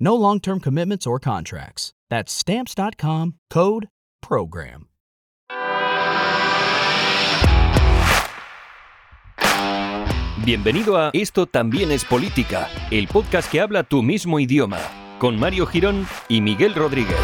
No long term commitments or contracts. That's Stamps.com code PROGRAM. Bienvenido a Esto también es política, el podcast que habla tu mismo idioma, con Mario Girón y Miguel Rodríguez.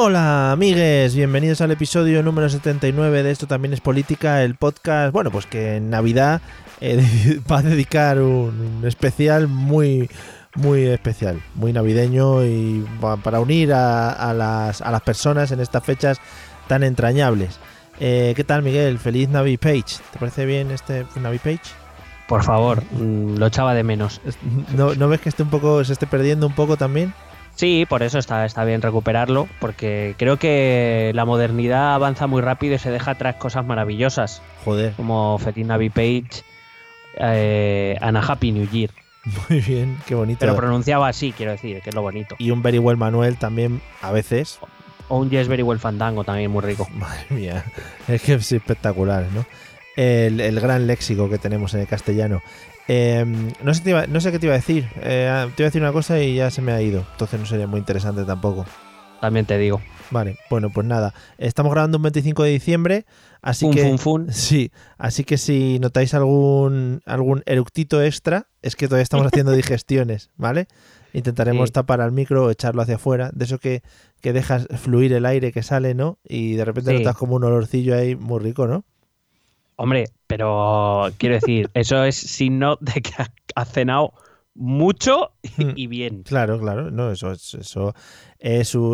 Hola amigues, bienvenidos al episodio número 79 de Esto también es política, el podcast, bueno, pues que en Navidad eh, va a dedicar un, especial muy, muy especial, muy navideño y pa- para unir a, a las, a las personas en estas fechas tan entrañables. Eh, ¿Qué tal Miguel? Feliz Navi Page. ¿Te parece bien este Navi Page? Por favor, mm, lo echaba de menos. ¿No, ¿No ves que esté un poco, se esté perdiendo un poco también? Sí, por eso está, está bien recuperarlo, porque creo que la modernidad avanza muy rápido y se deja atrás cosas maravillosas, Joder, como Feliz Navi Page, eh, and a Happy New Year. muy bien, qué bonito. Pero pronunciaba así, quiero decir, que es lo bonito. y un Very Well Manuel también a veces. O un Yes Very Well Fandango también muy rico. Madre mía, es que es espectacular, ¿no? El, el gran léxico que tenemos en el castellano. Eh, no, sé te iba- no sé qué te iba a decir. Eh, te iba a decir una cosa y ya se me ha ido. Entonces no sería muy interesante tampoco. También te digo. Vale, bueno, pues nada. Estamos grabando un 25 de diciembre, así Fun, que. fun, fun. Sí, así que si notáis algún, algún eructito extra, es que todavía estamos haciendo digestiones, ¿vale? Intentaremos Sí. tapar al micro o echarlo hacia afuera, de eso que, que dejas fluir el aire que sale, ¿no? Y de repente Sí. notas como un olorcillo ahí muy rico, ¿no? Hombre, pero quiero decir, eso es signo de que ha- has cenado mucho Hmm. y bien. Claro, claro, no, eso, es- eso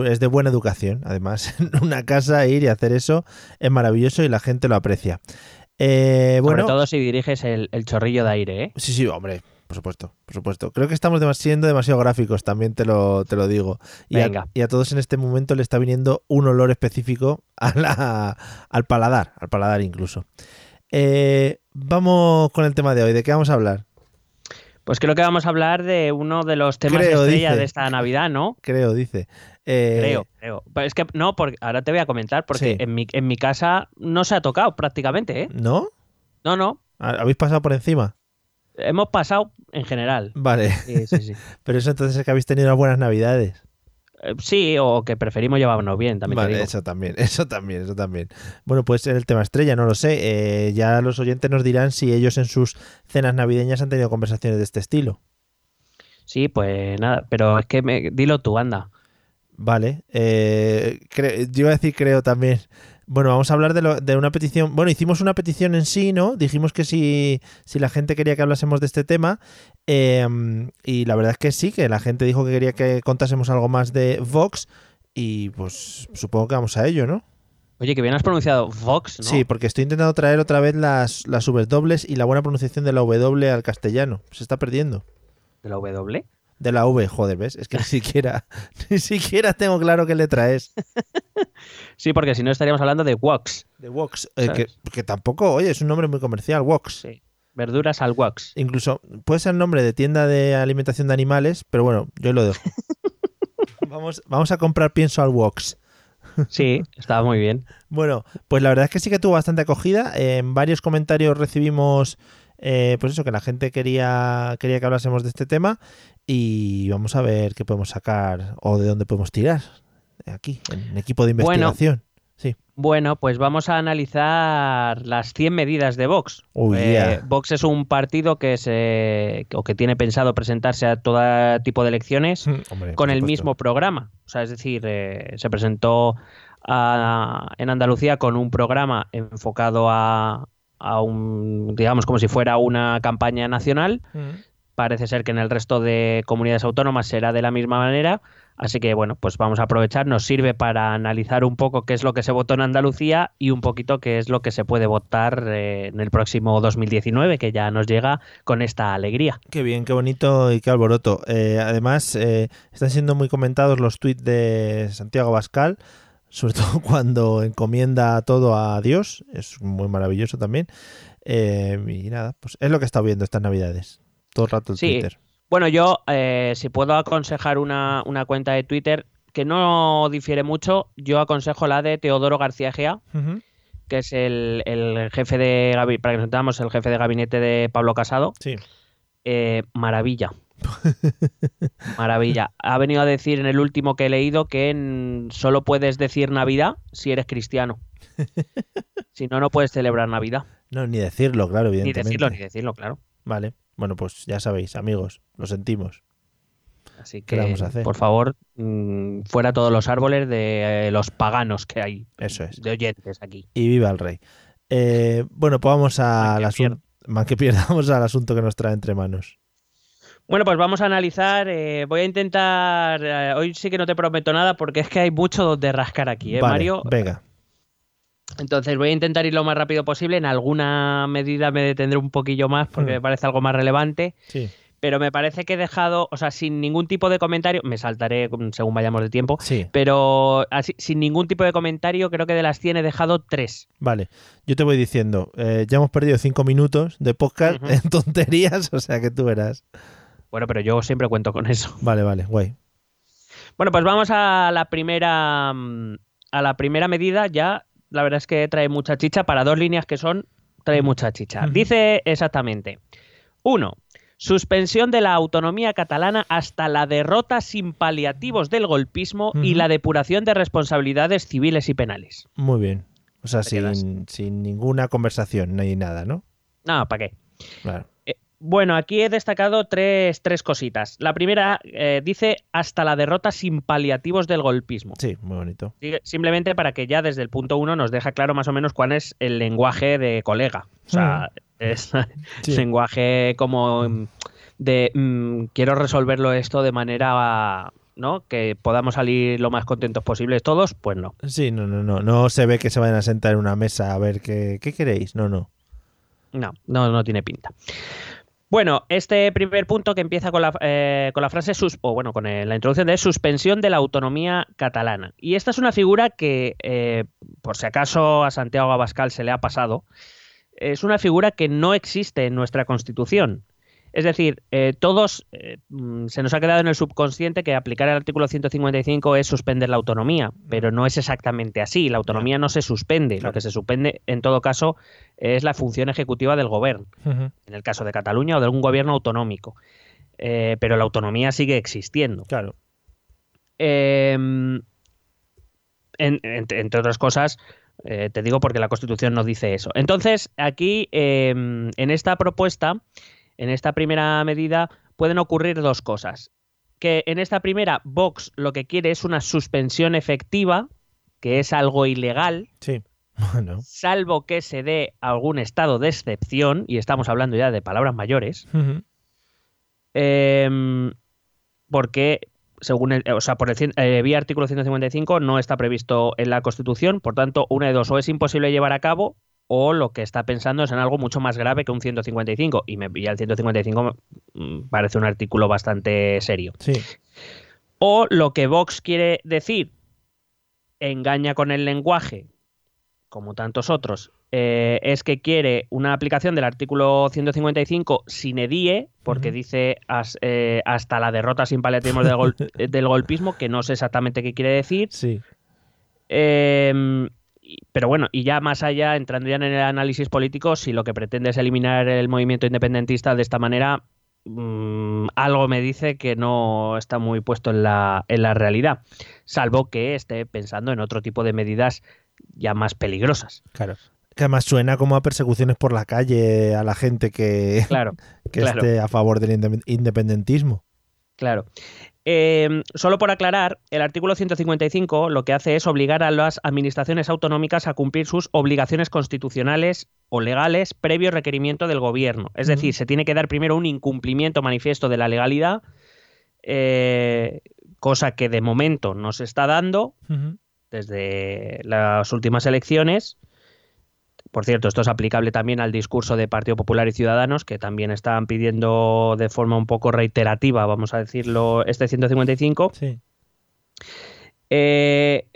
es, de buena educación. Además, en una casa ir y hacer eso es maravilloso y la gente lo aprecia. Eh, bueno, Sobre todo si diriges el, el chorrillo de aire, ¿eh? Sí, sí, hombre, por supuesto, por supuesto. Creo que estamos demas- siendo demasiado gráficos, también te lo, te lo digo. Y a, Venga. y a todos en este momento le está viniendo un olor específico a la- al paladar, al paladar incluso. Eh, vamos con el tema de hoy, ¿de qué vamos a hablar? Pues creo que vamos a hablar de uno de los temas Creo, estrella dice. de esta Navidad, ¿no? Creo, dice. Eh, Creo, creo. Pero es que no, porque ahora te voy a comentar, porque Sí. en, mi, en mi casa no se ha tocado prácticamente, ¿eh? ¿No? No, no. ¿Ha- ¿Habéis pasado por encima? Hemos pasado en general. Vale, Sí, sí, sí. pero eso entonces es que habéis tenido unas buenas navidades. Eh, Sí, o que preferimos llevarnos bien, también te Vale, digo. eso también, eso también, eso también. Bueno, pues el tema estrella, no lo sé. Eh, ya los oyentes nos dirán si ellos en sus cenas navideñas han tenido conversaciones de este estilo. Sí, pues nada, pero es que me- dilo tú, anda. Vale. eh, yo iba a decir creo también. Bueno, vamos a hablar de, lo- de una petición. Bueno, hicimos una petición en sí, ¿no? Dijimos que si, si la gente quería que hablásemos de este tema. eh, y la verdad es que sí, que la gente dijo que quería que contásemos algo más de Vox. Y pues supongo que vamos a ello, ¿no? Oye, que bien has pronunciado Vox, ¿no? Sí, porque estoy intentando traer otra vez las, las dobles y la buena pronunciación de la W al castellano. Se está perdiendo. ¿De la W? De la V, joder, ¿ves? Es que ni siquiera, ni siquiera tengo claro qué letra es. Sí, porque si no estaríamos hablando de Wox. De Wox, eh, que, que tampoco, oye, es un nombre muy comercial, Wox. Sí. Verduras al Wox. Incluso puede ser nombre de tienda de alimentación de animales, pero bueno, yo lo dejo. vamos, vamos a comprar pienso al Wox. Sí, estaba muy bien. Bueno, pues la verdad es que sí que tuvo bastante acogida. En varios comentarios recibimos, eh, pues eso, que la gente quería, quería que hablásemos de este tema y vamos a ver qué podemos sacar o de dónde podemos tirar. aquí, en equipo de Bueno. investigación. sí. Bueno, pues vamos a analizar las 100 medidas de Vox. Oh, Eh. Vox es un partido que se o que tiene pensado presentarse a todo tipo de elecciones Mm, hombre, con el mismo programa. O sea, es decir, eh, se presentó a- en Andalucía con un programa enfocado a, a un, digamos, como si fuera una campaña nacional. Mm. Parece ser que en el resto de comunidades autónomas será de la misma manera. Así que bueno, pues vamos a aprovechar. Nos sirve para analizar un poco qué es lo que se votó en Andalucía y un poquito qué es lo que se puede votar eh, en el próximo 2019, que ya nos llega con esta alegría. Qué bien, qué bonito y qué alboroto. Eh, además, eh, están siendo muy comentados los tweets de Santiago Bascal, sobre todo cuando encomienda todo a Dios. Es muy maravilloso también. Eh, y nada, pues es lo que he estado viendo estas navidades. Todo el rato el Sí. Twitter. Bueno, yo, eh, si puedo aconsejar una, una cuenta de Twitter que no difiere mucho, yo aconsejo la de Teodoro García Gea, que es el, el jefe de para que nos entendamos, el jefe de gabinete de Pablo Casado. Sí. Eh, maravilla. Maravilla. Ha venido a decir en el último que he leído que en- solo puedes decir Navidad si eres cristiano. Si no, no puedes celebrar Navidad. No, ni decirlo, claro, Ni evidentemente. decirlo, ni decirlo, claro. Vale. Bueno, pues ya sabéis, amigos, lo sentimos. Así ¿Qué le que, vamos a hacer? por favor, mm, fuera todos los árboles de eh, los paganos que hay Eso es. de oyentes aquí. Y viva el rey. Eh, bueno, pues vamos al asunto. Man que pierda, vamos al asunto que nos trae entre manos. Bueno, pues vamos a analizar. eh, voy a intentar. eh, hoy sí que no te prometo nada porque es que hay mucho donde rascar aquí, ¿eh, Vale, Mario? Venga. Entonces voy a intentar ir lo más rápido posible. En alguna medida me detendré un poquillo más porque Hmm. me parece algo más relevante. Sí. Pero me parece que he dejado, o sea, sin ningún tipo de comentario, me saltaré según vayamos de tiempo, Sí. pero así, sin ningún tipo de comentario, creo que de las 100 he dejado 3. Vale, yo te voy diciendo, eh, ya hemos perdido cinco minutos de podcast en tonterías, o sea que tú verás. Bueno, pero yo siempre cuento con eso. Vale, vale, guay. Bueno, pues vamos a la primera mm, a la primera medida. Ya, la verdad es que trae mucha chicha para dos líneas que son trae mucha chicha. Dice exactamente: uno, suspensión de la autonomía catalana hasta la derrota sin paliativos del golpismo y la depuración de responsabilidades civiles y penales. Muy bien. O sea, sin, sin ninguna conversación, ni nada, ¿no? No, ¿para qué? Claro. Bueno, aquí he destacado tres, tres cositas. La primera eh, dice hasta la derrota sin paliativos del golpismo. Sí, muy bonito. Simplemente para que ya desde el punto uno nos deja claro más o menos cuál es el lenguaje de colega. O sea, es Sí. lenguaje como mm, de mm, quiero resolverlo esto de manera ¿no? que podamos salir lo más contentos posibles todos, pues no. Sí, no, no, no. No se ve que se vayan a sentar en una mesa a ver qué, qué queréis. No, no. No, no, no tiene pinta. Bueno, este primer punto que empieza con la, eh, con la frase, o bueno, con eh, la introducción de suspensión de la autonomía catalana. Y esta es una figura que, eh, por si acaso a Santiago Abascal se le ha pasado, es una figura que no existe en nuestra Constitución. Es decir, eh, todos eh, mm, se nos ha quedado en el subconsciente que aplicar el artículo 155 es suspender la autonomía, pero no es exactamente así. La autonomía no se suspende. Claro. Lo que se suspende, en todo caso, es la función ejecutiva del gobierno, en el caso de Cataluña o de algún gobierno autonómico. Eh, pero la autonomía sigue existiendo. Claro. En- entre, entre otras cosas, eh, te digo porque la Constitución no dice eso. Entonces, aquí, eh, en esta propuesta, en esta primera medida, pueden ocurrir dos cosas. Que en esta primera, Vox lo que quiere es una suspensión efectiva, que es algo ilegal, Sí. Bueno. salvo que se dé algún estado de excepción, y estamos hablando ya de palabras mayores. Em, porque según el, o sea, por el, eh, vía artículo 155 no está previsto en la Constitución, por tanto, una de dos, o es imposible llevar a cabo, o lo que está pensando es en algo mucho más grave que un 155, y, me, y el 155 mm, parece un artículo bastante serio. Sí. O lo que Vox quiere decir engaña con el lenguaje, como tantos otros, eh, es que quiere una aplicación del artículo 155 sin edie, porque dice as- eh, hasta la derrota sin paliativos del, gol- del golpismo, que no sé exactamente qué quiere decir. Sí. Eh, pero bueno, y ya más allá, entrando ya en el análisis político, si lo que pretende es eliminar el movimiento independentista de esta manera, mm, algo me dice que no está muy puesto en la, en la realidad, salvo que esté pensando en otro tipo de medidas ya más peligrosas. Claro. Que además suena como a persecuciones por la calle a la gente que, Claro, que claro. esté a favor del inde- independentismo. claro. Eh, solo por aclarar, el artículo 155 lo que hace es obligar a las administraciones autonómicas a cumplir sus obligaciones constitucionales o legales previo requerimiento del gobierno. Es decir, se tiene que dar primero un incumplimiento manifiesto de la legalidad, eh, cosa que de momento no se está dando desde las últimas elecciones. Por cierto, esto es aplicable también al discurso de Partido Popular y Ciudadanos, que también están pidiendo de forma un poco reiterativa, vamos a decirlo, este 155. Sí. Eh,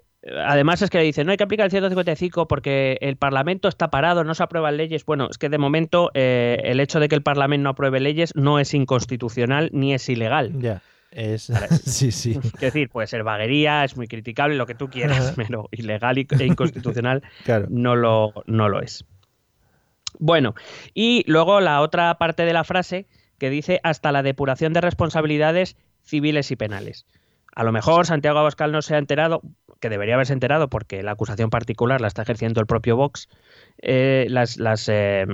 además es que le dicen, no hay que aplicar el 155 porque el Parlamento está parado, no se aprueban leyes. Bueno, es que de momento eh, el hecho de que el Parlamento no apruebe leyes no es inconstitucional ni es ilegal. Ya. Es... sí, sí. Es decir, puede ser vaguería, es muy criticable, lo que tú quieras, pero ilegal e inconstitucional Claro. no lo, no lo es. Bueno, y luego la otra parte de la frase que dice hasta la depuración de responsabilidades civiles y penales. A lo mejor Santiago Abascal no se ha enterado, que debería haberse enterado porque la acusación particular la está ejerciendo el propio Vox, eh, las, las, eh,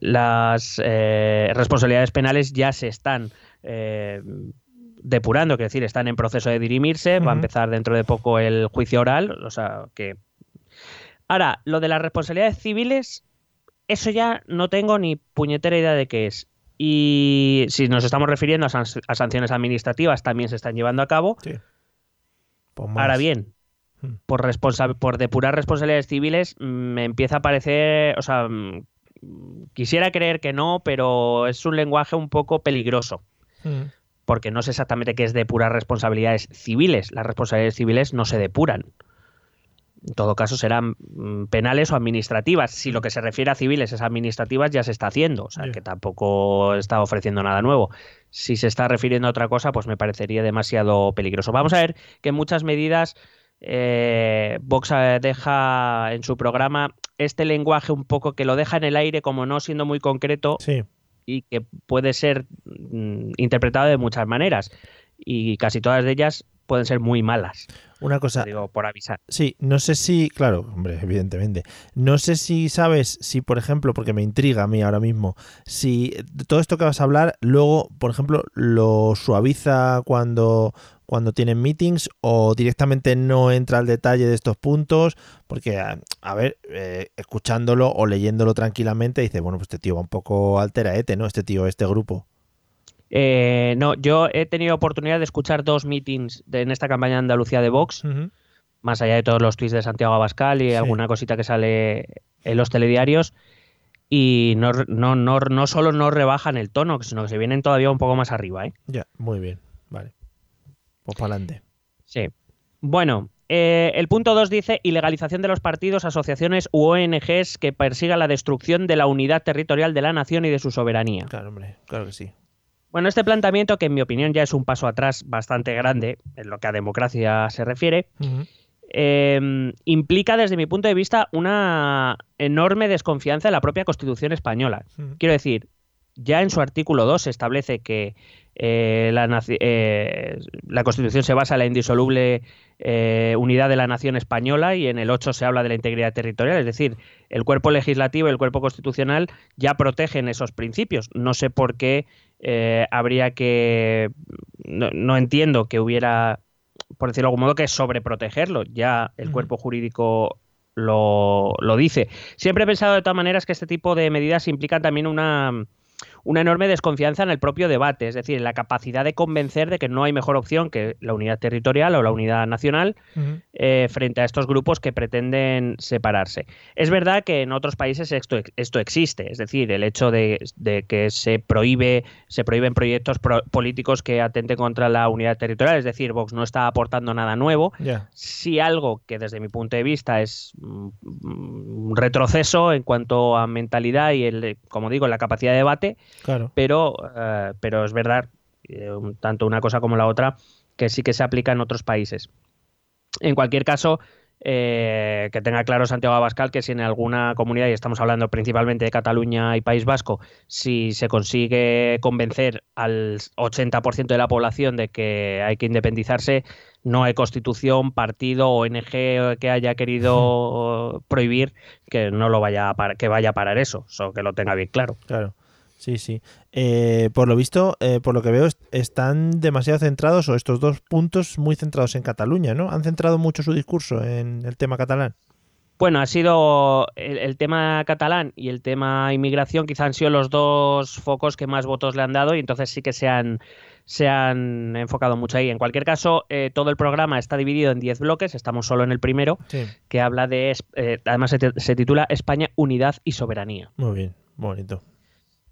las eh, responsabilidades penales ya se están depurando, es decir, están en proceso de dirimirse, va a empezar dentro de poco el juicio oral, o sea que... Ahora, lo de las responsabilidades civiles, eso ya no tengo ni puñetera idea de qué es. Y si nos estamos refiriendo a, san- a sanciones administrativas, también se están llevando a cabo. Sí. Ahora bien, Hmm. por, responsa- por depurar responsabilidades civiles, mm, me empieza a parecer, o sea, mm, quisiera creer que no, pero es un lenguaje un poco peligroso, Mm. Porque no sé exactamente qué es depurar responsabilidades civiles. Las responsabilidades civiles no se depuran. En todo caso, serán mm, penales o administrativas. Si lo que se refiere a civiles es administrativas, ya se está haciendo. O sea, que tampoco está ofreciendo nada nuevo. Si se está refiriendo a otra cosa, pues me parecería demasiado peligroso. Vamos a ver que muchas medidas eh, Vox eh, deja en su programa este lenguaje un poco que lo deja en el aire como no siendo muy concreto Sí. Y que puede ser mm, interpretado de muchas maneras. Y casi todas de ellas pueden ser muy malas. Una cosa, Digo, por avisar. Sí, no sé si, claro, hombre, evidentemente. No sé si sabes, si por ejemplo, porque me intriga a mí ahora mismo, si todo esto que vas a hablar, luego, por ejemplo, lo suaviza cuando, cuando tienen meetings o directamente no entra al detalle de estos puntos, porque, a, a ver, eh, escuchándolo o leyéndolo tranquilamente, dice, bueno, pues este tío va un poco alteraete, ¿no? Este tío, este grupo. Eh, no, yo he tenido oportunidad de escuchar dos meetings de- en esta campaña de Andalucía de Vox, más allá de todos los tweets de Santiago Abascal y Sí. alguna cosita que sale en los telediarios. Y no, no, no, no solo no rebajan el tono, sino que se vienen todavía un poco más arriba. ¿eh? Ya, muy bien, vale. Pues para adelante. Sí. Bueno, eh, el punto 2 dice ilegalización de los partidos, asociaciones u ONGs que persigan la destrucción de la unidad territorial de la nación y de su soberanía. Claro, hombre, claro que sí. Bueno, este planteamiento, que en mi opinión ya es un paso atrás bastante grande en lo que a democracia se refiere, eh, implica desde mi punto de vista una enorme desconfianza en la propia Constitución española. Quiero decir, ya en su artículo 2 se establece que eh, la, eh, la Constitución se basa en la indisoluble eh, unidad de la nación española y en el 8 se habla de la integridad territorial. Es decir, el cuerpo legislativo y el cuerpo constitucional ya protegen esos principios. No sé por qué eh, habría que... No, no entiendo que hubiera, por decirlo de algún modo, que sobreprotegerlo. Ya el cuerpo jurídico lo, lo dice. Siempre he pensado de todas maneras que este tipo de medidas implican también una, una enorme desconfianza en el propio debate, es decir, en la capacidad de convencer de que no hay mejor opción que la unidad territorial o la unidad nacional eh, frente a estos grupos que pretenden separarse. Es verdad que en otros países esto, esto existe, es decir, el hecho de, de que se prohíbe se prohíben proyectos pro- políticos que atenten contra la unidad territorial, es decir, Vox no está aportando nada nuevo, Ya. sí algo que desde mi punto de vista es mm, un retroceso en cuanto a mentalidad y, el, como digo, la capacidad de debate, Claro. pero, eh, pero es verdad, eh, tanto una cosa como la otra, que sí que se aplica en otros países. En cualquier caso, eh, que tenga claro Santiago Abascal que si en alguna comunidad, y estamos hablando principalmente de Cataluña y País Vasco, si se consigue convencer al 80% de la población de que hay que independizarse, no hay constitución, partido, ONG que haya querido prohibir que no lo vaya a que vaya a parar eso, o que lo tenga bien claro. Claro. Sí, sí. Eh, por lo visto, eh, por lo que veo, están demasiado centrados, o estos dos puntos muy centrados en Cataluña, ¿no? Han centrado mucho su discurso en el tema catalán. Bueno, ha sido el, tema catalán y el tema inmigración, quizá han sido los dos focos que más votos le han dado y entonces sí que se han, se han enfocado mucho ahí. En cualquier caso, eh, todo el programa está dividido en 10 bloques, estamos solo en el primero, que habla de, además se, se titula España, Unidad y Soberanía. Muy bien, bonito.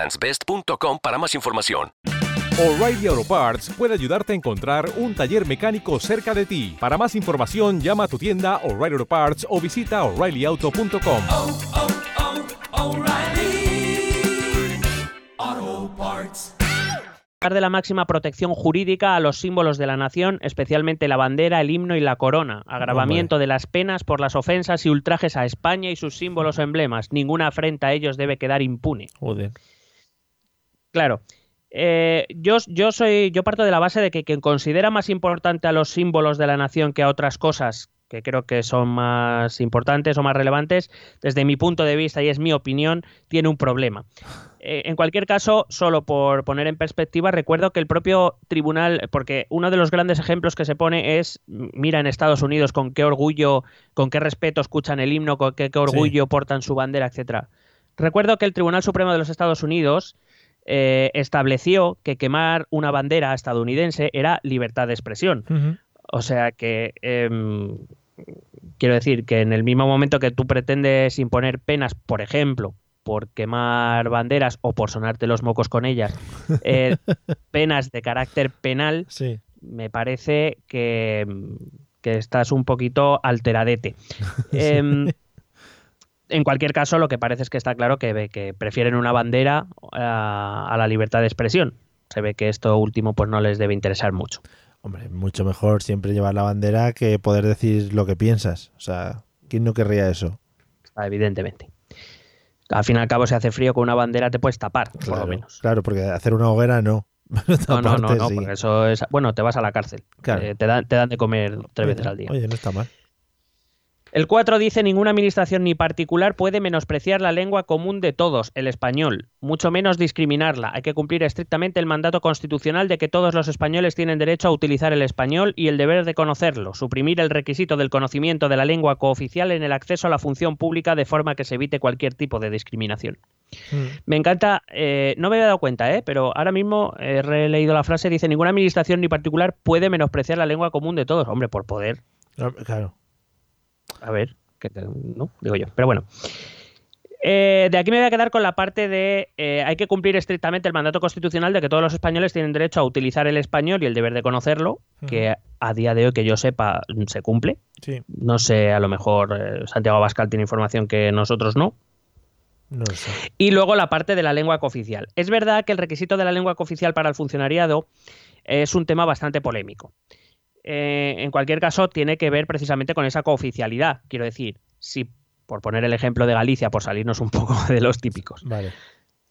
egglandsbest.com para más información. O'Reilly Auto Parts puede ayudarte a encontrar un taller mecánico cerca de ti. Para más información, llama a tu tienda O'Reilly Auto Parts o visita oreillyauto.com. de la máxima protección jurídica a los símbolos de la nación, especialmente la bandera, el himno y la corona, agravamiento de las penas por las ofensas y ultrajes a España y sus símbolos o emblemas. Ninguna afrenta a ellos debe quedar impune. Joder. Claro. Eh, yo, yo, soy, yo parto de la base de que quien considera más importante a los símbolos de la nación que a otras cosas que creo que son más importantes o más relevantes, desde mi punto de vista y es mi opinión, tiene un problema. Eh, en cualquier caso, solo por poner en perspectiva, recuerdo que el propio tribunal, porque uno de los grandes ejemplos que se pone es, mira en Estados Unidos con qué orgullo, con qué respeto escuchan el himno, con qué, orgullo portan su bandera, etcétera. Recuerdo que el Tribunal Supremo de los Estados Unidos eh, estableció que quemar una bandera estadounidense era libertad de expresión. O sea que em, quiero decir que en el mismo momento que tú pretendes imponer penas, por ejemplo, por quemar banderas o por sonarte los mocos con ellas, eh, penas de carácter penal, me parece que, estás un poquito alteradete. Em, en cualquier caso, lo que parece es que está claro que, que prefieren una bandera a, a, la libertad de expresión. Se ve que esto último pues no les debe interesar mucho. Hombre, mucho mejor siempre llevar la bandera que poder decir lo que piensas. O sea, ¿quién no querría eso? Ah, evidentemente. Al fin y al cabo, si hace frío con una bandera te puedes tapar, por lo menos. Claro, porque hacer una hoguera no. no, no, no, no porque eso es. Bueno, te vas a la cárcel. Eh, te, dan, te dan de comer tres veces al día. Oye, no está mal. El 4 dice ninguna administración ni particular puede menospreciar la lengua común de todos, el español, mucho menos discriminarla. Hay que cumplir estrictamente el mandato constitucional de que todos los españoles tienen derecho a utilizar el español y el deber de conocerlo, suprimir el requisito del conocimiento de la lengua cooficial en el acceso a la función pública de forma que se evite cualquier tipo de discriminación. Mm. Me encanta, eh, no me había dado cuenta, eh, pero ahora mismo he releído la frase, dice ninguna administración ni particular puede menospreciar la lengua común de todos. Hombre, por poder. Claro. A ver, ¿no? Digo yo. Pero bueno. Eh, de aquí me voy a quedar con la parte de eh, hay que cumplir estrictamente el mandato constitucional de que todos los españoles tienen derecho a utilizar el español y el deber de conocerlo, que a día de hoy que yo sepa se cumple. No sé, a lo mejor eh, Santiago Abascal tiene información que nosotros no. No sé. Y luego la parte de la lengua cooficial. Es verdad que el requisito de la lengua cooficial para el funcionariado es un tema bastante polémico. Eh, en cualquier caso, tiene que ver precisamente con esa cooficialidad. Quiero decir, si, por poner el ejemplo de Galicia, por salirnos un poco de los típicos,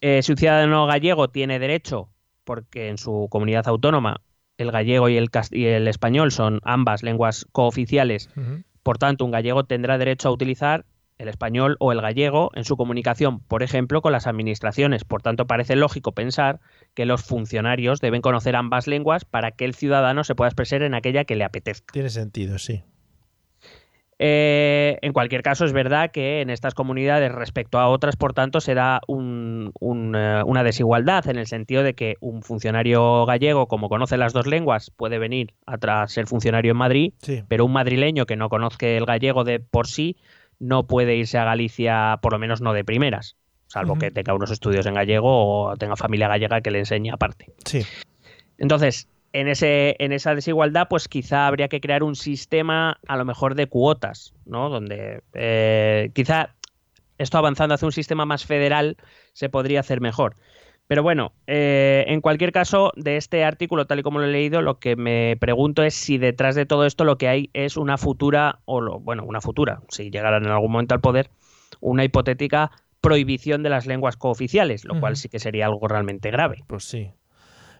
eh, si un ciudadano gallego tiene derecho, porque en su comunidad autónoma el gallego y el, y el español son ambas lenguas cooficiales, por tanto, un gallego tendrá derecho a utilizar el español o el gallego en su comunicación, por ejemplo, con las administraciones. Por tanto, parece lógico pensar que los funcionarios deben conocer ambas lenguas para que el ciudadano se pueda expresar en aquella que le apetezca. Tiene sentido, sí. Eh, en cualquier caso, es verdad que en estas comunidades respecto a otras, por tanto, se da un, un, eh, una desigualdad en el sentido de que un funcionario gallego, como conoce las dos lenguas, puede venir a ser funcionario en Madrid, Sí. pero un madrileño que no conozca el gallego de por sí no puede irse a Galicia, por lo menos no de primeras, salvo que tenga unos estudios en gallego o tenga familia gallega que le enseñe aparte. Sí. Entonces, en, ese, en esa desigualdad, pues quizá habría que crear un sistema a lo mejor de cuotas, ¿no? Donde eh, quizá esto avanzando hacia un sistema más federal se podría hacer mejor. Pero bueno, eh, en cualquier caso, de este artículo, tal y como lo he leído, lo que me pregunto es si detrás de todo esto lo que hay es una futura, o lo, bueno, una futura, si llegaran en algún momento al poder, una hipotética prohibición de las lenguas cooficiales, lo cual sí que sería algo realmente grave. Pues sí.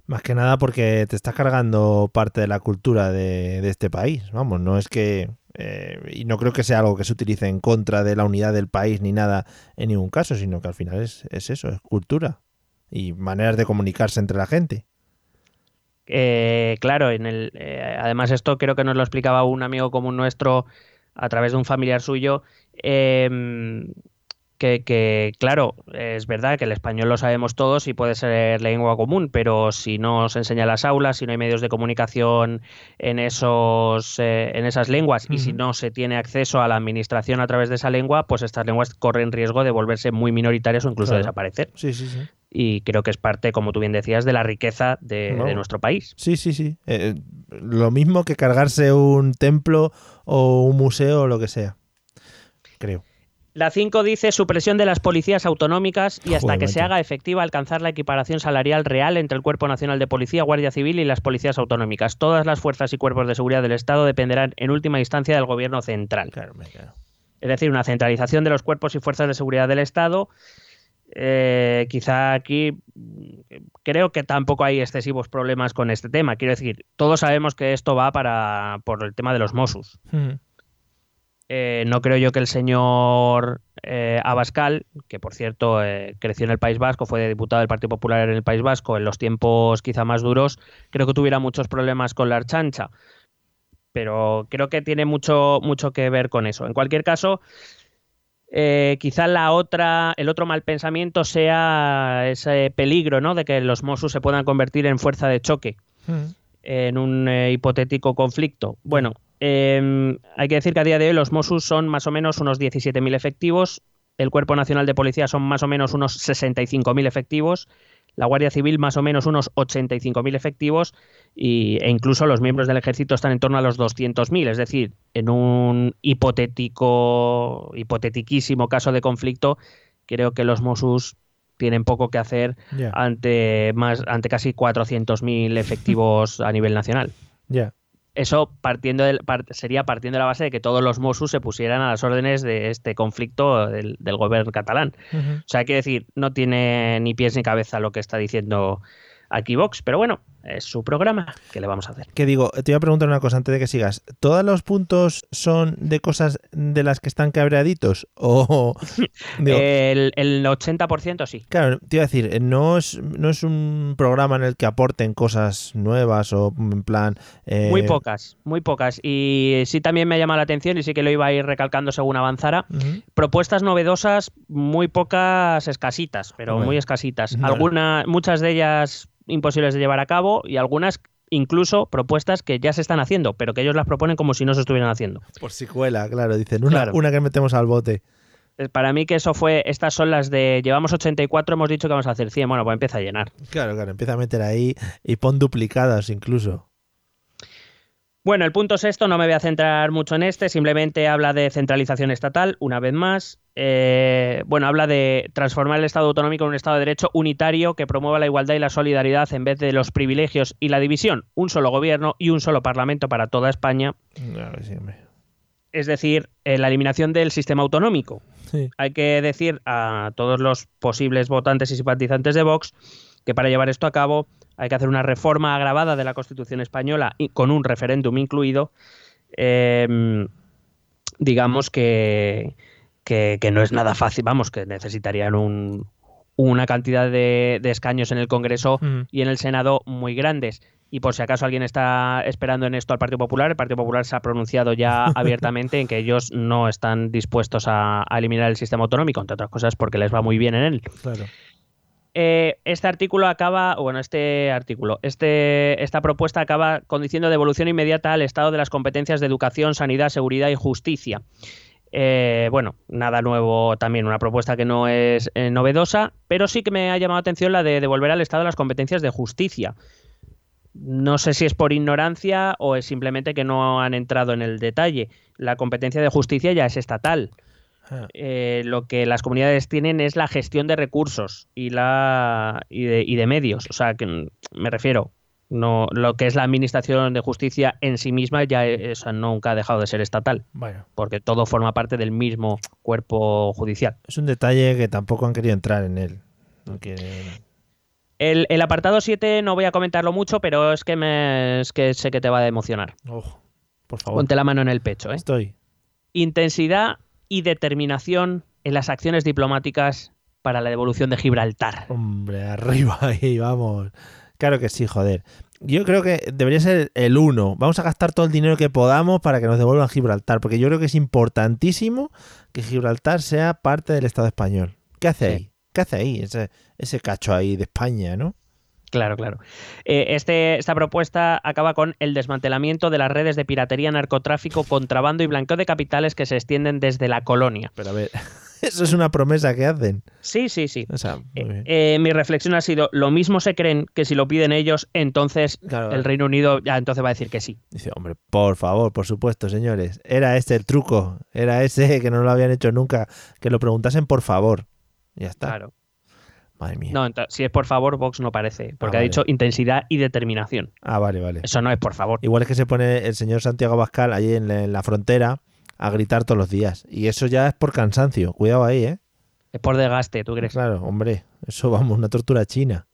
Más que nada porque te estás cargando parte de la cultura de, de este país. Vamos, no es que... eh, y no creo que sea algo que se utilice en contra de la unidad del país ni nada en ningún caso, sino que al final es, es eso, es cultura. Y maneras de comunicarse entre la gente. Eh, claro, en el, eh, además esto creo que nos lo explicaba un amigo común nuestro a través de un familiar suyo, eh, que, que, claro, es verdad que el español lo sabemos todos y puede ser lengua común, pero si no se enseña en las aulas, si no hay medios de comunicación en, esos, eh, en esas lenguas y si no se tiene acceso a la administración a través de esa lengua, pues estas lenguas corren riesgo de volverse muy minoritarias o incluso Claro. desaparecer. Sí, sí, sí. Y creo que es parte, como tú bien decías, de la riqueza de, No. de nuestro país. Sí, sí, sí. Eh, lo mismo que cargarse un templo o un museo o lo que sea. Creo. La 5 dice supresión de las policías autonómicas y hasta Joder, que se haga efectiva alcanzar la equiparación salarial real entre el Cuerpo Nacional de Policía, Guardia Civil y las policías autonómicas. Todas las fuerzas y cuerpos de seguridad del Estado dependerán en última instancia del gobierno central. Claro, claro. Es decir, una centralización de los cuerpos y fuerzas de seguridad del Estado. Eh, quizá aquí mm, creo que tampoco hay excesivos problemas con este tema. Quiero decir, todos sabemos que esto va para por el tema de los Mossos. Ujú. Eh, no creo yo que el señor eh, Abascal, que por cierto eh, creció en el País Vasco, fue diputado del Partido Popular en el País Vasco en los tiempos quizá más duros, creo que tuviera muchos problemas con la archancha. Pero creo que tiene mucho, mucho que ver con eso. En cualquier caso, eh, quizá la otra, el otro mal pensamiento sea ese peligro ¿no? de que los Mossos se puedan convertir en fuerza de choque Ujú. en un eh, hipotético conflicto. Bueno, eh, hay que decir que a día de hoy los Mossos son más o menos unos 17.000 efectivos, el Cuerpo Nacional de Policía son más o menos unos 65.000 efectivos, la Guardia Civil más o menos unos 85.000 efectivos y, e incluso los miembros del ejército están en torno a los 200.000, es decir, en un hipotético, hipotetiquísimo caso de conflicto, creo que los Mossos tienen poco que hacer ante más ante casi 400.000 efectivos a nivel nacional. ya. Eso partiendo sería partiendo de la base de que todos los Mossos se pusieran a las órdenes de este conflicto del, del gobierno catalán. O sea, quiere decir, no tiene ni pies ni cabeza lo que está diciendo aquí Vox, pero bueno, es su programa, ¿qué le vamos a hacer? Que digo, te iba a preguntar una cosa antes de que sigas. ¿Todos los puntos son de cosas de las que están cabreaditos? O. digo, El, el 80% sí. Claro, te iba a decir, no es, no es un programa en el que aporten cosas nuevas o en plan. eh, Muy pocas, muy pocas. Y sí también me llama la atención y sí que lo iba a ir recalcando según avanzara. propuestas novedosas, muy pocas escasitas, pero Bueno, muy escasitas. Algunas, muchas de ellas imposibles de llevar a cabo y algunas incluso propuestas que ya se están haciendo, pero que ellos las proponen como si no se estuvieran haciendo. Por si cuela, claro, dicen. Una, Claro. una que metemos al bote. Eh, Para mí que eso fue, estas son las de, llevamos 84, hemos dicho que vamos a hacer 100, bueno, pues empieza a llenar. Claro, claro, empieza a meter ahí y pon duplicadas incluso. Bueno, el punto sexto, no me voy a centrar mucho en este, simplemente habla de centralización estatal, una vez más. Eh, bueno, habla de transformar el Estado autonómico en un Estado de Derecho unitario que promueva la igualdad y la solidaridad en vez de los privilegios y la división. Un solo gobierno y un solo parlamento para toda España, Claro, sí, es decir, eh, la eliminación del sistema autonómico. Sí. Hay que decir a todos los posibles votantes y simpatizantes de Vox que para llevar esto a cabo hay que hacer una reforma agravada de la Constitución española y con un referéndum incluido. Eh, digamos que, que, que no es nada fácil, vamos, que necesitarían un- una cantidad de, de escaños en el Congreso y en el Senado muy grandes. Y por si acaso alguien está esperando en esto al Partido Popular, el Partido Popular se ha pronunciado ya abiertamente en que ellos no están dispuestos a, a eliminar el sistema autonómico, entre otras cosas porque les va muy bien en él. Claro. Eh, este artículo acaba, bueno, este artículo, este, esta propuesta acaba con diciendo devolución inmediata al estado de las competencias de educación, sanidad, seguridad y justicia. Eh, bueno, nada nuevo también, una propuesta que no es eh, novedosa, pero sí que me ha llamado la atención la de devolver al Estado las competencias de justicia. No sé si es por ignorancia o es simplemente que no han entrado en el detalle. La competencia de justicia ya es estatal. Ah, Eh, lo que las comunidades tienen es la gestión de recursos y la y de, y de medios. O sea, que mm, me refiero, no lo que es la administración de justicia en sí misma ya o sea, nunca ha dejado de ser estatal, Bueno, porque todo forma parte del mismo cuerpo judicial. es un detalle que tampoco han querido entrar en él. No quieren- El, el apartado 7 no voy a comentarlo mucho, pero es que me es que sé que te va a emocionar. Ojo, por favor. Ponte la mano en el pecho, ¿eh? Estoy. Intensidad y determinación en las acciones diplomáticas para la devolución de Gibraltar. Hombre, arriba ahí, vamos. Claro que sí, joder. Yo creo que debería ser el uno. Vamos a gastar todo el dinero que podamos para que nos devuelvan Gibraltar, porque yo creo que es importantísimo que Gibraltar sea parte del Estado español. ¿Qué hace Sí. ahí? ¿Qué hace ahí? Ese, ese cacho ahí de España, ¿no? Claro, claro. Eh, este, esta propuesta acaba con el desmantelamiento de las redes de piratería, narcotráfico, contrabando y blanqueo de capitales que se extienden desde la colonia. Pero a ver, eso es una promesa que hacen. Sí, sí, sí. O sea, Eh, eh, mi reflexión ha sido, lo mismo se creen que si lo piden ellos, entonces Claro. el Reino Unido ya entonces va a decir que sí. Dice, hombre, por favor, por supuesto, señores. Era este el truco. Era ese que no lo habían hecho nunca. Que lo preguntasen por favor. Ya está. Claro. Madre mía. No, si es por favor, Vox no parece, porque Ah, ha vale. dicho intensidad y determinación. Ah, vale, vale. Eso no es por favor. Igual es que se pone el señor Santiago Bascal allí en la, en la frontera a gritar todos los días. Y eso ya es por cansancio. Cuidado ahí, ¿eh? Es por desgaste, ¿tú crees? Claro, hombre. Eso vamos, una tortura china.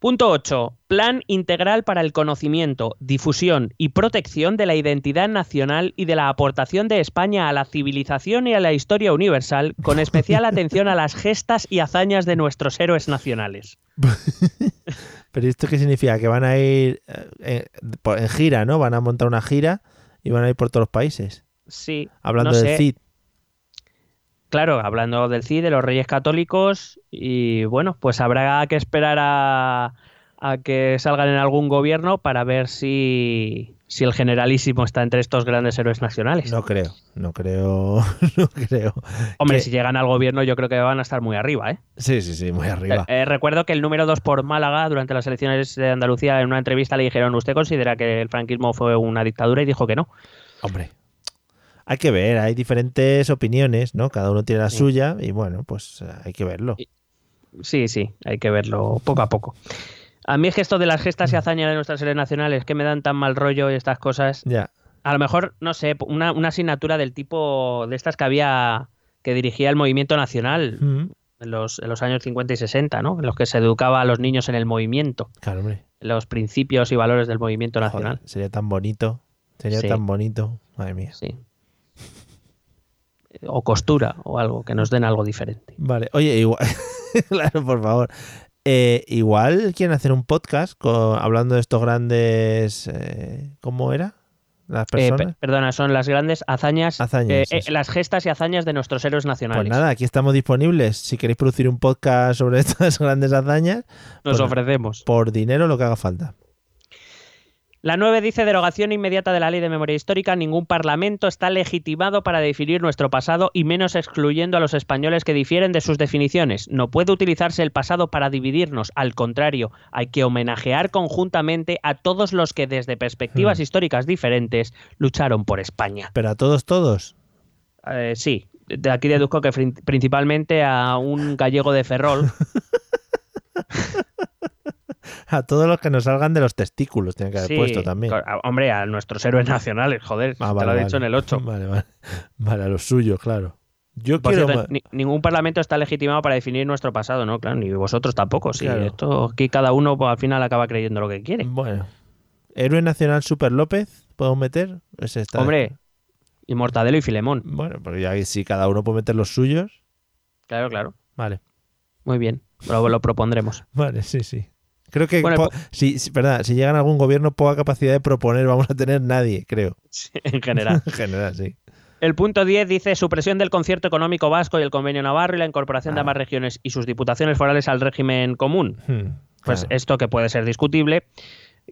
Punto 8. Plan integral para el conocimiento, difusión y protección de la identidad nacional y de la aportación de España a la civilización y a la historia universal, con especial atención a las gestas y hazañas de nuestros héroes nacionales. Pero ¿esto qué significa? Que van a ir eh, en, en gira, ¿no? Van a montar una gira y van a ir por todos los países. Sí. Hablando no del sé. CID. Claro, hablando del CID, de los Reyes Católicos, y bueno, pues habrá que esperar a, a que salgan en algún gobierno para ver si, si el generalísimo está entre estos grandes héroes nacionales. No creo, no creo, no creo. Hombre, que- si llegan al gobierno, yo creo que van a estar muy arriba, ¿eh? Sí, sí, sí, muy arriba. Eh, eh, recuerdo que el número 2 por Málaga, durante las elecciones de Andalucía, en una entrevista le dijeron: ¿Usted considera que el franquismo fue una dictadura? Y dijo que no. Hombre, hay que ver, hay diferentes opiniones, ¿no? Cada uno tiene la Sí. suya y bueno, pues eh, hay que verlo. Sí, sí, hay que verlo poco a poco. A mí es que esto de las gestas y hazañas de nuestras series nacionales, que me dan tan mal rollo y estas cosas. Ya, A lo mejor, no sé, una, una asignatura del tipo de estas que había que dirigía el movimiento nacional en los, en los años 50 y 60, ¿no? En los que se educaba a los niños en el movimiento, claro, hombre. los principios y valores del movimiento Joder, nacional. sería tan bonito, sería Sí. tan bonito. Madre mía. Sí. O costura o algo, que nos den algo diferente. Vale, oye, igual, claro, por favor. Eh, igual quieren hacer un podcast con- hablando de estos grandes, eh, ¿cómo era? Las Eh, personas. pe- perdona, son las grandes hazañas, Hazañas, eh, eh, las gestas y hazañas de nuestros héroes nacionales. Pues nada, aquí estamos disponibles. Si queréis producir un podcast sobre estas grandes hazañas, Nos pues- ofrecemos. por dinero lo que haga falta. La 9 dice derogación inmediata de la ley de memoria histórica. Ningún parlamento está legitimado para definir nuestro pasado y menos excluyendo a los españoles que difieren de sus definiciones. No puede utilizarse el pasado para dividirnos. Al contrario, hay que homenajear conjuntamente a todos los que desde perspectivas Hmm. históricas diferentes lucharon por España. Pero a todos, todos. Eh, sí, de aquí deduzco que principalmente a un gallego de Ferrol. A todos los que nos salgan de los testículos tienen que haber Sí, puesto también. Hombre, a nuestros héroes nacionales, joder, Ah, te lo he vale. dicho en el 8. Vale, vale. Vale, a los suyos, claro. Yo quiero. cierto, ni- ningún parlamento está legitimado para definir nuestro pasado, ¿no? Claro, ni vosotros tampoco. Sí, Claro. esto aquí cada uno pues, al final acaba creyendo lo que quiere. Bueno. Héroe Nacional Super López, ¿podemos meter? Ese está- Hombre, y Mortadelo y Filemón. Bueno, porque ya si cada uno puede meter los suyos. Claro, claro. Vale, Muy bien. Lo, lo propondremos. vale, sí, sí. Creo que Bueno, po- si, si- verdad, si llegan a algún gobierno, poca capacidad de proponer vamos a tener nadie, creo. en general. En general, sí. El punto 10 dice supresión del concierto económico vasco y el convenio navarro y la incorporación de Ah. ambas regiones y sus diputaciones forales al régimen común. Hmm, Pues esto que puede ser discutible.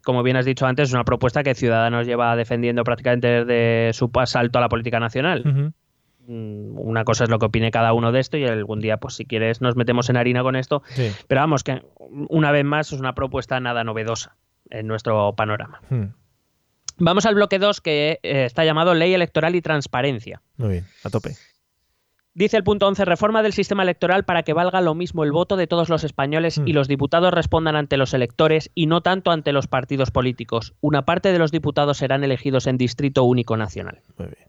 Como bien has dicho antes, es una propuesta que Ciudadanos lleva defendiendo prácticamente desde su asalto a la política nacional. Mm, Una cosa es lo que opine cada uno de esto y algún día, pues si quieres, nos metemos en harina con esto. Sí. Pero vamos, que una vez más es una propuesta nada novedosa en nuestro panorama. Hmm. Vamos al bloque 2 que eh, está llamado Ley Electoral y Transparencia. Muy bien, a tope. Dice el punto 11, reforma del sistema electoral para que valga lo mismo el voto de todos los españoles Mm. y los diputados respondan ante los electores y no tanto ante los partidos políticos. Una parte de los diputados serán elegidos en distrito único nacional. Muy bien.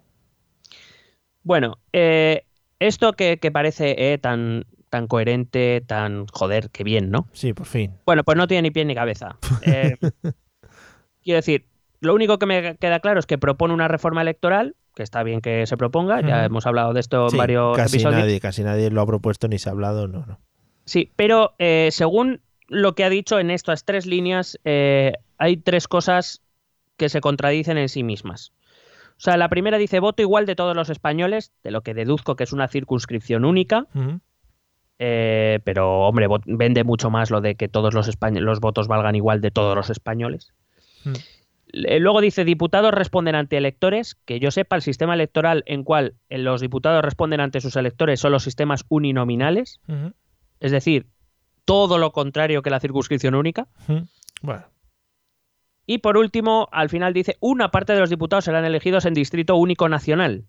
Bueno, eh, esto que, que parece eh, tan, tan coherente, tan joder, que bien, ¿no? Sí, por fin. Bueno, pues no tiene ni pie ni cabeza. Eh, quiero decir, lo único que me queda claro es que propone una reforma electoral, que está bien que se proponga, ya hemos hablado de esto en Sí, varios casi episodios. nadie, casi nadie lo ha propuesto ni se ha hablado, no, no. Sí, pero eh, según lo que ha dicho en estas tres líneas, eh, hay tres cosas que se contradicen en sí mismas. O sea, la primera dice voto igual de todos los españoles, de lo que deduzco que es una circunscripción única, eh, pero hombre, vende mucho más lo de que todos los, españ- los votos valgan igual de todos los españoles. Le- Luego dice diputados responden ante electores, que yo sepa el sistema electoral en cual eh, los diputados responden ante sus electores son los sistemas uninominales, es decir, todo lo contrario que la circunscripción única. Bueno, Y por último, al final dice, una parte de los diputados serán elegidos en distrito único nacional.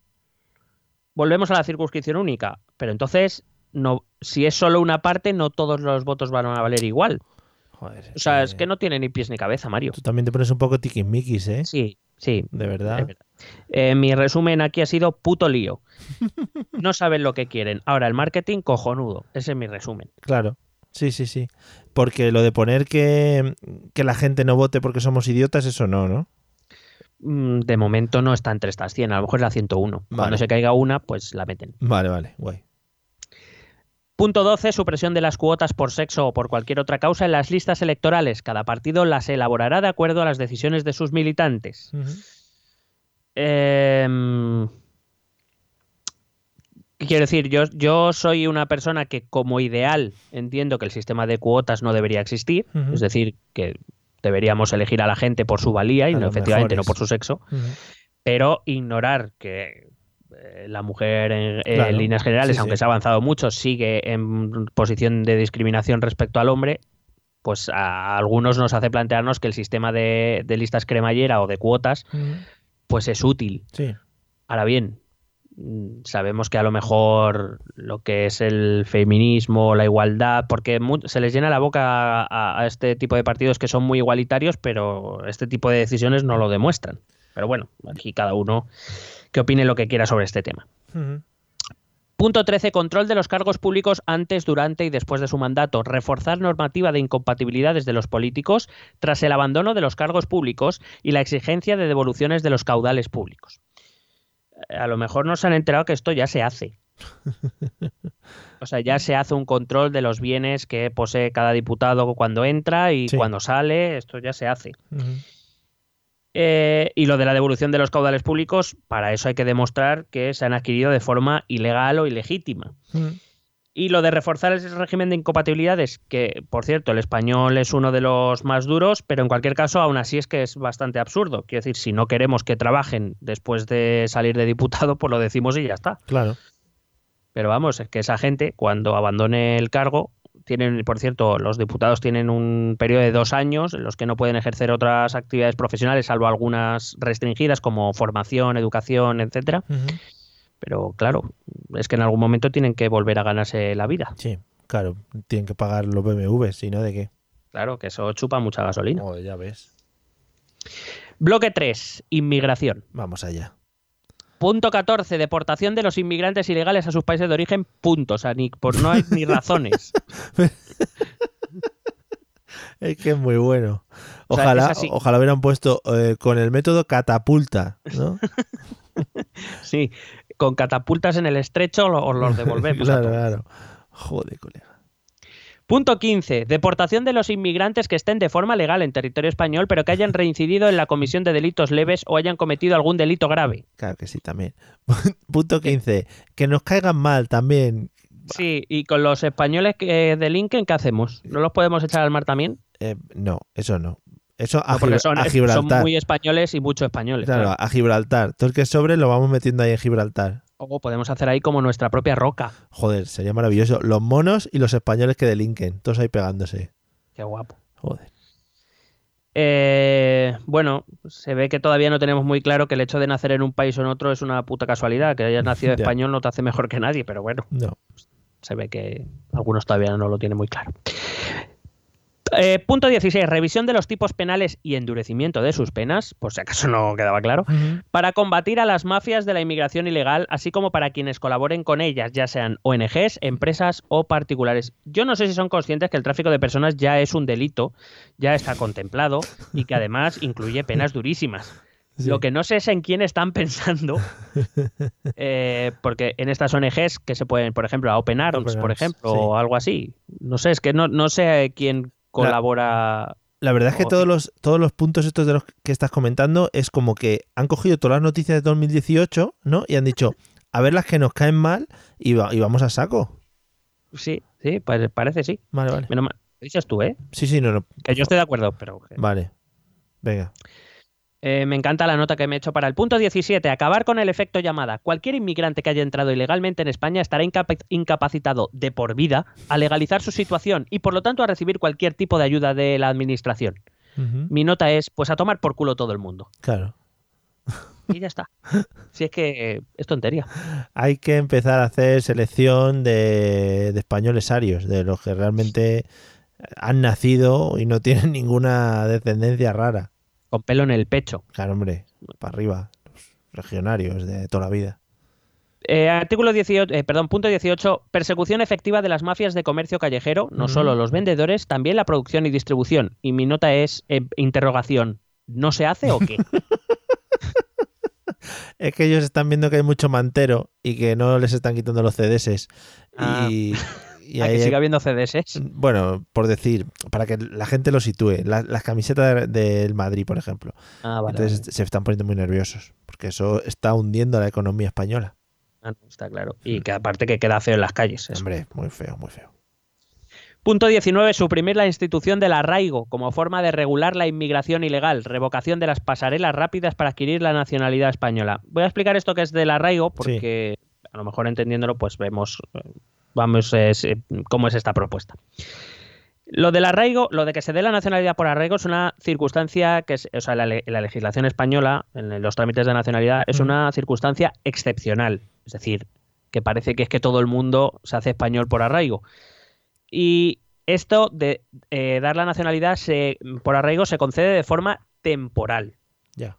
Volvemos a la circunscripción única, pero entonces, no, si es solo una parte, no todos los votos van a valer igual. joder. O sea, es que no tiene ni pies ni cabeza, Mario. Tú también te pones un poco tiquismiquis, ¿eh? Sí, sí. De verdad. Eh, mi resumen aquí ha sido puto lío. No saben lo que quieren. Ahora, el marketing cojonudo. Ese es mi resumen. Claro. Sí, sí, sí. Porque lo de poner que, que la gente no vote porque somos idiotas, eso no, ¿no? Mm, De momento no está entre estas 100, a lo mejor es la 101. Vale. Cuando se caiga una, pues la meten. Vale, vale, guay. Punto 12. Supresión de las cuotas por sexo o por cualquier otra causa en las listas electorales. Cada partido las elaborará de acuerdo a las decisiones de sus militantes. ¿qué quiero decir, yo, yo soy una persona que como ideal entiendo que el sistema de cuotas no debería existir. Es decir, que deberíamos elegir a la gente por su valía y no efectivamente no por su sexo. Pero ignorar que eh, la mujer en, en Claro, líneas generales, sí, aunque sí. se ha avanzado mucho, sigue en posición de discriminación respecto al hombre, pues a algunos nos hace plantearnos que el sistema de, de listas cremallera o de cuotas pues es útil. Sí. Ahora bien, sabemos que a lo mejor lo que es el feminismo, la igualdad, porque se les llena la boca a, a este tipo de partidos que son muy igualitarios, pero este tipo de decisiones no lo demuestran. Pero bueno, aquí cada uno que opine lo que quiera sobre este tema. Punto 13. Control de los cargos públicos antes, durante y después de su mandato. Reforzar normativa de incompatibilidades de los políticos tras el abandono de los cargos públicos y la exigencia de devoluciones de los caudales públicos. A lo mejor no se han enterado que esto ya se hace. O sea, ya se hace un control de los bienes que posee cada diputado cuando entra y Sí. cuando sale. Esto ya se hace. Eh, y lo de la devolución de los caudales públicos, para eso hay que demostrar que se han adquirido de forma ilegal o ilegítima. Y lo de reforzar ese régimen de incompatibilidades, que por cierto el español es uno de los más duros, pero en cualquier caso aún así es que es bastante absurdo. Quiero decir, si no queremos que trabajen después de salir de diputado, pues lo decimos y ya está. Claro. Pero vamos, es que esa gente cuando abandone el cargo, tienen, por cierto, los diputados tienen un periodo de dos años en los que no pueden ejercer otras actividades profesionales, salvo algunas restringidas como formación, educación, etcétera. Pero claro, es que en algún momento tienen que volver a ganarse la vida. Sí, claro. Tienen que pagar los BMWs, si no, ¿de qué? Claro, que eso chupa mucha gasolina. Ya ves. Bloque 3, inmigración. Vamos allá. Punto 14, deportación de los inmigrantes ilegales a sus países de origen. Punto. O sea, ni, por no hay ni razones. Es que es muy bueno. O sea, Ojalá, ojalá hubieran puesto eh, con el método catapulta, ¿no? Sí, con catapultas en el estrecho os los devolvemos. claro, claro. Joder, colega. Punto 15. Deportación de los inmigrantes que estén de forma legal en territorio español, pero que hayan reincidido en la comisión de delitos leves o hayan cometido algún delito grave. Claro que sí, también. Punto 15. Que nos caigan mal también. Sí, y con los españoles que delinquen, ¿qué hacemos? ¿No los podemos echar al mar también? Eh, no, eso no. Eso a, No, porque son, a son Gibraltar. muy españoles y mucho españoles. Claro, claro. a Gibraltar. Todo el que sobre lo vamos metiendo ahí en Gibraltar. O podemos hacer ahí como nuestra propia roca. Joder, sería maravilloso. Los monos y los españoles que delinquen. Todos ahí pegándose. Qué guapo. Joder. Eh, bueno, se ve que todavía no tenemos muy claro que el hecho de nacer en un país o en otro es una puta casualidad. Que hayas nacido español no te hace mejor que nadie, pero bueno, No. se ve que algunos todavía no lo tienen muy claro. Eh, punto 16. Revisión de los tipos penales y endurecimiento de sus penas, por si acaso no quedaba claro, para combatir a las mafias de la inmigración ilegal, así como para quienes colaboren con ellas, ya sean ONGs, empresas o particulares. Yo no sé si son conscientes que el tráfico de personas ya es un delito, ya está contemplado y que además incluye penas durísimas. Sí. Lo que no sé es en quién están pensando, eh, porque en estas ONGs que se pueden, por ejemplo, a Open Arms, Open por ejemplo, sí. o algo así. No sé, es que no, no sé quién colabora. La verdad es que todos los, todos los puntos estos de los que estás comentando es como que han cogido todas las noticias de 2018, ¿no? Y han dicho, a ver las que nos caen mal y, va- y vamos a saco. Sí, sí, pues parece sí. Vale, vale. Menos mal. Lo dices tú, ¿eh? Sí, sí, no, no. Que yo estoy de acuerdo, pero Vale. Venga. Eh, me encanta la nota que me he hecho para el punto 17. Acabar con el efecto llamada. Cualquier inmigrante que haya entrado ilegalmente en España estará incapa- incapacitado de por vida a legalizar su situación y por lo tanto a recibir cualquier tipo de ayuda de la administración. Mi nota es, pues a tomar por culo todo el mundo. Claro. Y ya está. Si es que es tontería. Hay que empezar a hacer selección de, de españoles arios, de los que realmente han nacido y no tienen ninguna descendencia rara. Con pelo en el pecho. Claro, hombre, para arriba. Los regionarios de toda la vida. Eh, artículo 18, eh, perdón, punto 18. Persecución efectiva de las mafias de comercio callejero, no solo los vendedores, también la producción y distribución. Y mi nota es eh, interrogación. ¿No se hace o qué? Es que ellos están viendo que hay mucho mantero y que no les están quitando los CDS. Ah. Y, y ¿A ahí que hay- siga habiendo CDS? Bueno, por decir, para que la gente lo sitúe, la- las camisetas de- del Madrid, por ejemplo. Ah, vale. Entonces vale. se están poniendo muy nerviosos, porque eso está hundiendo la economía española. Ah, no, está claro. Y que aparte que queda feo en las calles. eso. Hombre, muy feo, muy feo. Punto 19. Suprimir la institución del arraigo como forma de regular la inmigración ilegal. Revocación de las pasarelas rápidas para adquirir la nacionalidad española. Voy a explicar esto que es del arraigo porque a lo mejor entendiéndolo pues vemos eh, vamos eh, cómo es esta propuesta. Lo del arraigo, lo de que se dé la nacionalidad por arraigo es una circunstancia que es, o sea, la, la legislación española en los trámites de nacionalidad es una circunstancia excepcional. Es decir, que parece que es que todo el mundo se hace español por arraigo. Y esto de eh, dar la nacionalidad se, por arraigo se concede de forma temporal. Ya.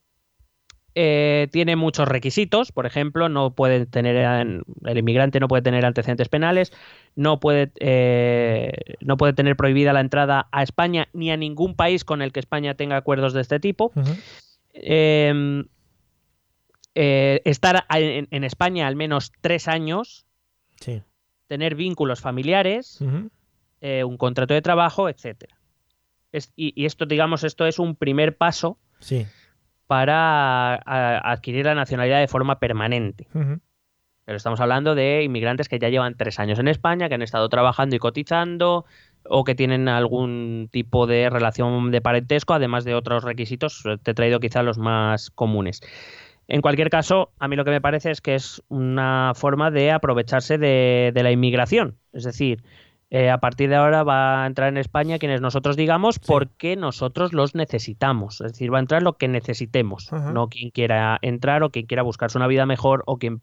Eh, tiene muchos requisitos, por ejemplo, no puede tener eh, el inmigrante no puede tener antecedentes penales, no puede eh, no puede tener prohibida la entrada a España ni a ningún país con el que España tenga acuerdos de este tipo. Ujú. Eh, eh, estar en, en España al menos tres años, Sí. tener vínculos familiares, eh, un contrato de trabajo, etcétera. Es- y, y esto, digamos, esto es un primer paso Sí. Para adquirir la nacionalidad de forma permanente. Pero estamos hablando de inmigrantes que ya llevan tres años en España, que han estado trabajando y cotizando, o que tienen algún tipo de relación de parentesco, además de otros requisitos. Te he traído quizá los más comunes. En cualquier caso, a mí lo que me parece es que es una forma de aprovecharse de, de la inmigración. Es decir, eh, a partir de ahora va a entrar en España quienes nosotros digamos porque nosotros los necesitamos. Es decir, va a entrar lo que necesitemos, no quien quiera entrar o quien quiera buscarse una vida mejor o quien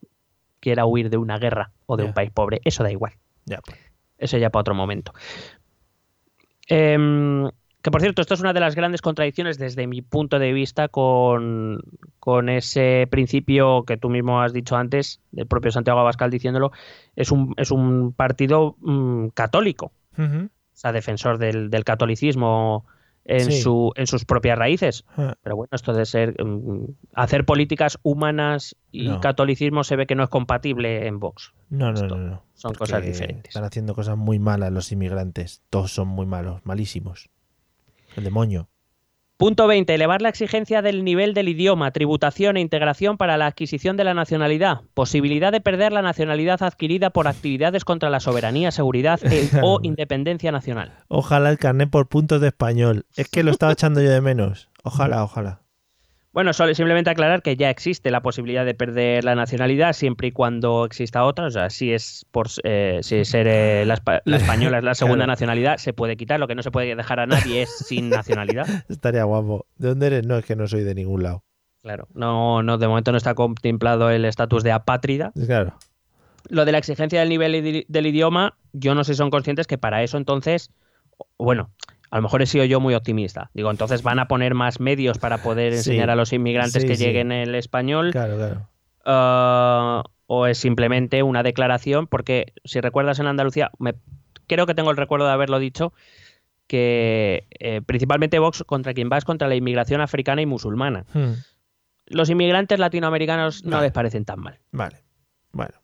quiera huir de una guerra o de un país pobre. Eso da igual. Pues. Eso ya para otro momento. Em, que por cierto, esto es una de las grandes contradicciones desde mi punto de vista con, con ese principio que tú mismo has dicho antes, del propio Santiago Abascal diciéndolo, es un, es un partido mm, católico, Ujú. o sea, defensor del, del catolicismo en, Sí. su, en sus propias raíces. Ah, Pero bueno, esto de ser mm, hacer políticas humanas y No. catolicismo se ve que no es compatible en Vox. No, no, Esto no, no. son porque cosas diferentes. Están haciendo cosas muy malas los inmigrantes. Todos son muy malos, malísimos. El demonio. Punto 20. Elevar la exigencia del nivel del idioma, tributación e integración para la adquisición de la nacionalidad. Posibilidad de perder la nacionalidad adquirida por actividades contra la soberanía, seguridad e- o independencia nacional. Ojalá el carnet por puntos de español. Es que lo estaba echando yo de menos. Ojalá, ojalá. Bueno, solo simplemente aclarar que ya existe la posibilidad de perder la nacionalidad siempre y cuando exista otra. O sea, si es por eh, si ser eh, la, espa- la española es la segunda Claro. nacionalidad, se puede quitar. Lo que no se puede dejar a nadie es sin nacionalidad. Estaría guapo. ¿De dónde eres? No, es que no soy de ningún lado. Claro. No, no, de momento no está contemplado el estatus de apátrida. Claro. Lo de la exigencia del nivel del idioma, yo no sé si son conscientes que para eso entonces, bueno, a lo mejor he sido yo muy optimista. Digo, entonces van a poner más medios para poder Sí. enseñar a los inmigrantes Sí, que sí. lleguen el español. Claro, claro. Ah, o es simplemente una declaración, porque si recuerdas en Andalucía, me, creo que tengo el recuerdo de haberlo dicho, que eh, principalmente Vox contra quien va es contra la inmigración africana y musulmana. Hmm, Los inmigrantes latinoamericanos no Vale. les parecen tan mal. Vale. Bueno.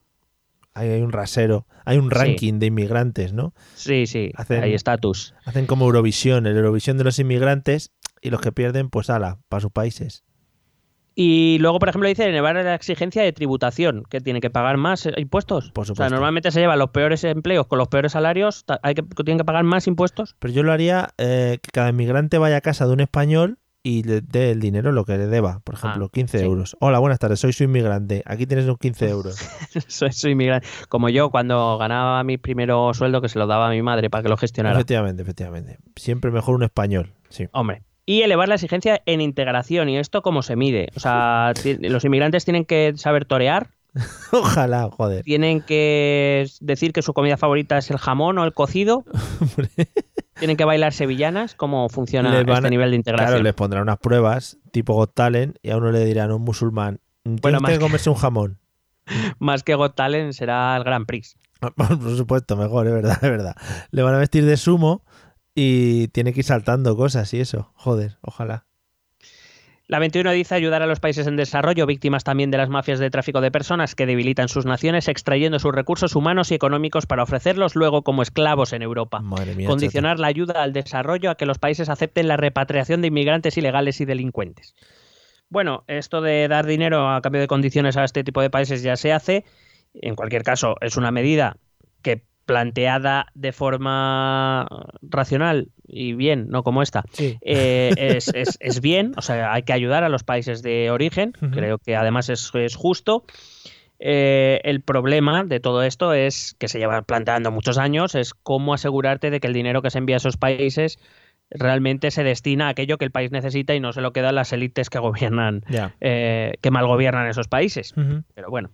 Ahí hay un rasero. Hay un Sí. ranking de inmigrantes, ¿no? Sí, sí, Hacen- hay estatus. Hacen como Eurovisión, el Eurovisión de los inmigrantes y los que pierden, pues ala, para sus países. Y luego, por ejemplo, dice elevar la exigencia de tributación, que tiene que pagar más eh, impuestos. Por O sea, supuesto. normalmente se llevan los peores empleos con los peores salarios, hay que, tienen que pagar más impuestos. Pero yo lo haría eh, que cada inmigrante vaya a casa de un español y le dé el dinero lo que le deba. Por ejemplo, Ah, 15 sí. euros. Hola, buenas tardes, soy su inmigrante. Aquí tienes unos 15 euros. soy, soy inmigrante. Como yo, cuando ganaba mi primero sueldo, que se lo daba a mi madre para que lo gestionara. efectivamente, efectivamente. Siempre mejor un español. Sí. Hombre. Y elevar la exigencia en integración. ¿Y esto cómo se mide? O sea, los inmigrantes tienen que saber torear, Ojalá, joder. tienen que decir que su comida favorita es el jamón o el cocido, tienen que bailar sevillanas. ¿Cómo funciona van este nivel de integración? Claro, les pondrán unas pruebas tipo Got Talent y a uno le dirán a un musulmán, tienes Bueno, que que- comerse un jamón. Más que Got Talent será el Grand Prix. Por supuesto, mejor, es verdad, es verdad. Le van a vestir de sumo y tiene que ir saltando cosas y eso. Joder, ojalá. La 21 dice ayudar a los países en desarrollo, víctimas también de las mafias de tráfico de personas que debilitan sus naciones, extrayendo sus recursos humanos y económicos para ofrecerlos luego como esclavos en Europa. Madre mía. Condicionar la ayuda al desarrollo a que los países acepten la repatriación de inmigrantes ilegales y delincuentes. Bueno, esto de dar dinero a cambio de condiciones a este tipo de países ya se hace. En cualquier caso, es una medida que planteada de forma racional y bien, no como esta. Sí. eh, es, es- es bien, o sea, hay que ayudar a los países de origen, creo que además es, es justo. Eh, el problema de todo esto es que se lleva planteando muchos años, es cómo asegurarte de que el dinero que se envía a esos países realmente se destina a aquello que el país necesita y no se lo quedan las élites que gobiernan, eh, que mal gobiernan esos países. Pero bueno,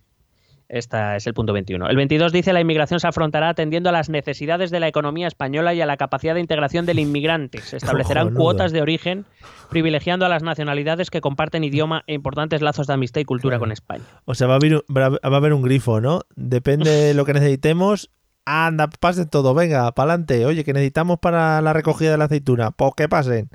este es el punto 21. El 22 dice la inmigración se afrontará atendiendo a las necesidades de la economía española y a la capacidad de integración del inmigrante. Se establecerán cuotas de origen privilegiando a las nacionalidades que comparten idioma e importantes lazos de amistad y cultura Claro. con España. O sea, va a, haber, un- va a haber un grifo, ¿no? Depende de lo que necesitemos. Anda, pase todo, venga, para adelante. Oye, que necesitamos para la recogida de la aceituna. Pues que pasen.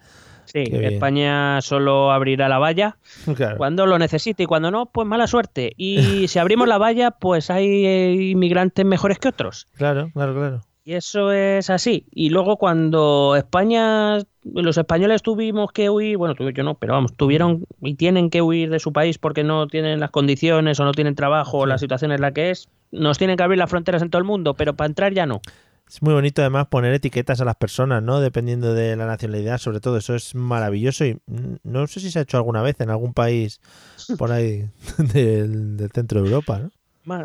Sí, Qué bien. España solo abrirá la valla Claro. cuando lo necesite y cuando no, pues mala suerte. Y si abrimos la valla, pues hay eh, inmigrantes mejores que otros. Claro, claro, claro. Y eso es así. Y luego cuando España, los españoles tuvimos que huir, bueno, tuve yo no, pero vamos, tuvieron y tienen que huir de su país porque no tienen las condiciones o no tienen trabajo o la situación es la que es, nos tienen que abrir las fronteras en todo el mundo, pero para entrar ya no. Es muy bonito además poner etiquetas a las personas, ¿no? Dependiendo de la nacionalidad, sobre todo. Eso es maravilloso y no sé si se ha hecho alguna vez en algún país por ahí del, del centro de Europa, ¿no?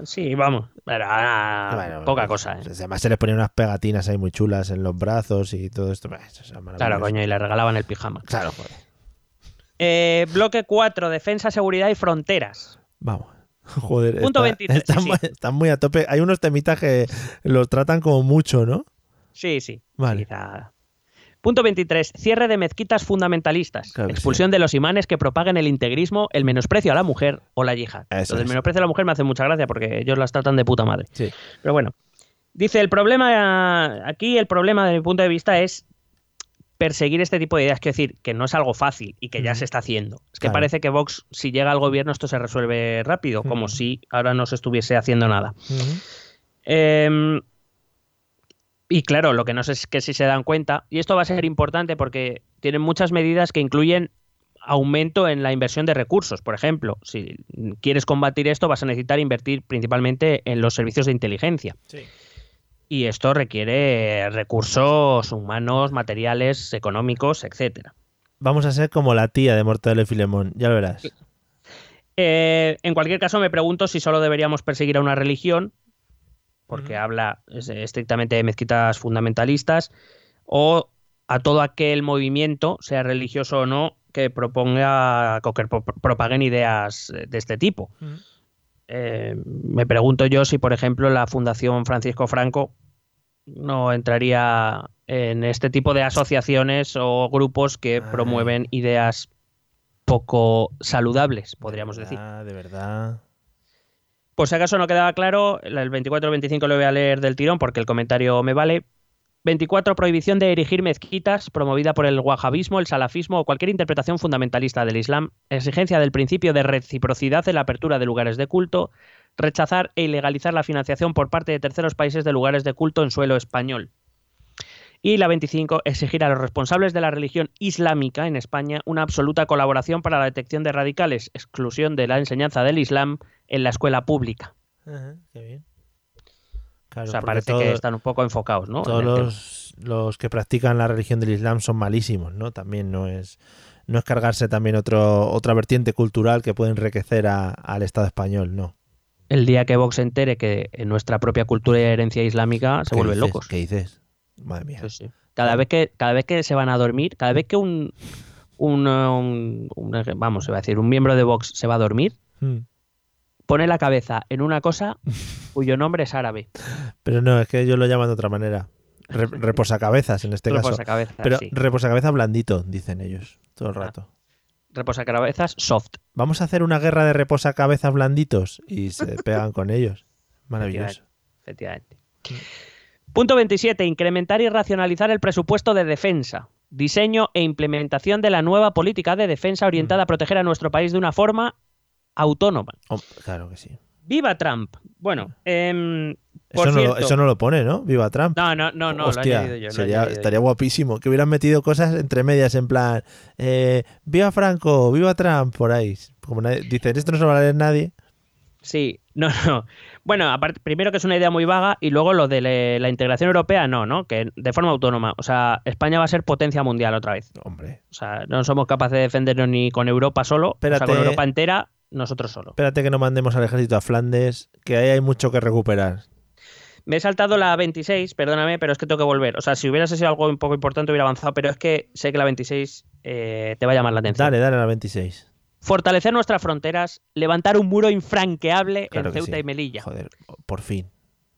Sí, vamos, pero ah, Bueno, poca bueno, cosa. ¿eh? pues, Además se les ponían unas pegatinas ahí muy chulas en los brazos y todo esto. Bah, eso es maravilloso. Claro, coño, y le regalaban el pijama. Claro, joder. Eh, bloque 4, defensa, seguridad y fronteras. Vamos. Joder, Punto está- 23, Están, sí. muy- están muy a tope. Hay unos temitas que los tratan como mucho, ¿no? Sí, sí. Vale. quizá. Punto 23. Cierre de mezquitas fundamentalistas. Claro Expulsión de los imanes que propaguen el integrismo, el menosprecio a la mujer o la yihad. Eso es. menosprecio a la mujer me hace mucha gracia porque ellos las tratan de puta madre. Sí. Pero bueno. Dice, el problema, aquí el problema desde mi punto de vista es perseguir este tipo de ideas. Quiero decir, que no es algo fácil y que ya se está haciendo. Es que Claro. parece que Vox, si llega al gobierno, esto se resuelve rápido, como si ahora no se estuviese haciendo nada. Em, y claro, lo que no sé es que si se dan cuenta, y esto va a ser importante porque tienen muchas medidas que incluyen aumento en la inversión de recursos. Por ejemplo, si quieres combatir esto, vas a necesitar invertir principalmente en los servicios de inteligencia. Y esto requiere recursos humanos, materiales, económicos, etcétera. Vamos a ser como la tía de Mortadelo y Filemón, ya lo verás. Eh, en cualquier caso, me pregunto si solo deberíamos perseguir a una religión, porque habla es- estrictamente de mezquitas fundamentalistas, o a todo aquel movimiento, sea religioso o no, que proponga o que pro- propaguen ideas de este tipo. Eh, me pregunto yo si, por ejemplo, la Fundación Francisco Franco no entraría en este tipo de asociaciones o grupos que Ay. promueven ideas poco saludables, podríamos decir. Ah, de verdad. Por si acaso no quedaba claro, el 24 25 lo voy a leer del tirón porque el comentario me vale. 24. Prohibición de erigir mezquitas promovida por el wahabismo, el salafismo o cualquier interpretación fundamentalista del Islam. Exigencia del principio de reciprocidad en la apertura de lugares de culto. Rechazar e ilegalizar la financiación por parte de terceros países de lugares de culto en suelo español. Y la 25. Exigir a los responsables de la religión islámica en España una absoluta colaboración para la detección de radicales, exclusión de la enseñanza del Islam en la escuela pública. Qué bien. Claro, o sea, parece todo- que están un poco enfocados, ¿no? todos en los, los que practican la religión del Islam son malísimos, ¿no? También no es no es cargarse también otro, otra vertiente cultural que puede enriquecer a- al Estado español, no. El día que Vox se entere que en nuestra propia cultura y herencia islámica se ¿Qué vuelven dices? locos. ¿Qué dices? Madre mía. Sí, sí. Cada vez que cada vez que se van a dormir, cada vez que un, un, un- un- vamos, se va a decir, un miembro de Vox se va a dormir, Mm. Pone la cabeza en una cosa cuyo nombre es árabe. Pero no, es que ellos lo llaman de otra manera. Re- reposacabezas en este caso. Reposacabezas, Pero sí. reposacabezas blandito, dicen ellos, todo el Ah. rato. Reposacabezas soft. Vamos a hacer una guerra de reposacabezas blanditos y se pegan con ellos. Maravilloso. Efectivamente. Punto 27. Incrementar y racionalizar el presupuesto de defensa. Diseño e implementación de la nueva política de defensa orientada a proteger a nuestro país de una forma autónoma. Oh, claro que sí. ¡Viva Trump! Bueno, em, por Eso no, lo, cierto- eso no lo pone, ¿no? Viva Trump. No, no, no, no, lo he Hostia, lo he yo. estaría guapísimo que hubieran metido cosas entre medias en plan eh, viva Franco, viva Trump, por ahí. Como nadie- dicen, esto no se lo va a leer nadie. Sí, no, no. Bueno, aparte, primero que es una idea muy vaga y luego lo de le- la integración europea, no, ¿no? Que de forma autónoma. O sea, España va a ser potencia mundial otra vez. Hombre, O sea, no somos capaces de defendernos ni con Europa solo, o sea, Espérate. con Europa entera, nosotros solo. espérate que no mandemos al ejército a Flandes, que ahí hay mucho que recuperar. Me he saltado la 26, perdóname, pero es que tengo que volver. O sea, si hubiera sido algo un poco importante hubiera avanzado, pero es que sé que la 26 eh, te va a llamar la atención. Dale, dale a la 26. Fortalecer nuestras fronteras, levantar un muro infranqueable Claro en Ceuta sí. y Melilla. Joder, por fin.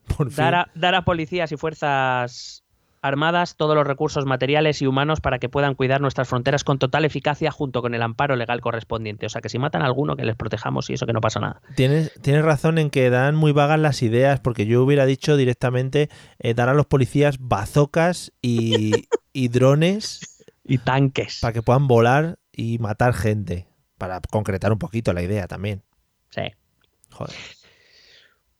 Por fin. Dar a, dar a policías y fuerzas armadas todos los recursos materiales y humanos para que puedan cuidar nuestras fronteras con total eficacia junto con el amparo legal correspondiente. O sea, que si matan a alguno, que les protejamos y eso que no pasa nada. Tienes, tienes razón en que dan muy vagas las ideas, porque yo hubiera dicho directamente eh, dar a los policías bazocas y, y drones Y tanques. para que puedan volar y matar gente. Para concretar un poquito la idea también. Sí. Joder.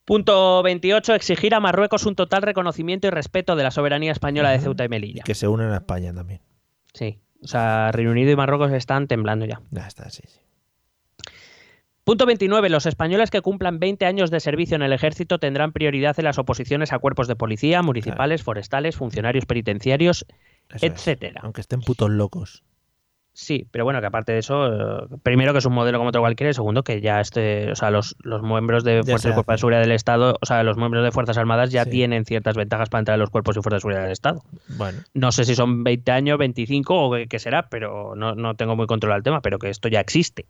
Punto 28. Exigir a Marruecos un total reconocimiento y respeto de la soberanía española de. Ceuta y Y Melilla. que se unan a España también. Sí. O sea, Reino Unido y Marruecos están temblando ya. Ya está, sí, sí. Punto 29. Los españoles que cumplan 20 años de servicio en el ejército tendrán prioridad en las oposiciones a cuerpos de policía, municipales, forestales, funcionarios penitenciarios, Eso es. etcétera. Aunque estén putos locos. Sí, pero bueno, que aparte de eso, eh, primero que es un modelo como otro cualquiera y segundo que ya este, o sea, los, los miembros de Fuerzas y Cuerpos de. Seguridad del Estado, o sea, los miembros de Fuerzas Armadas ya Sí. tienen ciertas ventajas para entrar en los cuerpos y Fuerzas de Seguridad del Estado. Bueno, No sé si son 20 años, 25 o qué, qué será, pero no, no tengo muy controlado el tema, pero que esto ya existe.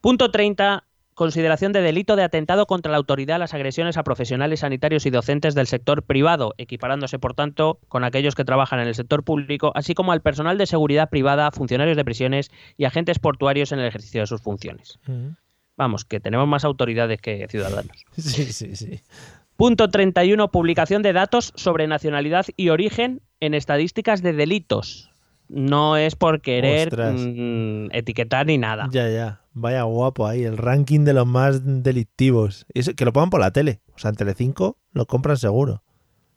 Punto 30. Consideración de delito de atentado contra la autoridad a las agresiones a profesionales sanitarios y docentes del sector privado, equiparándose, por tanto, con aquellos que trabajan en el sector público, así como al personal de seguridad privada, funcionarios de prisiones y agentes portuarios en el ejercicio de sus funciones. Vamos, que tenemos más autoridades que ciudadanos. sí, sí, sí. Punto 31. Publicación de datos sobre nacionalidad y origen en estadísticas de delitos. No es por querer mm, etiquetar ni nada. Ya, ya. Vaya guapo ahí, el ranking de los más delictivos. Eso- que lo pongan por la tele. O sea, en Telecinco lo compran seguro.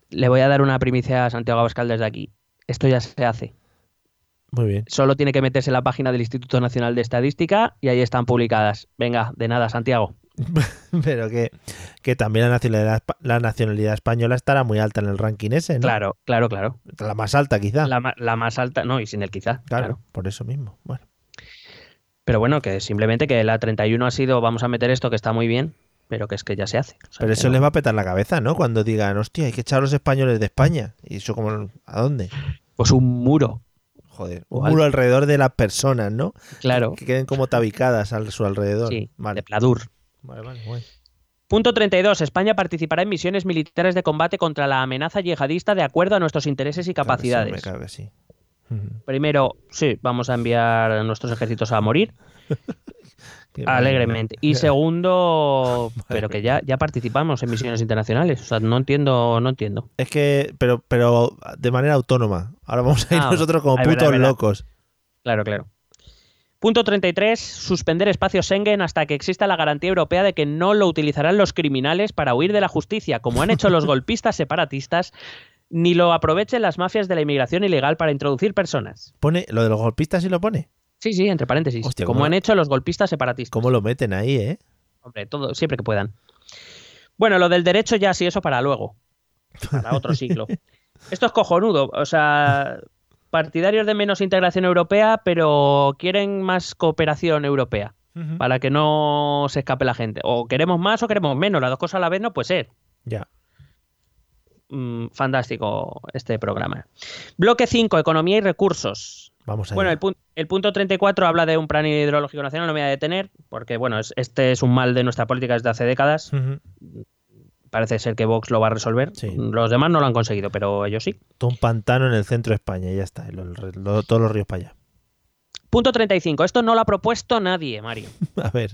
Le voy a dar una primicia a Santiago Abascal desde aquí. Esto ya se hace. Muy bien. Solo tiene que meterse en la página del Instituto Nacional de Estadística y ahí están publicadas. Venga, de nada, Santiago. Pero que, que también la nacionalidad, la nacionalidad española estará muy alta en el ranking ese, ¿no? Claro, claro, claro. La más alta, quizá. La, la más alta, no, y sin el quizá. claro, claro. por eso mismo. Bueno, Pero bueno, que simplemente que la 31 ha sido, vamos a meter esto que está muy bien, pero que es que ya se hace. O sea, pero eso no. les va a petar la cabeza, ¿no? Cuando digan, hostia, hay que echar a los españoles de España. Y eso como, ¿a dónde? Pues un muro, Joder, un muro alrededor de las personas, ¿no? claro. Que queden como tabicadas a su alrededor. Sí, de Vale, pladur. Vale, vale, guay. Punto 32. España participará en misiones militares de combate contra la amenaza yihadista de acuerdo a nuestros intereses y capacidades. Que sí. Primero, sí, vamos a enviar a nuestros ejércitos a morir alegremente. Y segundo, pero que ya, ya participamos en misiones internacionales. O sea, no entiendo, no entiendo. Es que, pero, pero de manera autónoma. Ahora vamos a ir Ah, nosotros como putos verdad. locos. Claro, claro. Punto 33. Suspender espacio Schengen hasta que exista la garantía europea de que no lo utilizarán los criminales para huir de la justicia, como han hecho los golpistas separatistas, ni lo aprovechen las mafias de la inmigración ilegal para introducir personas. Pone, lo de los golpistas sí lo pone. Sí, sí, entre paréntesis. Hostia, como ¿cómo- han hecho los golpistas separatistas. ¿Cómo lo meten ahí, eh? Hombre, todo, siempre que puedan. Bueno, lo del derecho ya sí, eso para luego. Para otro siglo. Esto es cojonudo. O sea, partidarios de menos integración europea, pero quieren más cooperación europea. Para que no se escape la gente. O queremos más o queremos menos. Las dos cosas a la vez no puede ser. Ya. Mm, fantástico este programa. Bloque 5, economía y recursos. Vamos allá. Bueno, el, pun- el punto 34 habla de un plan hidrológico nacional, no me voy a detener, porque bueno, es- este es un mal de nuestra política desde hace décadas. Parece ser que Vox lo va a resolver. Sí. Los demás no lo han conseguido, pero ellos sí. Todo un pantano en el centro de España y ya está. todos los ríos para allá. Punto 35. Esto no lo ha propuesto nadie, Mario. A ver.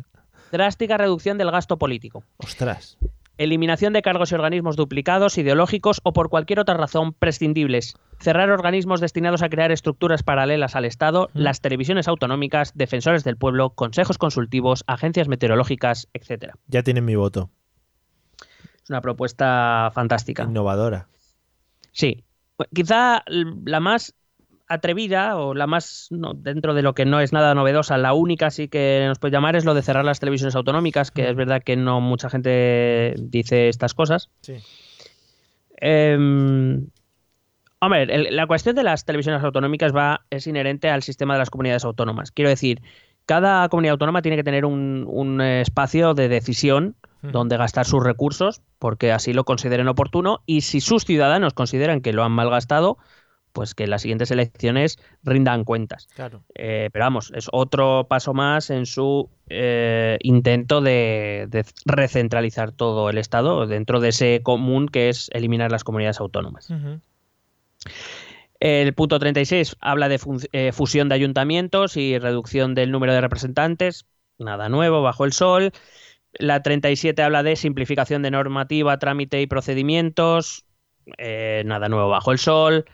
Drástica reducción del gasto político. Ostras. Eliminación de cargos y organismos duplicados, ideológicos o por cualquier otra razón prescindibles. Cerrar organismos destinados a crear estructuras paralelas al Estado, Mm. las televisiones autonómicas, defensores del pueblo, consejos consultivos, agencias meteorológicas, etc. Ya tienen mi voto. Es una propuesta fantástica. Innovadora. Sí. Quizá la más atrevida o la más, no, dentro de lo que no es nada novedosa, la única sí que nos puede llamar es lo de cerrar las televisiones autonómicas, que es verdad que no mucha gente dice estas cosas. Sí. Eh, hombre, el- la cuestión de las televisiones autonómicas va, es inherente al sistema de las comunidades autónomas. Quiero decir, cada comunidad autónoma tiene que tener un, un espacio de decisión donde gastar sus recursos, porque así lo consideren oportuno, y si sus ciudadanos consideran que lo han malgastado, pues que las siguientes elecciones rindan cuentas. Claro. Eh, pero vamos, es otro paso más en su eh, intento de, de recentralizar todo el Estado dentro de ese común que es eliminar las comunidades autónomas. El punto 36 habla de eh, fusión de ayuntamientos y reducción del número de representantes. Nada nuevo bajo el sol. La 37 habla de simplificación de normativa, trámite y procedimientos. Eh, nada nuevo bajo el sol.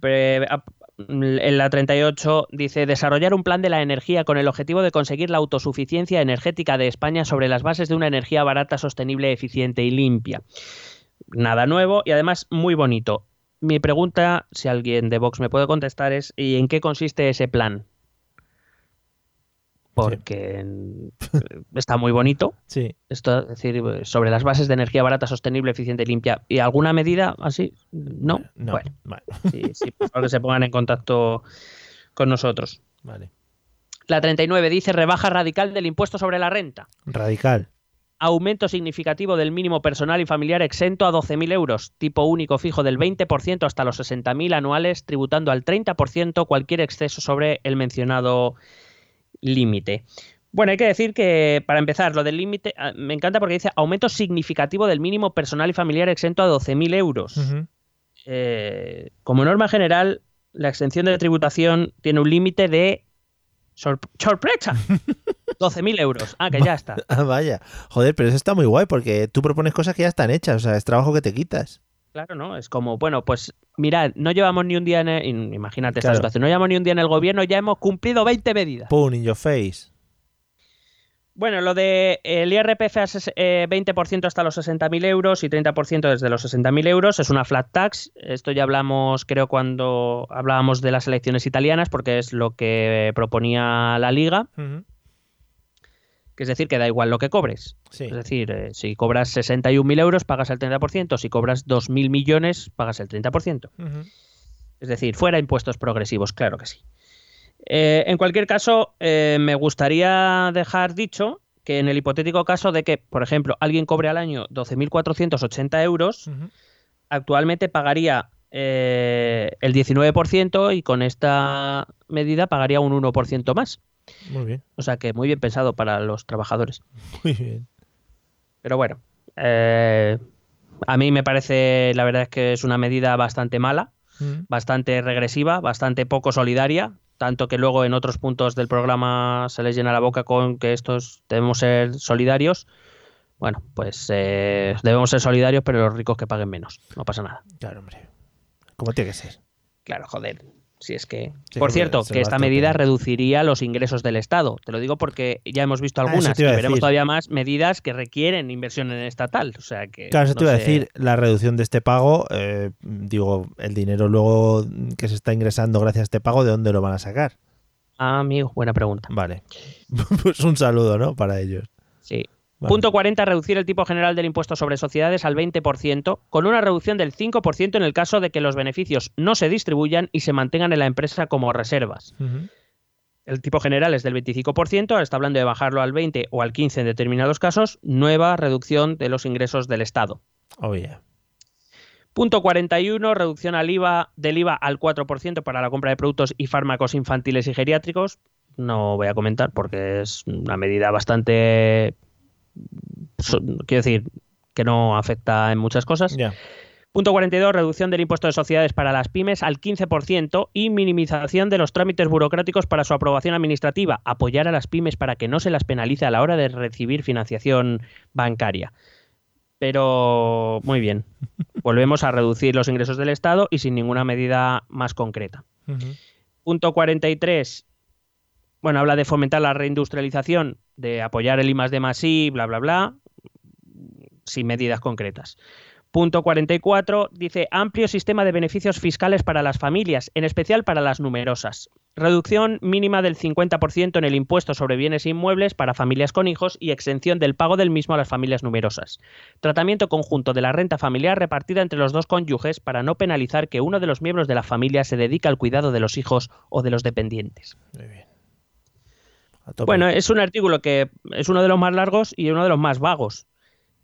Pre- ap- En la 38 dice desarrollar un plan de la energía con el objetivo de conseguir la autosuficiencia energética de España sobre las bases de una energía barata, sostenible, eficiente y limpia. Nada nuevo y además muy bonito. Mi pregunta, si alguien de Vox me puede contestar, es ¿y en qué consiste ese plan? Porque eh, está muy bonito. Sí. Esto es decir, sobre las bases de energía barata, sostenible, eficiente y limpia. ¿Y alguna medida así? No. No. Bueno, Vale. sí, sí, por favor que se pongan en contacto con nosotros. Vale. La 39 dice rebaja radical del impuesto sobre la renta. Radical. Aumento significativo del mínimo personal y familiar exento a 12.000 euros. Tipo único fijo del 20% hasta los 60.000 anuales, tributando al 30% cualquier exceso sobre el mencionado límite. Bueno, hay que decir que, para empezar, lo del límite, ah, me encanta porque dice aumento significativo del mínimo personal y familiar exento a 12.000 euros. Eh, como norma general, la exención de tributación tiene un límite de sor- sorpresa. 12.000 euros. Ah, que ya está. Ah, vaya. Joder, pero eso está muy guay porque tú propones cosas que ya están hechas, o sea, es trabajo que te quitas. Claro, ¿no? Es como, bueno, pues mirad, no llevamos ni un día en el, imagínate esta Claro. situación, no llevamos ni un día en el gobierno, ya hemos cumplido 20 medidas. Pum, in your face. Bueno, lo de el IRPF a ses- eh, 20% hasta los 60.000 euros y 30% desde los 60.000 euros es una flat tax. Esto ya hablamos, creo, cuando hablábamos de las elecciones italianas, porque es lo que proponía la Liga, que es decir, que da igual lo que cobres. Sí. Es decir, eh, si cobras 61.000 euros, pagas el 30%, si cobras 2.000 millones, pagas el 30%. Es decir, fuera impuestos progresivos, claro que sí. Eh, en cualquier caso, eh, me gustaría dejar dicho que en el hipotético caso de que, por ejemplo, alguien cobre al año 12.480 euros, actualmente pagaría el 19% y con esta medida pagaría un 1% más. Muy bien, O sea que muy bien pensado para los trabajadores. muy bien. Pero bueno, eh, a mí me parece, la verdad es que es una medida bastante mala, Mm. bastante regresiva, bastante poco solidaria, tanto que luego en otros puntos del programa se les llena la boca con que estos debemos ser solidarios. Bueno, pues eh, debemos ser solidarios, pero los ricos que paguen menos. No pasa nada. Claro, hombre. Como tiene que ser. Claro, joder. Si es que. Sí, Por cierto, que esta medida reduciría los ingresos del Estado. Te lo digo porque ya hemos visto Ah, algunas te y iba a veremos decir. todavía más medidas que requieren inversión en estatal. O sea que. Claro, eso no te iba a decir, la reducción de este pago, eh, digo, el dinero luego que se está ingresando gracias a este pago, ¿de dónde lo van a sacar? Ah, amigo, buena pregunta. Vale. pues un saludo, ¿no? Para ellos. Sí. Vale. Punto 40, reducir el tipo general del impuesto sobre sociedades al 20%, con una reducción del 5% en el caso de que los beneficios no se distribuyan y se mantengan en la empresa como reservas. El tipo general es del 25%, ahora está hablando de bajarlo al 20 o al 15 en determinados casos, nueva reducción de los ingresos del Estado. Oh, yeah. Punto 41, reducción al IVA, del IVA al 4% para la compra de productos y fármacos infantiles y geriátricos. No voy a comentar porque es una medida bastante... Quiero decir, que no afecta en muchas cosas. Ya. Punto 42, reducción del impuesto de sociedades para las pymes al 15% y minimización de los trámites burocráticos para su aprobación administrativa. Apoyar a las pymes para que no se las penalice a la hora de recibir financiación bancaria. Pero muy bien. Volvemos a reducir los ingresos del Estado y sin ninguna medida más concreta. Ujú. Punto 43. Bueno, habla de fomentar la reindustrialización, de apoyar el I más D más I, bla, bla, bla, sin medidas concretas. Punto 44 dice amplio sistema de beneficios fiscales para las familias, en especial para las numerosas. Reducción mínima del 50% en el impuesto sobre bienes inmuebles para familias con hijos y exención del pago del mismo a las familias numerosas. Tratamiento conjunto de la renta familiar repartida entre los dos cónyuges para no penalizar que uno de los miembros de la familia se dedica al cuidado de los hijos o de los dependientes. Muy bien. Bueno, es un artículo que es uno de los más largos y uno de los más vagos.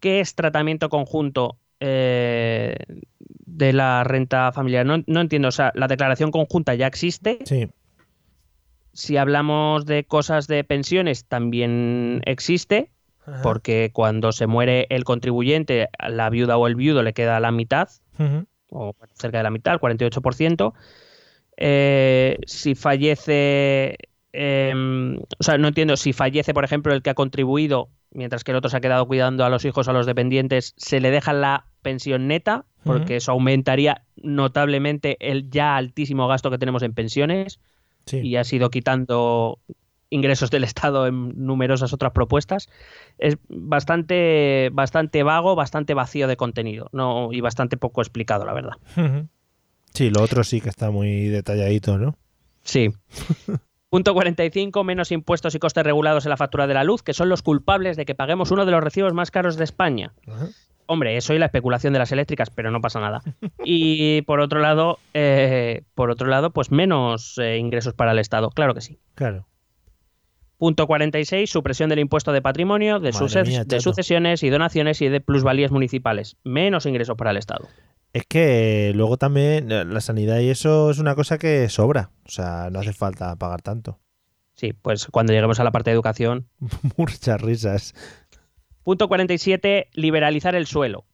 ¿Qué es tratamiento conjunto eh, de la renta familiar? No, no entiendo. O sea, la declaración conjunta ya existe. Sí. Si hablamos de cosas de pensiones, también existe, Ajá. porque cuando se muere el contribuyente, la viuda o el viudo le queda la mitad o cerca de la mitad, el 48%. Eh, si fallece, eh, o sea, no entiendo, si fallece, por ejemplo, el que ha contribuido, mientras que el otro se ha quedado cuidando a los hijos o a los dependientes, se le deja la pensión neta, porque eso aumentaría notablemente el ya altísimo gasto que tenemos en pensiones Sí. y ha sido quitando ingresos del Estado en numerosas otras propuestas. Es bastante, bastante vago, bastante vacío de contenido no, y bastante poco explicado, la verdad. Sí, lo otro sí que está muy detalladito, ¿no? Sí. Punto 45, menos impuestos y costes regulados en la factura de la luz, que son los culpables de que paguemos uno de los recibos más caros de España. Ajá. Hombre, eso y la especulación de las eléctricas, pero no pasa nada. Y por otro lado, eh, por otro lado, pues menos eh, ingresos para el Estado, claro que sí. Claro. Punto 46, supresión del impuesto de patrimonio, de, Madre suces- mía, de chato. sucesiones y donaciones y de plusvalías municipales. Menos ingresos para el Estado. Es que luego también eh, la sanidad y eso es una cosa que sobra. O sea, no hace falta pagar tanto. Sí, pues cuando lleguemos a la parte de educación. Muchas risas. Punto 47, liberalizar el suelo.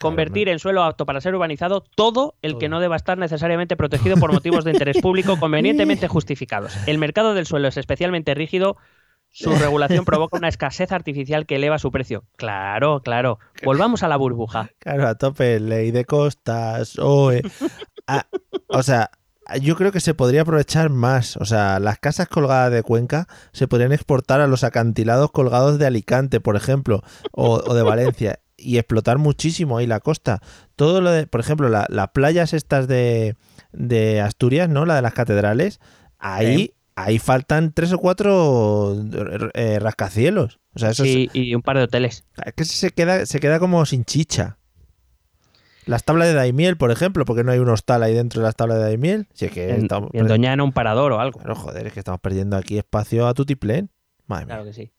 Convertir en suelo apto para ser urbanizado todo el que no deba estar necesariamente protegido por motivos de interés público convenientemente justificados. El mercado del suelo es especialmente rígido, Su regulación provoca una escasez artificial que eleva su precio. Claro, claro. Volvamos a la burbuja. Claro, a tope, ley de costas, OE. Ah, o sea, yo creo que se podría aprovechar más. O sea, las casas colgadas de Cuenca se podrían exportar a los acantilados colgados de Alicante, por ejemplo, o, o de Valencia, y explotar muchísimo ahí la costa. Todo lo de, por ejemplo, la- las playas estas de, de Asturias, ¿no? La de las catedrales, ahí, ahí faltan tres o cuatro eh, rascacielos. O sea, eso es- Sí, y un par de hoteles. es que se queda, se queda como sin chicha. Las tablas de Daimiel, por ejemplo, porque no hay un hostal ahí dentro de las tablas de Daimiel. Si es que En, estamos en Doñana un parador o algo. Claro, joder, es que estamos perdiendo aquí espacio a tutiplén. Madre mía. Claro que sí.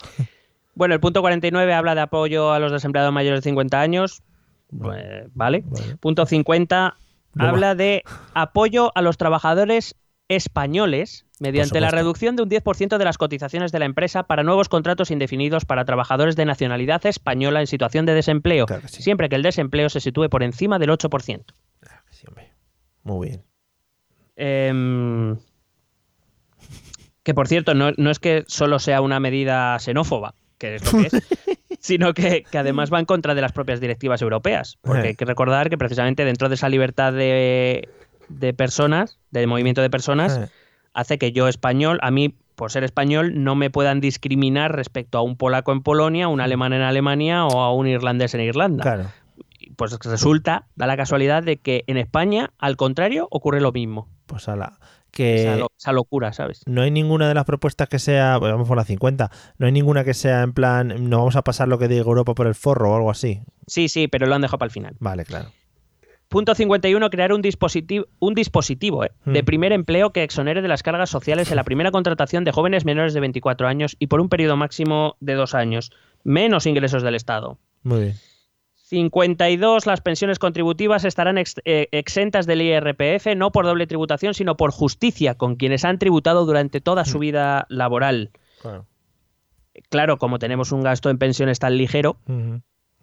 Bueno, el punto 49 habla de apoyo a los desempleados mayores de 50 años. Pues, vale. Vale. Punto 50 No va. habla de apoyo a los trabajadores españoles mediante la reducción de un 10% de las cotizaciones de la empresa para nuevos contratos indefinidos para trabajadores de nacionalidad española en situación de desempleo, Claro que sí. siempre que el desempleo se sitúe por encima del 8%. Sí, hombre. Muy bien. Em, que por cierto, no, no es que solo sea una medida xenófoba, que es lo que es, sino que, que además va en contra de las propias directivas europeas. Porque Eh. hay que recordar que precisamente dentro de esa libertad de, de personas, de movimiento de personas, Eh, hace que yo español, a mí por ser español, no me puedan discriminar respecto a un polaco en Polonia, un alemán en Alemania o a un irlandés en Irlanda. Claro. Pues resulta, da la casualidad de que en España, al contrario, ocurre lo mismo. Pues ala. Esa, Que lo- esa locura, ¿sabes? no hay ninguna de las propuestas que sea. vamos por la 50. No hay ninguna que sea en plan. No vamos a pasar lo que diga Europa por el forro o algo así. Sí, sí, pero lo han dejado para el final. Vale, claro. Punto 51. Crear un dispositivo, un dispositivo eh, de Mm. primer empleo que exonere de las cargas sociales en la primera contratación de jóvenes menores de 24 años y por un periodo máximo de dos años. Menos ingresos del Estado. Muy bien. 52. Las pensiones contributivas estarán ex- eh, exentas del IRPF no por doble tributación, sino por justicia con quienes han tributado durante toda su vida laboral. Claro. Claro, como tenemos un gasto en pensiones tan ligero.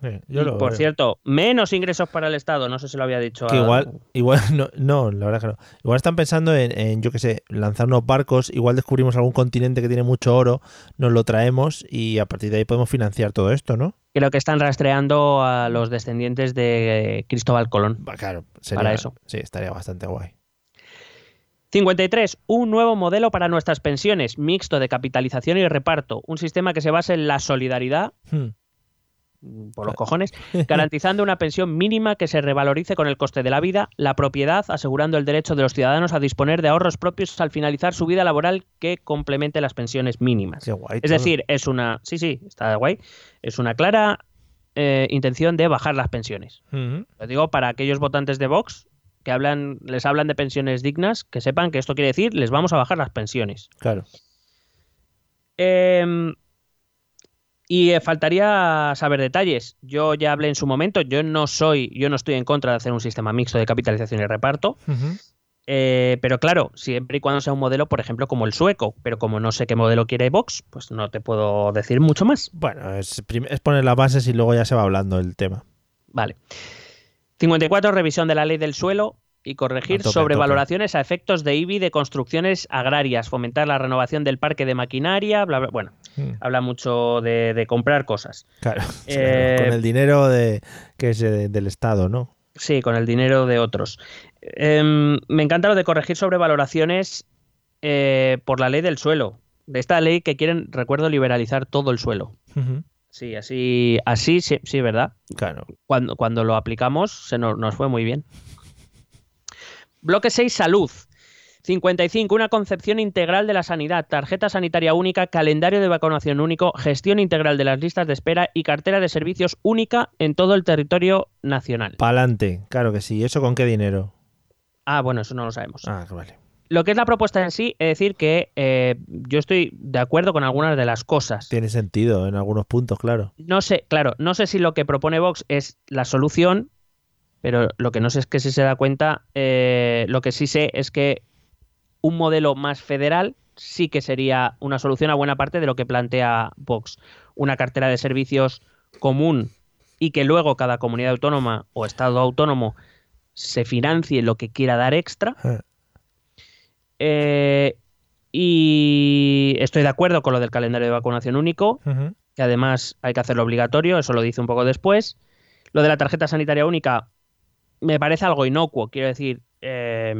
Sí, yo y, lo por veo. cierto, menos ingresos para el Estado, no sé si lo había dicho. Que a- igual, igual no, no, la verdad que no. Igual están pensando en, en, yo qué sé, lanzar unos barcos, igual descubrimos algún continente que tiene mucho oro, nos lo traemos y a partir de ahí podemos financiar todo esto, ¿no? Creo que están rastreando a los descendientes de Cristóbal Colón. Claro, sería, Para eso. Sí, estaría bastante guay. 53. Un nuevo modelo para nuestras pensiones, mixto de capitalización y reparto. Un sistema que se base en la solidaridad, Hmm. Por los cojones, garantizando una pensión mínima que se revalorice con el coste de la vida, la propiedad, asegurando el derecho de los ciudadanos a disponer de ahorros propios al finalizar su vida laboral que complemente las pensiones mínimas. Qué guay. Es decir, es una. Sí, sí, está guay. Es una clara eh, intención de bajar las pensiones. Ujú. Lo digo para aquellos votantes de Vox que hablan, les hablan de pensiones dignas, que sepan que esto quiere decir les vamos a bajar las pensiones. Claro. Eh, y eh, faltaría saber detalles. Yo ya hablé en su momento, yo no soy, yo no estoy en contra de hacer un sistema mixto de capitalización y reparto. Eh, pero claro, siempre y cuando sea un modelo, por ejemplo, como el sueco, pero como no sé qué modelo quiere Vox, pues no te puedo decir mucho más. Bueno, es, es poner las bases y luego ya se va hablando el tema. Vale. 54. Revisión de la ley del suelo y corregir tope, sobrevaloraciones a efectos de IBI de construcciones agrarias, fomentar la renovación del parque de maquinaria, bla, bla. Bueno, Mm. habla mucho de, de comprar cosas. Claro. Eh, Con el dinero de, que es eh, del Estado, ¿no? Sí, con el dinero de otros. Em, me encanta lo de corregir sobrevaloraciones eh, por la ley del suelo. De esta ley que quieren, recuerdo, liberalizar todo el suelo. Sí, así, así sí, sí, ¿verdad? Claro. cuando, cuando lo aplicamos se nos, nos fue muy bien. Bloque 6, salud. 55. Una concepción integral de la sanidad, tarjeta sanitaria única, calendario de vacunación único, gestión integral de las listas de espera y cartera de servicios única en todo el territorio nacional. Pa'lante, claro que sí. ¿Eso con qué dinero? Ah, bueno, eso no lo sabemos. Ah, vale. Lo que es la propuesta en sí, es decir que eh, yo estoy de acuerdo con algunas de las cosas. Tiene sentido en algunos puntos, claro. No sé, claro, no sé si lo que propone Vox es la solución, pero lo que no sé es que si se da cuenta, eh, lo que sí sé es que un modelo más federal sí que sería una solución a buena parte de lo que plantea Vox. Una cartera de servicios común y que luego cada comunidad autónoma o estado autónomo se financie lo que quiera dar extra. Eh. Eh, Y estoy de acuerdo con lo del calendario de vacunación único, que además hay que hacerlo obligatorio, eso lo dice un poco después. Lo de la tarjeta sanitaria única me parece algo inocuo, quiero decir, eh,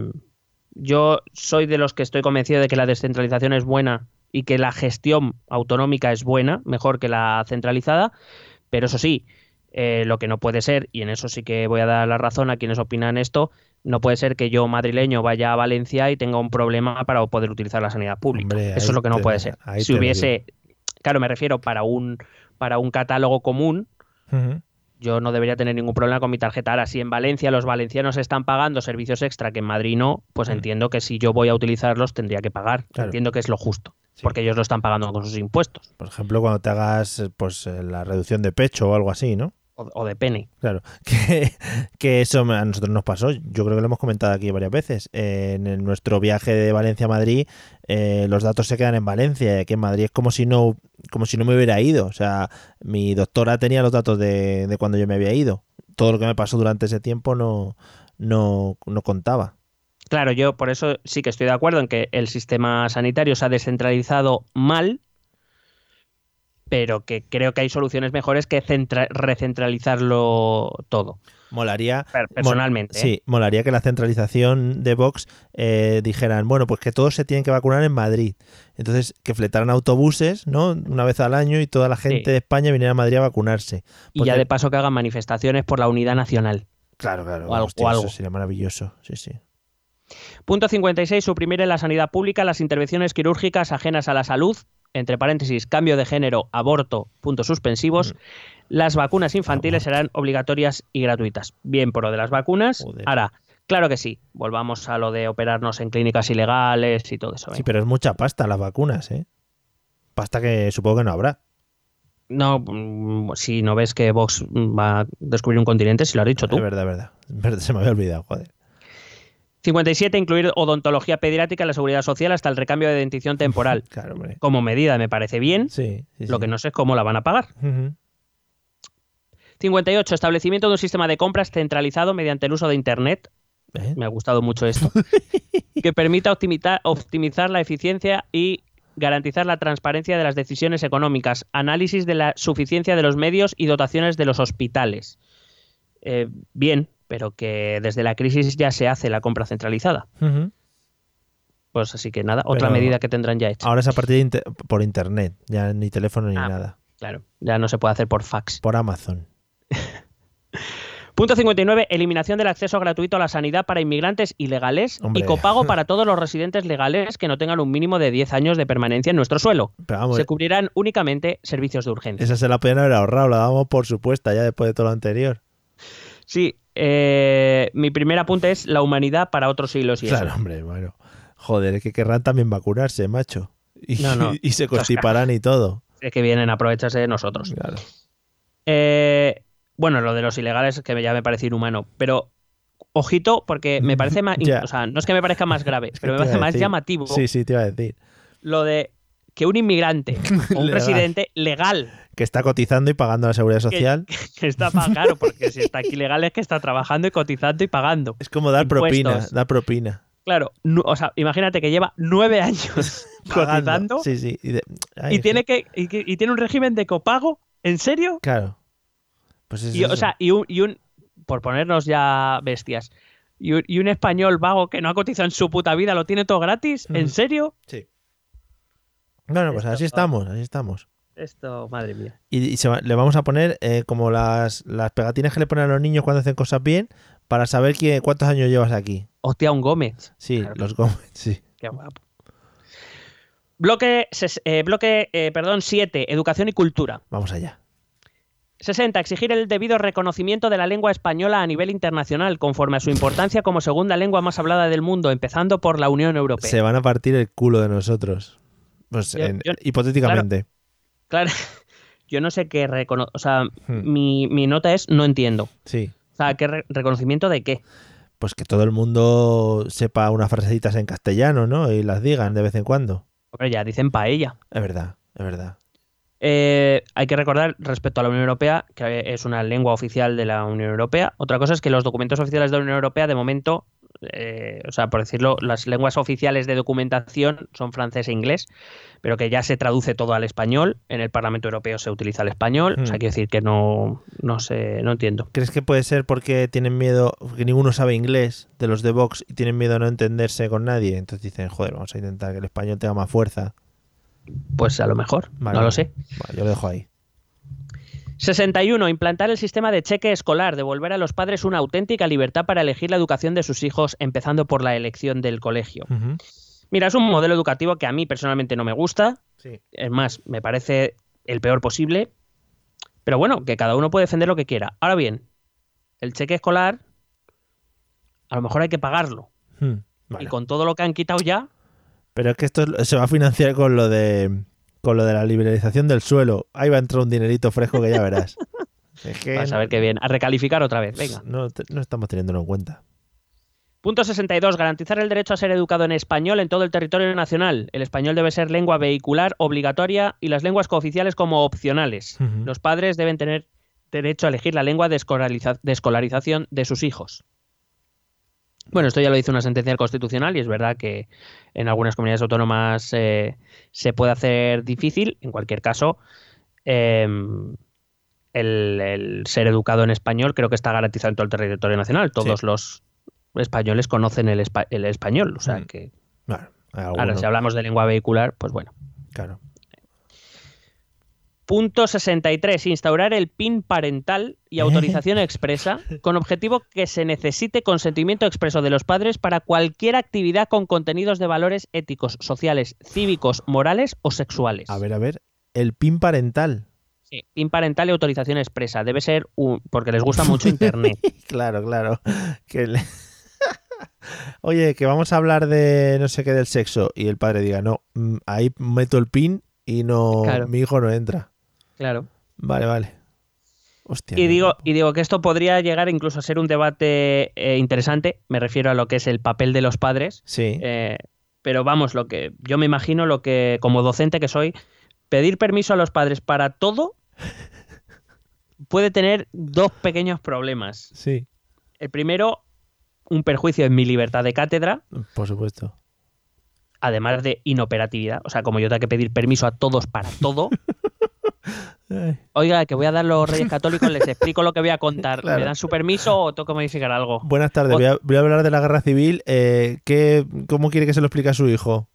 yo soy de los que estoy convencido de que la descentralización es buena y que la gestión autonómica es buena, mejor que la centralizada, pero eso sí, eh, lo que no puede ser, y en eso sí que voy a dar la razón a quienes opinan esto, no puede ser que yo, madrileño, vaya a Valencia y tenga un problema para poder utilizar la sanidad pública. Hombre, eso es lo que no te- puede ser. Si hubiese, claro, me refiero para un, para un catálogo común. Yo no debería tener ningún problema con mi tarjeta. Ahora, si en Valencia los valencianos están pagando servicios extra que en Madrid no, pues entiendo que si yo voy a utilizarlos tendría que pagar. Claro. Entiendo que es lo justo, Sí. porque ellos lo están pagando con sus impuestos Por ejemplo, cuando te hagas eh, pues eh, la reducción de pecho o algo así, ¿no? O, o de pene. Claro, que, que eso a nosotros nos pasó. Yo creo que lo hemos comentado aquí varias veces. Eh, en nuestro viaje de Valencia a Madrid, eh, los datos se quedan en Valencia. y Aquí en Madrid es como si no, como si no me hubiera ido. O sea, mi doctora tenía los datos de, de cuando yo me había ido. Todo lo que me pasó durante ese tiempo no, no, no contaba. Claro, yo por eso sí que estoy de acuerdo en que el sistema sanitario se ha descentralizado mal, pero que creo que hay soluciones mejores que centra- recentralizarlo todo. Molaría. Per- Personalmente. ¿eh? Sí, molaría que la centralización de Vox eh, dijeran, bueno, pues que todos se tienen que vacunar en Madrid. Entonces, que fletaran autobuses, ¿no? Una vez al año y toda la gente Sí. de España viniera a Madrid a vacunarse. Y ya de paso que hagan manifestaciones por la unidad nacional. Claro, claro. o algo- hostia, o eso sería maravilloso. Sí, sí. Punto 56. Suprimir en la sanidad pública las intervenciones quirúrgicas ajenas a la salud, entre paréntesis, cambio de género, aborto, puntos suspensivos. Mm. Las vacunas infantiles serán obligatorias y gratuitas. Bien por lo de las vacunas. Joder. Ahora, claro que sí. Volvamos a lo de operarnos en clínicas ilegales y todo eso. ¿eh? Sí, pero es mucha pasta las vacunas, ¿eh? Pasta que supongo que no habrá. No, mm, si no ves que Vox va a descubrir un continente, si lo has dicho tú. Es verdad, verdad, Se me había olvidado, joder. 57. Incluir odontología pediátrica en la seguridad social hasta el recambio de dentición temporal. Claro, hombre. Como medida me parece bien. Sí, sí, Lo sí. que no sé es cómo la van a pagar. Ujú. 58. Establecimiento de un sistema de compras centralizado mediante el uso de Internet. ¿Eh? Me ha gustado mucho esto. que permita optimita- optimizar la eficiencia y garantizar la transparencia de las decisiones económicas. Análisis de la suficiencia de los medios y dotaciones de los hospitales. Eh, bien, pero que desde la crisis ya se hace la compra centralizada. Pues así que nada, otra Pero- medida que tendrán ya hecha. Ahora es a partir de inter- por internet, ya ni teléfono ni Ah. nada. Claro, ya no se puede hacer por fax. Por Amazon. Punto 59. Eliminación del acceso gratuito a la sanidad para inmigrantes ilegales Hombre. y copago para todos los residentes legales que no tengan un mínimo de 10 años de permanencia en nuestro suelo. Pero vamos, Se cubrirán únicamente servicios de urgencia. esa se la podían haber ahorrado, la damos por supuesta ya después de todo lo anterior. Sí, eh, mi primer apunte es la humanidad para otros siglos y Claro, eso. hombre, bueno. Joder, es que querrán también vacunarse, macho. Y, No, no. y se constiparán y todo. Es que vienen a aprovecharse de nosotros. Claro. Eh, bueno, lo de los ilegales que ya me parece inhumano, pero ojito porque me parece más... O sea, no es que me parezca más grave, pero me parece más decir. llamativo Sí, sí, te iba a decir. lo de que un inmigrante o un Legal. residente legal Que está cotizando y pagando la seguridad social. que está pagando, porque si está aquí legal es que está trabajando y cotizando y pagando. Es como dar propina, dar propina. Claro, o sea, imagínate que lleva nueve años Pagando. cotizando Sí, sí. Y, de- ay, y es tiene que- y, tiene un régimen de copago, ¿en serio? Claro. Pues es Y, o eso. sea, y un, y un- por ponernos ya bestias, y un, y un español vago que no ha cotizado en su puta vida lo tiene todo gratis, ¿en serio? Sí. Bueno, pues Esto- así estamos, así estamos. Esto, madre mía. Y, y se va- le vamos a poner eh, como las, las pegatinas que le ponen a los niños cuando hacen cosas bien para saber quién, cuántos años llevas aquí. Hostia, un Gómez. Sí, Claro. los Gómez, sí. Qué guapo. Bloque, eh, bloque eh, perdón, 7, educación y cultura. Vamos allá. 60. Exigir el debido reconocimiento de la lengua española a nivel internacional, conforme a su importancia como segunda lengua más hablada del mundo, empezando por la Unión Europea. Se van a partir el culo de nosotros. Pues Yo- en- yo- hipotéticamente. Claro, yo no sé qué recono... O sea, Hmm. mi, mi nota es no entiendo. Sí. O sea, ¿qué re- reconocimiento de qué? Pues que todo el mundo sepa unas frasecitas en castellano, ¿no? Y las digan de vez en cuando. Hombre, ya dicen paella. Es verdad, es verdad. Eh, hay que recordar respecto a la Unión Europea que es una lengua oficial de la Unión Europea. Otra cosa es que los documentos oficiales de la Unión Europea de momento eh, o sea, por decirlo, las lenguas oficiales de documentación son francés e inglés, pero que ya se traduce todo al español. En el Parlamento Europeo se utiliza el español. O sea, Hmm. quiero decir que no, no sé, no entiendo. ¿Crees que puede ser porque tienen miedo, que ninguno sabe inglés de los de Vox y tienen miedo a no entenderse con nadie? Entonces dicen, joder, vamos a intentar que el español tenga más fuerza. Pues a lo mejor, Vale, no lo sé. Vale, yo lo dejo ahí. 61. Implantar el sistema de cheque escolar, devolver a los padres una auténtica libertad para elegir la educación de sus hijos, empezando por la elección del colegio. Mira, es un modelo educativo que a mí personalmente no me gusta, Sí. es más, me parece el peor posible, pero bueno, que cada uno puede defender lo que quiera. Ahora bien, el cheque escolar, a lo mejor hay que pagarlo. Hmm, vale. Y con todo lo que han quitado ya, Pero es que esto es- se va a financiar con lo de con lo de la liberalización del suelo. Ahí va a entrar un dinerito fresco que ya verás. Es que vas a ver qué bien, a recalificar otra vez, venga. no, estamos teniéndolo en cuenta. Punto 62. Garantizar el derecho a ser educado en español en todo el territorio nacional. El español debe ser lengua vehicular obligatoria y las lenguas cooficiales como opcionales. Los padres deben tener derecho a elegir la lengua de, escolariza- de escolarización de sus hijos. Bueno, esto ya lo dice una sentencia del Constitucional y es verdad que en algunas comunidades autónomas eh, se puede hacer difícil. En cualquier caso, eh, el, el ser educado en español creo que está garantizado en todo el territorio nacional. Todos los españoles conocen el, espa- el español. O sea Mm. que, hay ahora, si hablamos de lengua vehicular, pues bueno. claro. Punto 63. Instaurar el PIN parental y autorización expresa con objetivo que se necesite consentimiento expreso de los padres para cualquier actividad con contenidos de valores éticos, sociales, cívicos, morales o sexuales. A ver, a ver, el pin parental. Sí, PIN parental y autorización expresa. Debe ser un... porque les gusta mucho Internet. Claro, claro. Que le- Oye, que vamos a hablar de no sé qué del sexo y el padre diga, no, mm, ahí meto el pin y no, Claro. mi hijo no entra. Claro. Vale, vale. Hostia. Y digo, y digo que esto podría llegar incluso a ser un debate eh, interesante. Me refiero a lo que es el papel de los padres. Sí. Eh, pero vamos, lo que yo me imagino lo que, como docente que soy, pedir permiso a los padres para todo puede tener dos pequeños problemas. Sí, El primero, un perjuicio en mi libertad de cátedra, por supuesto. además de inoperatividad. O sea, como yo tengo que pedir permiso a todos para todo. Oiga, que voy a dar los reyes católicos, les explico lo que voy a contar. Claro. ¿Me dan su permiso o tengo que modificar algo? Buenas tardes, O- voy a, voy a hablar de la guerra civil. Eh, ¿qué, ¿Cómo quiere que se lo explique a su hijo?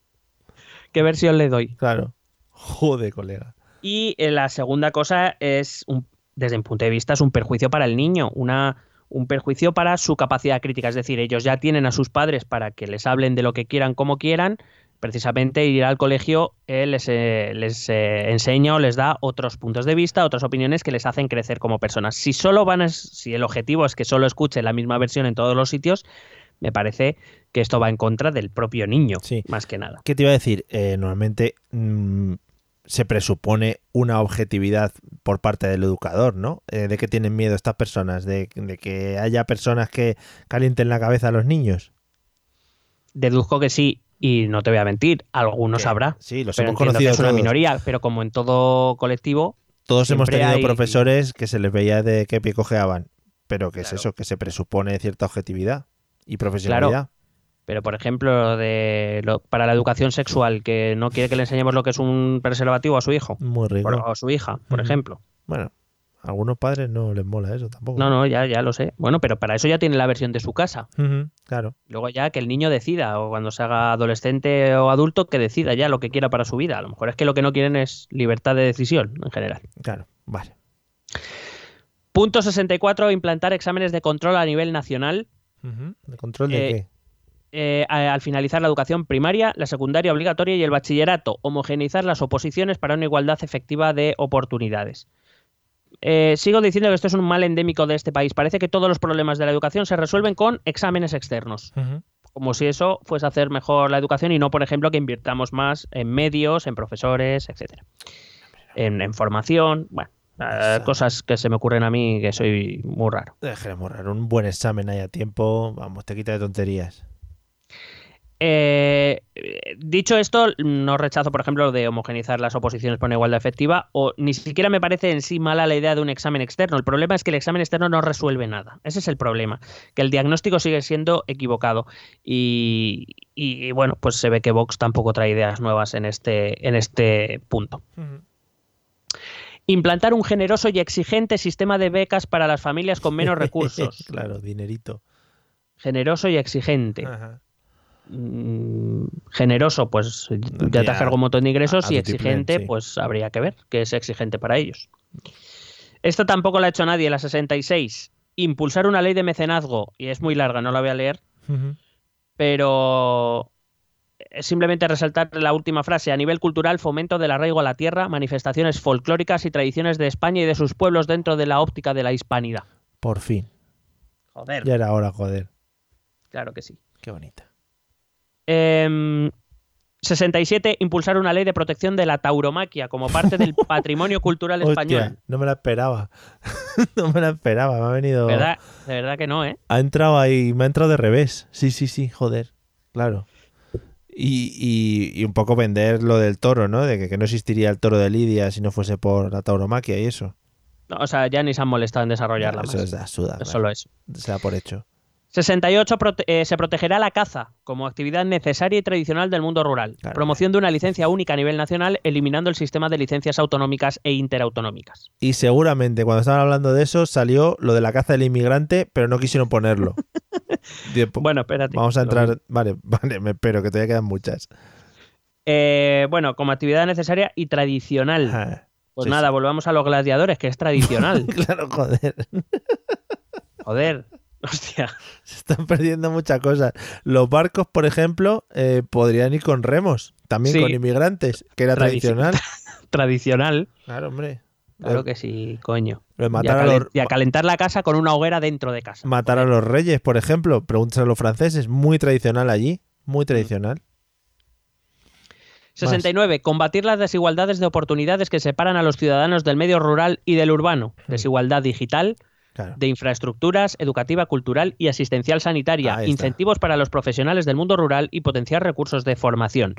¿Qué versión le doy? Claro. Joder, colega. Y eh, la segunda cosa es, un- desde mi punto de vista, es un perjuicio para el niño, una, un perjuicio para su capacidad crítica. Es decir, ellos ya tienen a sus padres para que les hablen de lo que quieran, como quieran. Precisamente ir al colegio eh, les, eh, les eh, enseña o les da otros puntos de vista, otras opiniones que les hacen crecer como personas. Si solo van a, si el objetivo es que solo escuchen la misma versión en todos los sitios, me parece que esto va en contra del propio niño, Sí. más que nada. ¿Qué te iba a decir? Normalmente mm, se presupone una objetividad por parte del educador, ¿no? ¿De qué tienen miedo estas personas? ¿De, de que haya personas que calienten la cabeza a los niños? Deduzco que sí, y no te voy a mentir, algunos habrá. Sí, los hemos conocido es una todos. minoría, pero como en todo colectivo, Todos hemos tenido hay- profesores que se les veía de qué pie cojeaban. Pero que es Claro. eso, que se presupone cierta objetividad y profesionalidad. pero por ejemplo, de lo- para la educación sexual, que no quiere que le enseñemos lo que es un preservativo a su hijo Muy rico. o a su hija, por Ujú. ejemplo. Bueno, a algunos padres no les mola eso tampoco. No, no, ya, ya lo sé. Bueno, pero para eso ya tiene la versión de su casa. Claro. Luego ya que el niño decida, o cuando se haga adolescente o adulto, que decida ya lo que quiera para su vida. A lo mejor es que lo que no quieren es libertad de decisión en general. Claro, vale. Punto 64. Implantar exámenes de control a nivel nacional ¿De control de Eh, qué? eh, al finalizar la educación primaria, la secundaria obligatoria y el bachillerato, homogeneizar las oposiciones para una igualdad efectiva de oportunidades. Eh, sigo diciendo que esto es un mal endémico de este país. Parece que todos los problemas de la educación se resuelven con exámenes externos, como si eso fuese hacer mejor la educación y no, por ejemplo, que invirtamos más en medios, en profesores, etcétera, en, en formación, bueno, eh, cosas que se me ocurren a mí que soy muy raro. Déjeme borrar un buen examen ahí a tiempo. Vamos, te quita de tonterías. Eh, dicho esto, no rechazo, por ejemplo, lo de homogenizar las oposiciones por una igualdad efectiva, o ni siquiera me parece en sí mala la idea de un examen externo. El problema es que el examen externo no resuelve nada. Ese es el problema, que el diagnóstico sigue siendo equivocado. Y, y, bueno, pues se ve que Vox tampoco trae ideas nuevas en este, en este punto. Implantar un generoso y exigente sistema de becas para las familias con menos recursos. claro, dinerito. Generoso y exigente. Ajá. Mm, generoso, pues ya te cargo un montón de ingresos y exigente, pues habría que ver que es exigente para ellos. Esto tampoco lo ha hecho nadie, la 66. Impulsar una ley de mecenazgo, y es muy larga, no la voy a leer, pero simplemente resaltar la última frase. A nivel cultural, fomento del arraigo a la tierra, manifestaciones folclóricas y tradiciones de España y de sus pueblos dentro de la óptica de la hispanidad. Por fin. Joder. Ya era hora, joder. Claro que sí. Qué bonita. 67. Em, impulsar una ley de protección de la tauromaquia como parte del patrimonio cultural español. no me la esperaba. no me la esperaba. Me ha venido. De verdad, de verdad que no, ¿eh? Ha entrado ahí, me ha entrado de revés. Sí, sí, sí, joder. Claro. Y, un poco vender lo del toro, ¿no? De que, no existiría el toro de Lidia si no fuese por la tauromaquia y eso. o sea, ya ni se han molestado en desarrollarla. eso es de asuda, Solo eso. Se da por hecho. 68. Eh, se protegerá la caza como actividad necesaria y tradicional del mundo rural. Promoción de una licencia única a nivel nacional, eliminando el sistema de licencias autonómicas e interautonómicas. Y seguramente cuando estaban hablando de eso salió lo de la caza del inmigrante, pero no quisieron ponerlo. bueno, espérate. Vamos a entrar. Vale, vale, me espero, que todavía quedan muchas. Eh, bueno, como actividad necesaria y tradicional. pues nada, volvamos a los gladiadores, que es tradicional. claro, joder. joder. Hostia. Se están perdiendo muchas cosas. Los barcos, por ejemplo, eh, podrían ir con remos, también con inmigrantes, que era tradicional. tradicional. Claro, hombre. Claro que sí, coño. Matar y, a calentar la casa con una hoguera dentro de casa. Matar a los reyes, por ejemplo. Pregúntense a los franceses. Muy tradicional allí. Muy tradicional. 69. Combatir las desigualdades de oportunidades que separan a los ciudadanos del medio rural y del urbano. Hmm. Desigualdad digital, de infraestructuras, educativa, cultural y asistencial sanitaria, incentivos para los profesionales del mundo rural y potenciar recursos de formación.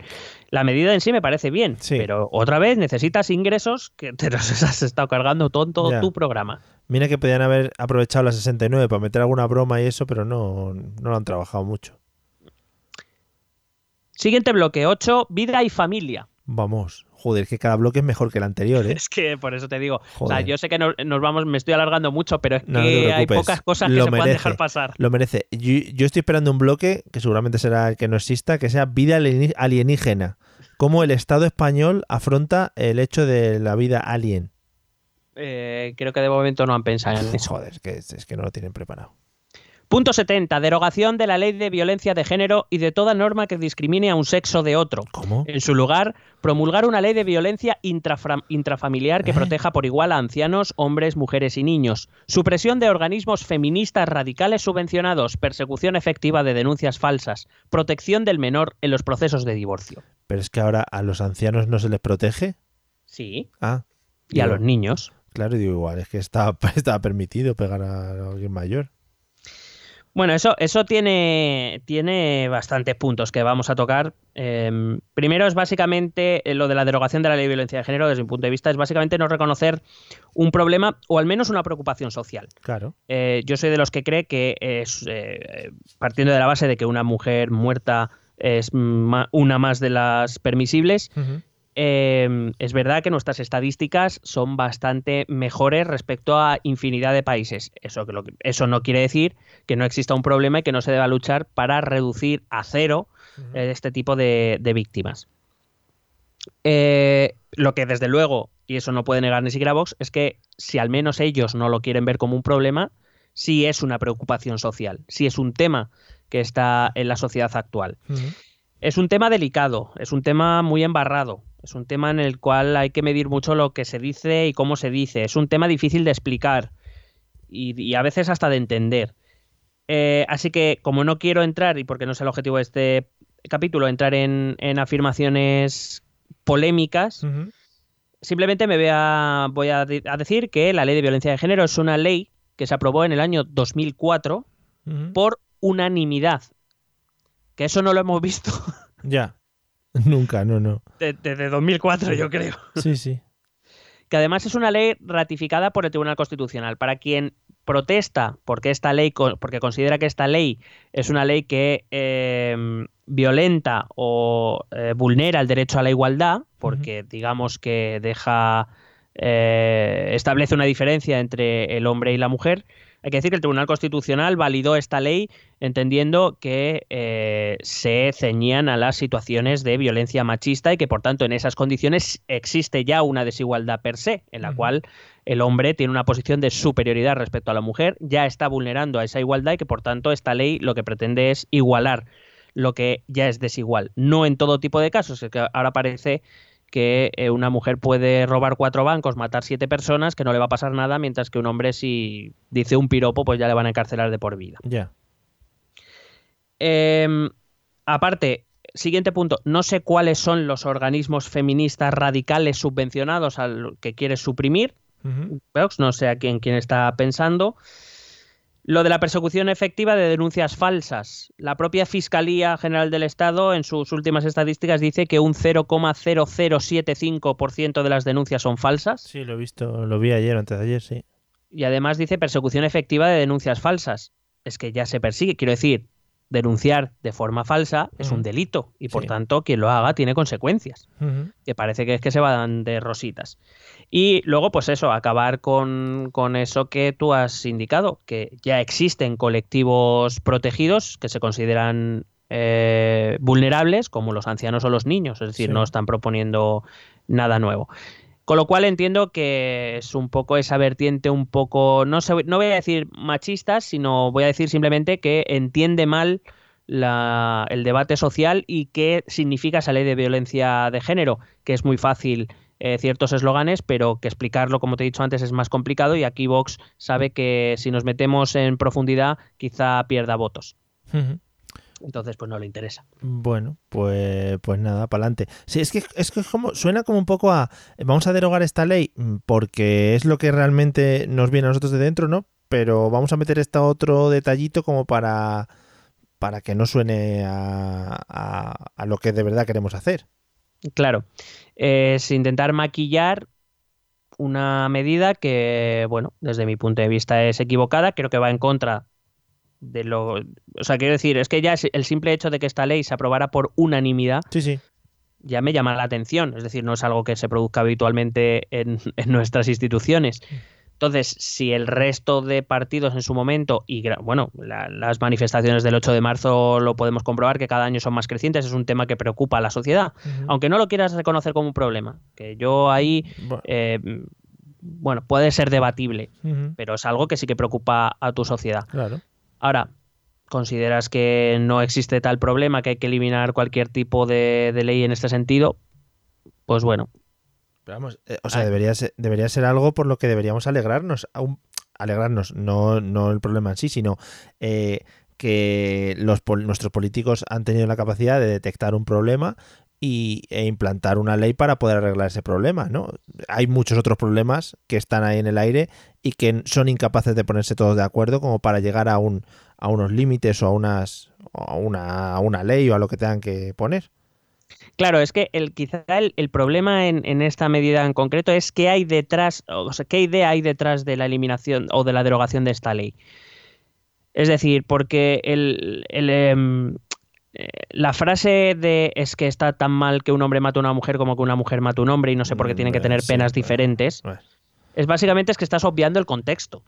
La medida en sí me parece bien, pero otra vez necesitas ingresos que te los has estado cargando todo, tu programa. Mira que podían haber aprovechado la 69 para meter alguna broma y eso, pero no, no lo han trabajado mucho. Siguiente bloque, 8, vida y familia. Vamos. Joder, que cada bloque es mejor que el anterior, ¿eh? Es que por eso te digo. O sea, yo sé que nos, vamos, me estoy alargando mucho, pero es que hay pocas cosas que se pueden dejar pasar. Lo merece. Yo, estoy esperando un bloque, que seguramente será el que no exista, que sea vida alienígena. Cómo el Estado español afronta el hecho de la vida alien. Eh, creo que de momento no han pensado en eso. Joder, que, es que no lo tienen preparado. Punto 70. Derogación de la ley de violencia de género y de toda norma que discrimine a un sexo de otro. ¿Cómo? En su lugar, promulgar una ley de violencia intrafamiliar que ¿Eh? proteja por igual a ancianos, hombres, mujeres y niños. Supresión de organismos feministas radicales subvencionados. Persecución efectiva de denuncias falsas. Protección del menor en los procesos de divorcio. Pero es que ahora a los ancianos no se les protege. Sí. Ah. Y a los niños. Claro, digo igual, es que está, está permitido pegar a alguien mayor. Bueno, eso, eso tiene, tiene bastantes puntos que vamos a tocar. Em, primero es básicamente eh, lo de la derogación de la ley de violencia de género, desde mi punto de vista, es básicamente no reconocer un problema o al menos una preocupación social. Claro. Eh, yo soy de los que cree que es, eh, partiendo de la base de que una mujer muerta es una más de las permisibles, Em, es verdad que nuestras estadísticas son bastante mejores respecto a infinidad de países. Eso, que eso no quiere decir que no exista un problema y que no se deba luchar para reducir a cero eh, este tipo de, víctimas. Eh, lo que desde luego, y eso no puede negar ni siquiera Vox, es que si al menos ellos no lo quieren ver como un problema, sí es una preocupación social, sí es un tema que está en la sociedad actual. Es un tema delicado, es un tema muy embarrado, es un tema en el cual hay que medir mucho lo que se dice y cómo se dice. Es un tema difícil de explicar y, a veces hasta de entender. Eh, así que como no quiero entrar, y porque no es el objetivo de este capítulo, entrar en, afirmaciones polémicas, simplemente me voy, a, voy a, decir que la ley de violencia de género es una ley que se aprobó en el año 2004 por unanimidad Que eso no lo hemos visto Ya. Nunca, no, no. de- desde 2004, yo creo. Sí, sí. Que además es una ley ratificada por el Tribunal Constitucional. Para quien protesta porque esta ley, porque considera que esta ley es una ley que eh, violenta o eh, vulnera el derecho a la igualdad, porque digamos que deja eh, establece una diferencia entre el hombre y la mujer. Hay que decir que el Tribunal Constitucional validó esta ley entendiendo que eh, se ceñían a las situaciones de violencia machista y que por tanto en esas condiciones existe ya una desigualdad per se, en la cual el hombre tiene una posición de superioridad respecto a la mujer, ya está vulnerando a esa igualdad y que por tanto esta ley lo que pretende es igualar lo que ya es desigual. No en todo tipo de casos, es que ahora parece que eh, una mujer puede robar cuatro bancos, matar siete personas, que no le va a pasar nada, mientras que un hombre si dice un piropo, pues ya le van a encarcelar de por vida. Ya. Eh, aparte, siguiente punto, no sé cuáles son los organismos feministas radicales subvencionados al que quiere suprimir. Vox, no sé a quién, quién está pensando. Lo de la persecución efectiva de denuncias falsas. La propia Fiscalía General del Estado, en sus últimas estadísticas, dice que un 0,0075% de las denuncias son falsas. Sí, lo he visto, lo vi ayer antes de ayer, sí. Y además dice persecución efectiva de denuncias falsas. Es que ya se persigue. Quiero decir, denunciar de forma falsa es un delito y por Sí. tanto quien lo haga tiene consecuencias que parece que es que se van de rositas. Y luego, pues eso, acabar con, con eso que tú has indicado, que ya existen colectivos protegidos que se consideran eh, vulnerables, como los ancianos o los niños, es decir, Sí. no están proponiendo nada nuevo. Con lo cual entiendo que es un poco esa vertiente un poco, no, sé, no voy a decir machistas, sino voy a decir simplemente que entiende mal el debate social y qué significa esa ley de violencia de género, que es muy fácil eh, ciertos eslóganes, pero que explicarlo, como te he dicho antes, es más complicado y aquí Vox sabe que si nos metemos en profundidad quizá pierda votos. Entonces, pues no le interesa. Bueno, pues, pues nada, para adelante. Sí, es que, es que como, suena como un poco a vamos a derogar esta ley mm, porque es lo que realmente nos viene a nosotros de dentro, ¿no? Pero vamos a meter este otro detallito como para, para que no suene a, a- a lo que de verdad queremos hacer. Claro, es intentar maquillar una medida que, bueno, desde mi punto de vista es equivocada, creo que va en contra de lo... O sea, quiero decir, es que ya el simple hecho de que esta ley se aprobara por unanimidad Sí, sí. ya me llama la atención, es decir, no es algo que se produzca habitualmente en, en nuestras instituciones. Entonces, si el resto de partidos en su momento, y bueno, la- las manifestaciones del 8 de marzo lo podemos comprobar que cada año son más crecientes, es un tema que preocupa a la sociedad, aunque no lo quieras reconocer como un problema, que yo ahí, Bueno, eh, bueno, puede ser debatible, pero es algo que sí que preocupa a tu sociedad. Claro. Ahora, ¿consideras que no existe tal problema, que hay que eliminar cualquier tipo de, de ley en este sentido? Pues bueno, Pero vamos, eh, o sea, Ah. debería ser, debería ser algo por lo que deberíamos alegrarnos. aún- alegrarnos, no, no el problema en sí, sino eh, que los, nuestros políticos han tenido la capacidad de detectar un problema y, e implantar una ley para poder arreglar ese problema, ¿no? Hay muchos otros problemas que están ahí en el aire y que son incapaces de ponerse todos de acuerdo como para llegar a, un, a unos límites o a, unas, a, una, a una ley o a lo que tengan que poner. Claro, es que el, quizá el, el problema en, en esta medida en concreto es qué hay detrás, o sea, qué idea hay detrás de la eliminación o de la derogación de esta ley. Es decir, porque el, el, em, eh, la frase de es que está tan mal que un hombre mate a una mujer como que una mujer mate a un hombre y no sé por qué tienen que tener sí, penas diferentes, bueno. es básicamente es que estás obviando el contexto.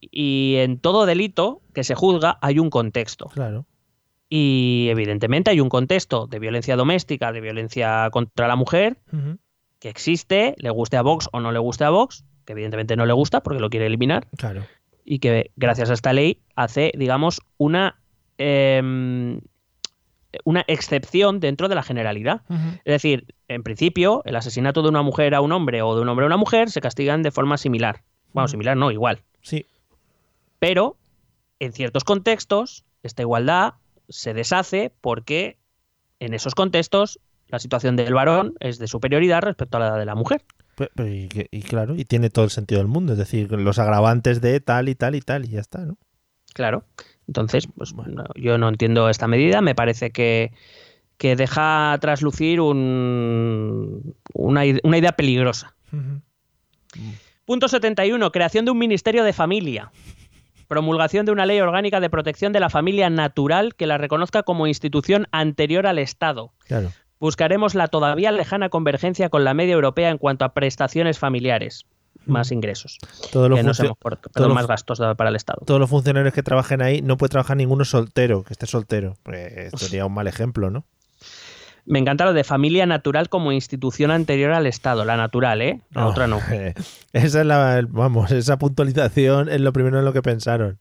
Y en todo delito que se juzga hay un contexto. Claro. Y evidentemente hay un contexto de violencia doméstica, de violencia contra la mujer, que existe, le guste a Vox o no le guste a Vox, que evidentemente no le gusta porque lo quiere eliminar, Claro. y que gracias a esta ley hace, digamos, una, em, una excepción dentro de la generalidad. Es decir, en principio, el asesinato de una mujer a un hombre o de un hombre a una mujer se castigan de forma similar. Bueno, similar no, igual. Sí. Pero en ciertos contextos, esta igualdad se deshace porque en esos contextos la situación del varón es de superioridad respecto a la de la mujer. Y, y claro, y tiene todo el sentido del mundo. Es decir, los agravantes de tal y tal y tal, y ya está, ¿no? Claro. Entonces, pues bueno, yo no entiendo esta medida. Me parece que, que deja traslucir un, una, una idea peligrosa. Punto 71. Creación de un Ministerio de Familia. Promulgación de una ley orgánica de protección de la familia natural que la reconozca como institución anterior al Estado. Claro. Buscaremos la todavía lejana convergencia con la media europea en cuanto a prestaciones familiares. Más ingresos. Todos los, todos los- más gastos para el Estado. todos los funcionarios que trabajen ahí no puede trabajar ninguno soltero, que esté soltero. Pues sería un mal ejemplo, ¿no? Me encanta lo de familia natural como institución anterior al Estado. La natural, ¿eh? La otra no. Esa es la, vamos, esa puntualización es lo primero en lo que pensaron.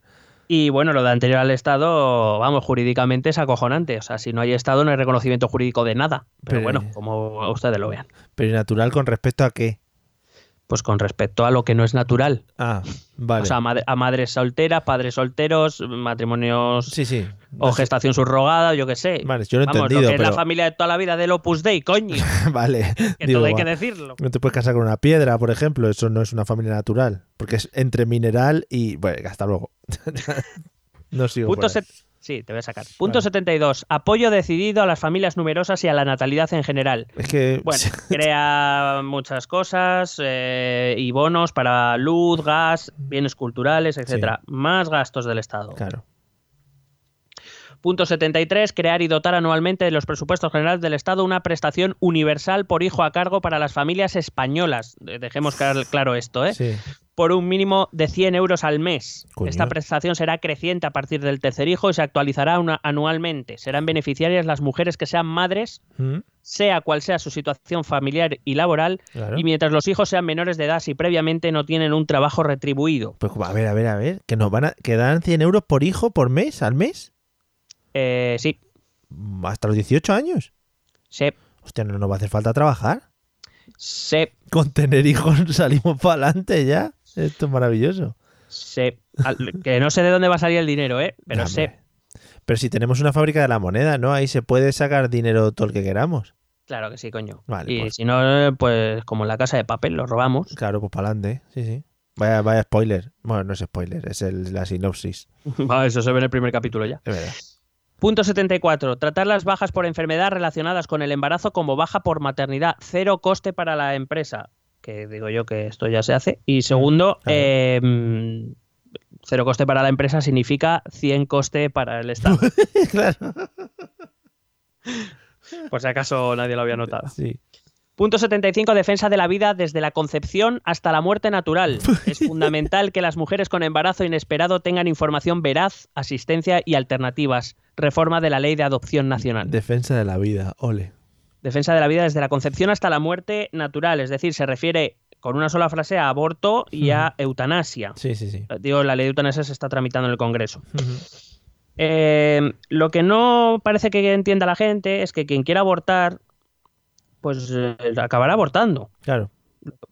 Y bueno, lo de anterior al Estado, vamos, jurídicamente es acojonante. O sea, si no hay Estado no hay reconocimiento jurídico de nada. Pero, Pero- bueno, como ustedes lo vean. Pero natural con respecto a qué? Pues con respecto a lo que no es natural. Ah, vale. O sea, a, mad- a madres solteras, padres solteros, matrimonios sí, sí. o No gestación subrogada, yo qué sé. Vale, yo lo he Vamos, entendido, lo que es pero... la familia de toda la vida del Opus Dei, coño. vale. Que Digo, todo hay que decirlo. No te puedes casar con una piedra, por ejemplo. Eso no es una familia natural. Porque es entre mineral y... Bueno, hasta luego. no sigo Punto por ahí. Sí, te voy a sacar. Punto Vale. 72. Apoyo decidido a las familias numerosas y a la natalidad en general. Es que... Bueno, crea muchas cosas eh, y bonos para luz, gas, bienes culturales, etcétera. Más gastos del Estado. Claro. Punto 73. Crear y dotar anualmente de los presupuestos generales del Estado una prestación universal por hijo a cargo para las familias españolas. Dejemos clar- claro esto, ¿eh? Sí. Por un mínimo de 100 euros al mes. Coño. Esta prestación será creciente a partir del tercer hijo y se actualizará una- anualmente. Serán beneficiarias las mujeres que sean madres, Mm, sea cual sea su situación familiar y laboral, Claro. y mientras los hijos sean menores de edad si previamente no tienen un trabajo retribuido. Pues a ver, a ver, a ver. Que nos van a... Que dan 100 euros por hijo por mes, al mes. Eh, sí, Mm, Hasta los 18 años. sí, Hostia, no nos va a hacer falta trabajar. sí, Con tener hijos salimos para adelante ya. Esto es maravilloso. sí. Al- que no sé de dónde va a salir el dinero, ¿eh? Pero sé. Pero si tenemos una fábrica de la moneda, ¿no? Ahí se puede sacar dinero todo el que queramos. Claro que sí, coño. Vale, y pues. si no, pues como en la casa de papel, lo robamos. Claro, pues para adelante. Sí, sí. Vaya, vaya spoiler. Bueno, no es spoiler, es el- la sinopsis. Va, Eso se ve en el primer capítulo ya. Es verdad. Punto 74. Tratar las bajas por enfermedad relacionadas con el embarazo como baja por maternidad. Cero coste para la empresa. Que digo yo que esto ya se hace. Y segundo, Claro. eh, mm, cero coste para la empresa significa 100 coste para el Estado. claro. por si acaso nadie lo había notado. Sí. Punto 75. Defensa de la vida desde la concepción hasta la muerte natural. Es fundamental que las mujeres con embarazo inesperado tengan información veraz, asistencia y alternativas. Reforma de la ley de adopción nacional. Defensa de la vida, ole. Defensa de la vida desde la concepción hasta la muerte natural. Es decir, se refiere con una sola frase a aborto y a eutanasia. Sí, sí, sí. Digo, la ley de eutanasia se está tramitando en el Congreso. Eh, lo que no parece que entienda la gente es que quien quiera abortar, pues eh, acabará abortando. Claro.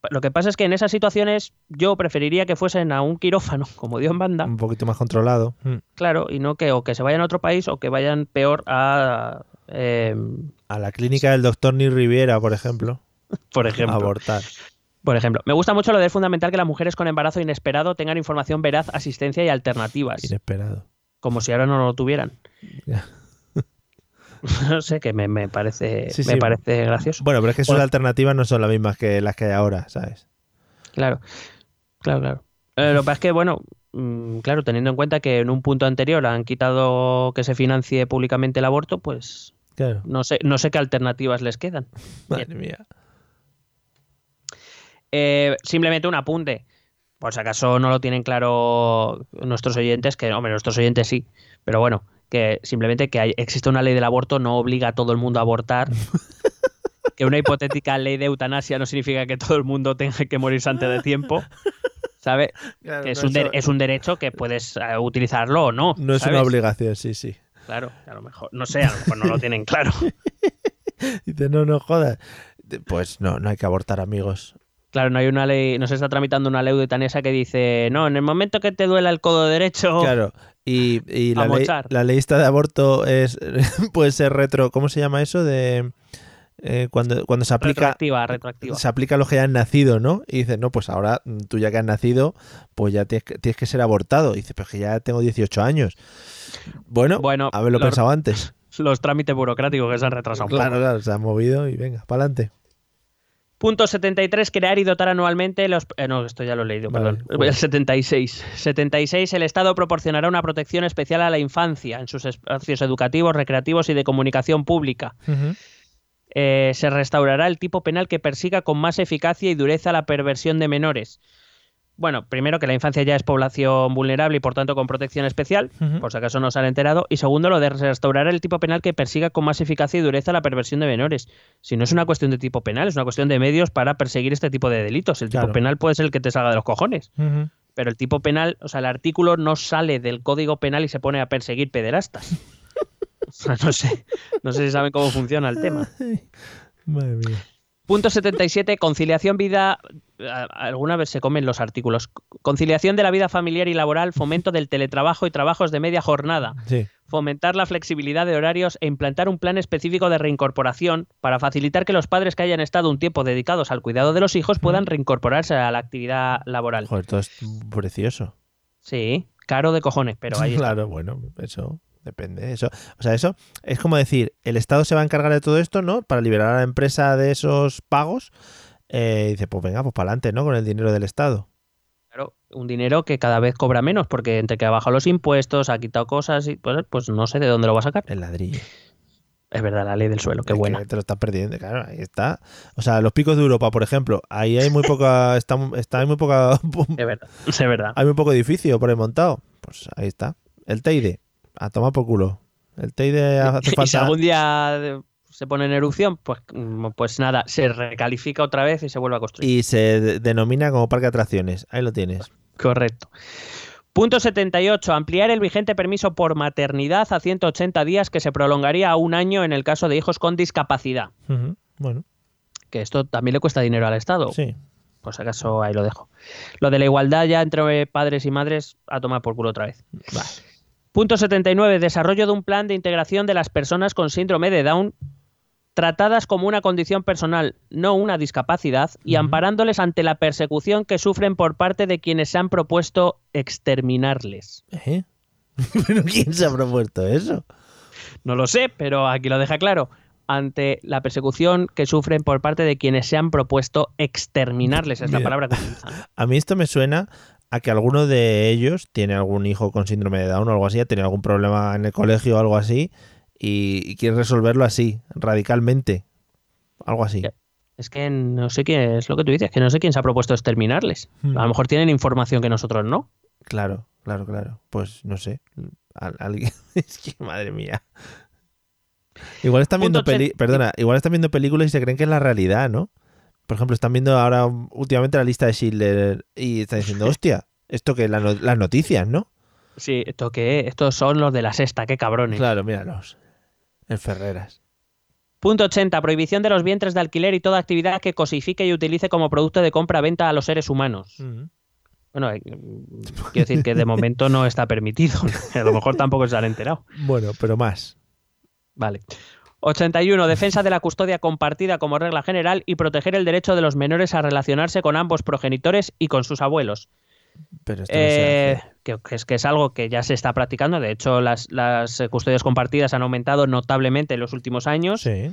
Lo que pasa es que en esas situaciones yo preferiría que fuesen a un quirófano, como Dios manda, Un poquito más controlado. Mm. claro, y no que o que se vayan a otro país o que vayan peor a, eh, A la clínica del doctor Ni Riviera, por ejemplo. por ejemplo. abortar. Por ejemplo, me gusta mucho lo de fundamental que las mujeres con embarazo inesperado tengan información veraz, asistencia y alternativas, Inesperado. como si ahora no lo tuvieran. Ya. no sé, que me, me parece, Sí, me sí. parece gracioso. Bueno, pero es que sus Bueno. alternativas no son las mismas que las que hay ahora, ¿sabes? Claro, claro, claro. Eh, lo que pasa es que, bueno, mm, claro, teniendo en cuenta que en un punto anterior han quitado que se financie públicamente el aborto, pues Claro. no sé, no sé qué alternativas les quedan. Madre mía. Eh, simplemente un apunte. Por si acaso no lo tienen claro nuestros oyentes, que, hombre, nuestros oyentes sí, pero bueno, que simplemente que hay- existe una ley del aborto no obliga a todo el mundo a abortar. que una hipotética ley de eutanasia no significa que todo el mundo tenga que morirse antes de tiempo. ¿Sabes? Claro, Que es, no, un eso- es un derecho que puedes eh, utilizarlo o no. no es una obligación, sí, sí. Claro, a lo mejor. No sé, a lo mejor no lo tienen claro. Dice, no, no jodas. Pues no, no hay que abortar, amigos. Claro, no hay una ley, no se está tramitando una ley de eutanasia que dice, no, en el momento que te duela el codo derecho, Claro. Y, y la, ley, la ley esta de aborto es puede ser retro. ¿Cómo se llama eso? De eh, cuando, cuando se aplica Retroactiva, retroactiva. se aplica a los que ya han nacido, ¿no? Y dices, no, pues ahora mm, tú ya que has nacido, pues ya tienes que, tienes que ser abortado. Y dices, pero es que ya tengo 18 años. Bueno, Bueno, haberlo los- pensado antes. Los trámites burocráticos que se han retrasado un poco. Claro, claro, se ha movido y venga, para adelante. Punto 73, crear y dotar anualmente los... eh, no, esto ya lo he leído, Vale, perdón. joder. El 76. 76, el Estado proporcionará una protección especial a la infancia en sus espacios educativos, recreativos y de comunicación pública. Eh, se restaurará el tipo penal que persiga con más eficacia y dureza la perversión de menores. Bueno, primero que la infancia ya es población vulnerable y por tanto con protección especial, por si acaso no se han enterado. Y segundo, lo de restaurar el tipo penal que persiga con más eficacia y dureza la perversión de menores. Si no es una cuestión de tipo penal, es una cuestión de medios para perseguir este tipo de delitos. El tipo penal puede ser el que te salga de los cojones, pero el tipo penal, o sea, el artículo no sale del código penal y se pone a perseguir pederastas. No sé, no sé si saben cómo funciona el tema. Madre mía. Punto 77, conciliación vida. Alguna vez se comen los artículos. Conciliación de la vida familiar y laboral, fomento del teletrabajo y trabajos de media jornada, Sí. fomentar la flexibilidad de horarios e implantar un plan específico de reincorporación para facilitar que los padres que hayan estado un tiempo dedicados al cuidado de los hijos puedan reincorporarse a la actividad laboral. Joder, todo es precioso. Sí, caro de cojones, pero ahí está. Claro, bueno, eso depende. Eso, o sea, eso es como decir, el Estado se va a encargar de todo esto, ¿no? Para liberar a la empresa de esos pagos. Eh, y dice, pues venga, pues para adelante, ¿no? Con el dinero del Estado. Claro, un dinero que cada vez cobra menos porque entre que ha bajado los impuestos, ha quitado cosas y pues, pues no sé de dónde lo va a sacar. El ladrillo. Es verdad, la ley del suelo, qué Es que buena. te lo estás perdiendo, claro, ahí está. O sea, los picos de Europa, por ejemplo, ahí hay muy poca, está, está hay muy poca, Es verdad, es verdad. hay muy poco edificio por ahí montado. Pues ahí está. El Teide, a tomar por culo. El Teide hace Y si falta. algún día se pone en erupción, pues, mm, pues nada, se recalifica otra vez y se vuelve a construir. Y se de- denomina como parque de atracciones. Ahí lo tienes. Correcto. Punto 78. Ampliar el vigente permiso por maternidad a 180 días que se prolongaría a un año en el caso de hijos con discapacidad. Bueno, Que esto también le cuesta dinero al Estado. sí. Si acaso ahí lo dejo. Lo de la igualdad ya entre padres y madres a tomar por culo otra vez. Vale. Punto 79. Desarrollo de un plan de integración de las personas con síndrome de Down tratadas como una condición personal, no una discapacidad, y amparándoles ante la persecución que sufren por parte de quienes se han propuesto exterminarles. ¿Eh? ¿Pero quién se ha propuesto eso? No lo sé, pero aquí lo deja claro. Ante la persecución que sufren por parte de quienes se han propuesto exterminarles, es la palabra que utilizan. A mí esto me suena a que alguno de ellos tiene algún hijo con síndrome de Down o algo así, ha tenido algún problema en el colegio o algo así, y, y quiere resolverlo así, radicalmente. Algo así. Es que no sé qué es lo que tú dices, que no sé quién se ha propuesto exterminarles. Hmm. A lo mejor tienen información que nosotros no. Claro, claro, claro. Pues no sé. Al- alguien- es que madre mía. Igual están viendo peli- perdona, igual están viendo películas y se creen que es la realidad, ¿no? Por ejemplo, están viendo ahora últimamente la lista de Schindler y están diciendo, hostia, esto que la no- las noticias, ¿no? Sí, ¿esto qué? Estos son los de la sexta, qué cabrones. Claro, míralos. El Ferreras. Punto 80. Prohibición de los vientres de alquiler y toda actividad que cosifique y utilice como producto de compra-venta a los seres humanos. Bueno, eh, quiero decir que de momento no está permitido. A lo mejor tampoco se han enterado. Bueno, pero más. Vale. 81. Defensa de la custodia compartida como regla general y proteger el derecho de los menores a relacionarse con ambos progenitores y con sus abuelos. Pero esto Eh, que, que es, que es algo que ya se está practicando. De hecho, las, las custodias compartidas han aumentado notablemente en los últimos años. Sí.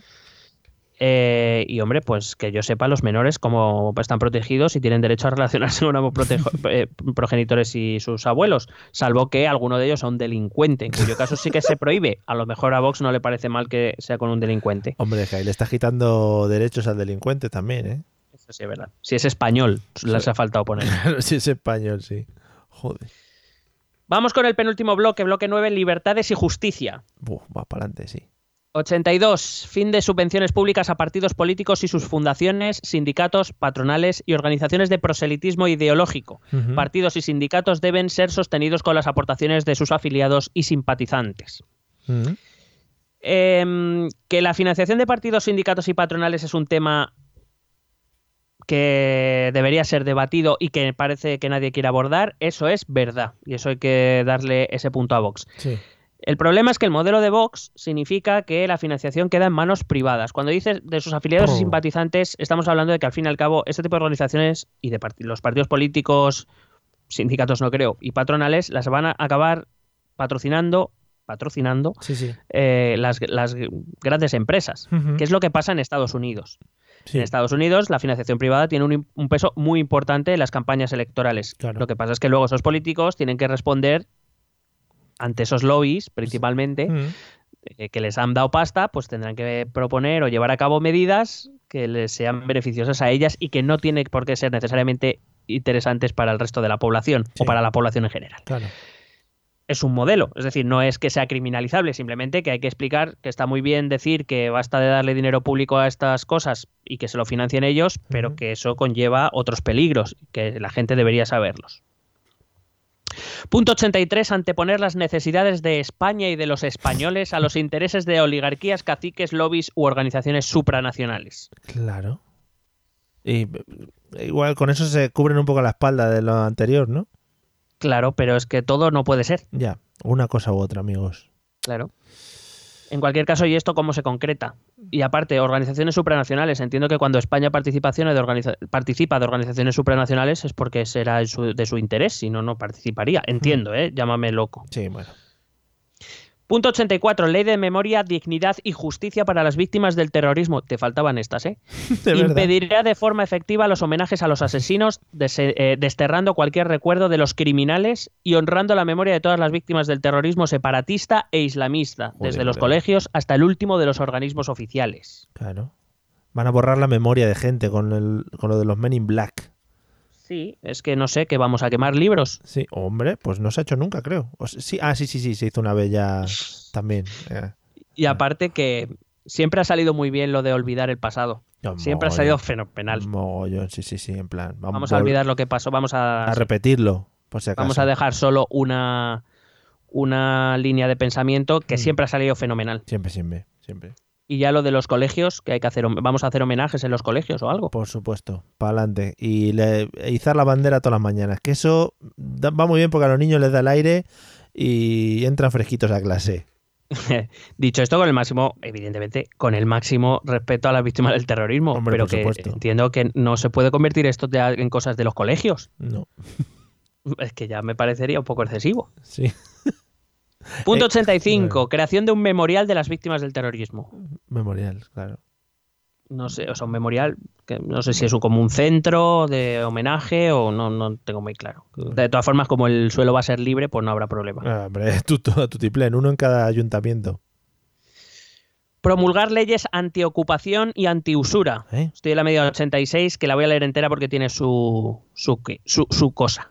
Eh, y hombre, pues que yo sepa, los menores como están protegidos y tienen derecho a relacionarse con ambos eh, progenitores y sus abuelos, salvo que alguno de ellos sea un delincuente, en cuyo caso sí que se prohíbe. A lo mejor a Vox no le parece mal que sea con un delincuente. Hombre, que ahí le estás quitando derechos al delincuente también, ¿eh? Eso sí es verdad. Si es español, les ha faltado poner. Si es español, sí. Joder. Vamos con el penúltimo bloque, bloque 9, libertades y justicia. Buh, va para adelante, sí. 82. Fin de subvenciones públicas a partidos políticos y sus fundaciones, sindicatos, patronales y organizaciones de proselitismo ideológico. Partidos y sindicatos deben ser sostenidos con las aportaciones de sus afiliados y simpatizantes. Em, que la financiación de partidos, sindicatos y patronales es un tema que debería ser debatido y que parece que nadie quiere abordar, eso es verdad. Y eso hay que darle ese punto a Vox. Sí. El problema es que el modelo de Vox significa que la financiación queda en manos privadas. Cuando dices de sus afiliados y Oh. simpatizantes, estamos hablando de que al fin y al cabo este tipo de organizaciones y de part- los partidos políticos, sindicatos no creo, y patronales las van a acabar patrocinando, patrocinando Sí, sí. eh, las, las grandes empresas, que es lo que pasa en Estados Unidos. Sí. En Estados Unidos la financiación privada tiene un, peso muy importante en las campañas electorales. Claro. Lo que pasa es que luego esos políticos tienen que responder ante esos lobbies, principalmente, Mm. eh, que les han dado pasta, pues tendrán que proponer o llevar a cabo medidas que les sean beneficiosas a ellas y que no tienen por qué ser necesariamente interesantes para el resto de la población Sí. o para la población en general. Claro. Es un modelo, es decir, no es que sea criminalizable, simplemente que hay que explicar que está muy bien decir que basta de darle dinero público a estas cosas y que se lo financien ellos, pero que eso conlleva otros peligros, que la gente debería saberlos. Punto 83. Anteponer las necesidades de España y de los españoles a los intereses de oligarquías, caciques, lobbies u organizaciones supranacionales. Claro. Y eh, igual con eso se cubren un poco la espalda de lo anterior, ¿no? Claro, pero es que todo no puede ser. Ya, una cosa u otra, amigos. Claro. En cualquier caso, ¿y esto cómo se concreta? Y aparte, organizaciones supranacionales. Entiendo que cuando España de organiza- participa de organizaciones supranacionales es porque será de su, de su interés, si no, no participaría. Entiendo, ¿eh? Llámame loco. Sí, bueno. Punto 84. Ley de memoria, dignidad y justicia para las víctimas del terrorismo. Te faltaban estas, ¿eh? De verdad. Impedirá de forma efectiva los homenajes a los asesinos, eh, desterrando cualquier recuerdo de los criminales y honrando la memoria de todas las víctimas del terrorismo separatista e islamista, Joder, desde los colegios hasta el último de los organismos oficiales. Claro. Van a borrar la memoria de gente con, el, con lo de los Men in Black. Sí, es que no sé, que vamos a quemar libros. Sí, hombre, pues no se ha hecho nunca, creo. O sí, ah, sí, sí, sí, se hizo una ya también. eh. Y aparte que siempre ha salido muy bien lo de olvidar el pasado. Siempre ha salido fenomenal. Mogollón, sí, sí, sí, en plan. Vamos, Vamos a olvidar lo que pasó, vamos a, a repetirlo, por si acaso. vamos a dejar solo una, una línea de pensamiento que Mm. siempre ha salido fenomenal. Siempre, siempre, siempre. Y ya lo de los colegios, que hay que hacer, vamos a hacer homenajes en los colegios o algo. Por supuesto, para adelante. Y le, izar la bandera todas las mañanas. Que eso da- va muy bien porque a los niños les da el aire y entran fresquitos a clase. Dicho esto, con el máximo, evidentemente, con el máximo respeto a las víctimas del terrorismo, Hombre, pero por que supuesto. entiendo que no se puede convertir esto en cosas de los colegios. No, Es que ya me parecería un poco excesivo. sí. Punto Eh, 85, creación de un memorial de las víctimas del terrorismo. Memorial, claro. No sé, o sea, un memorial, que no sé si es como un centro de homenaje o no, no tengo muy claro. De todas formas, como el suelo va a ser libre, pues no habrá problema. Ah, hombre, tú, tú, tutiplén, uno en cada ayuntamiento. Promulgar leyes antiocupación y antiusura. ¿eh? Estoy en la media 86, que la voy a leer entera porque tiene su, su, su, su cosa.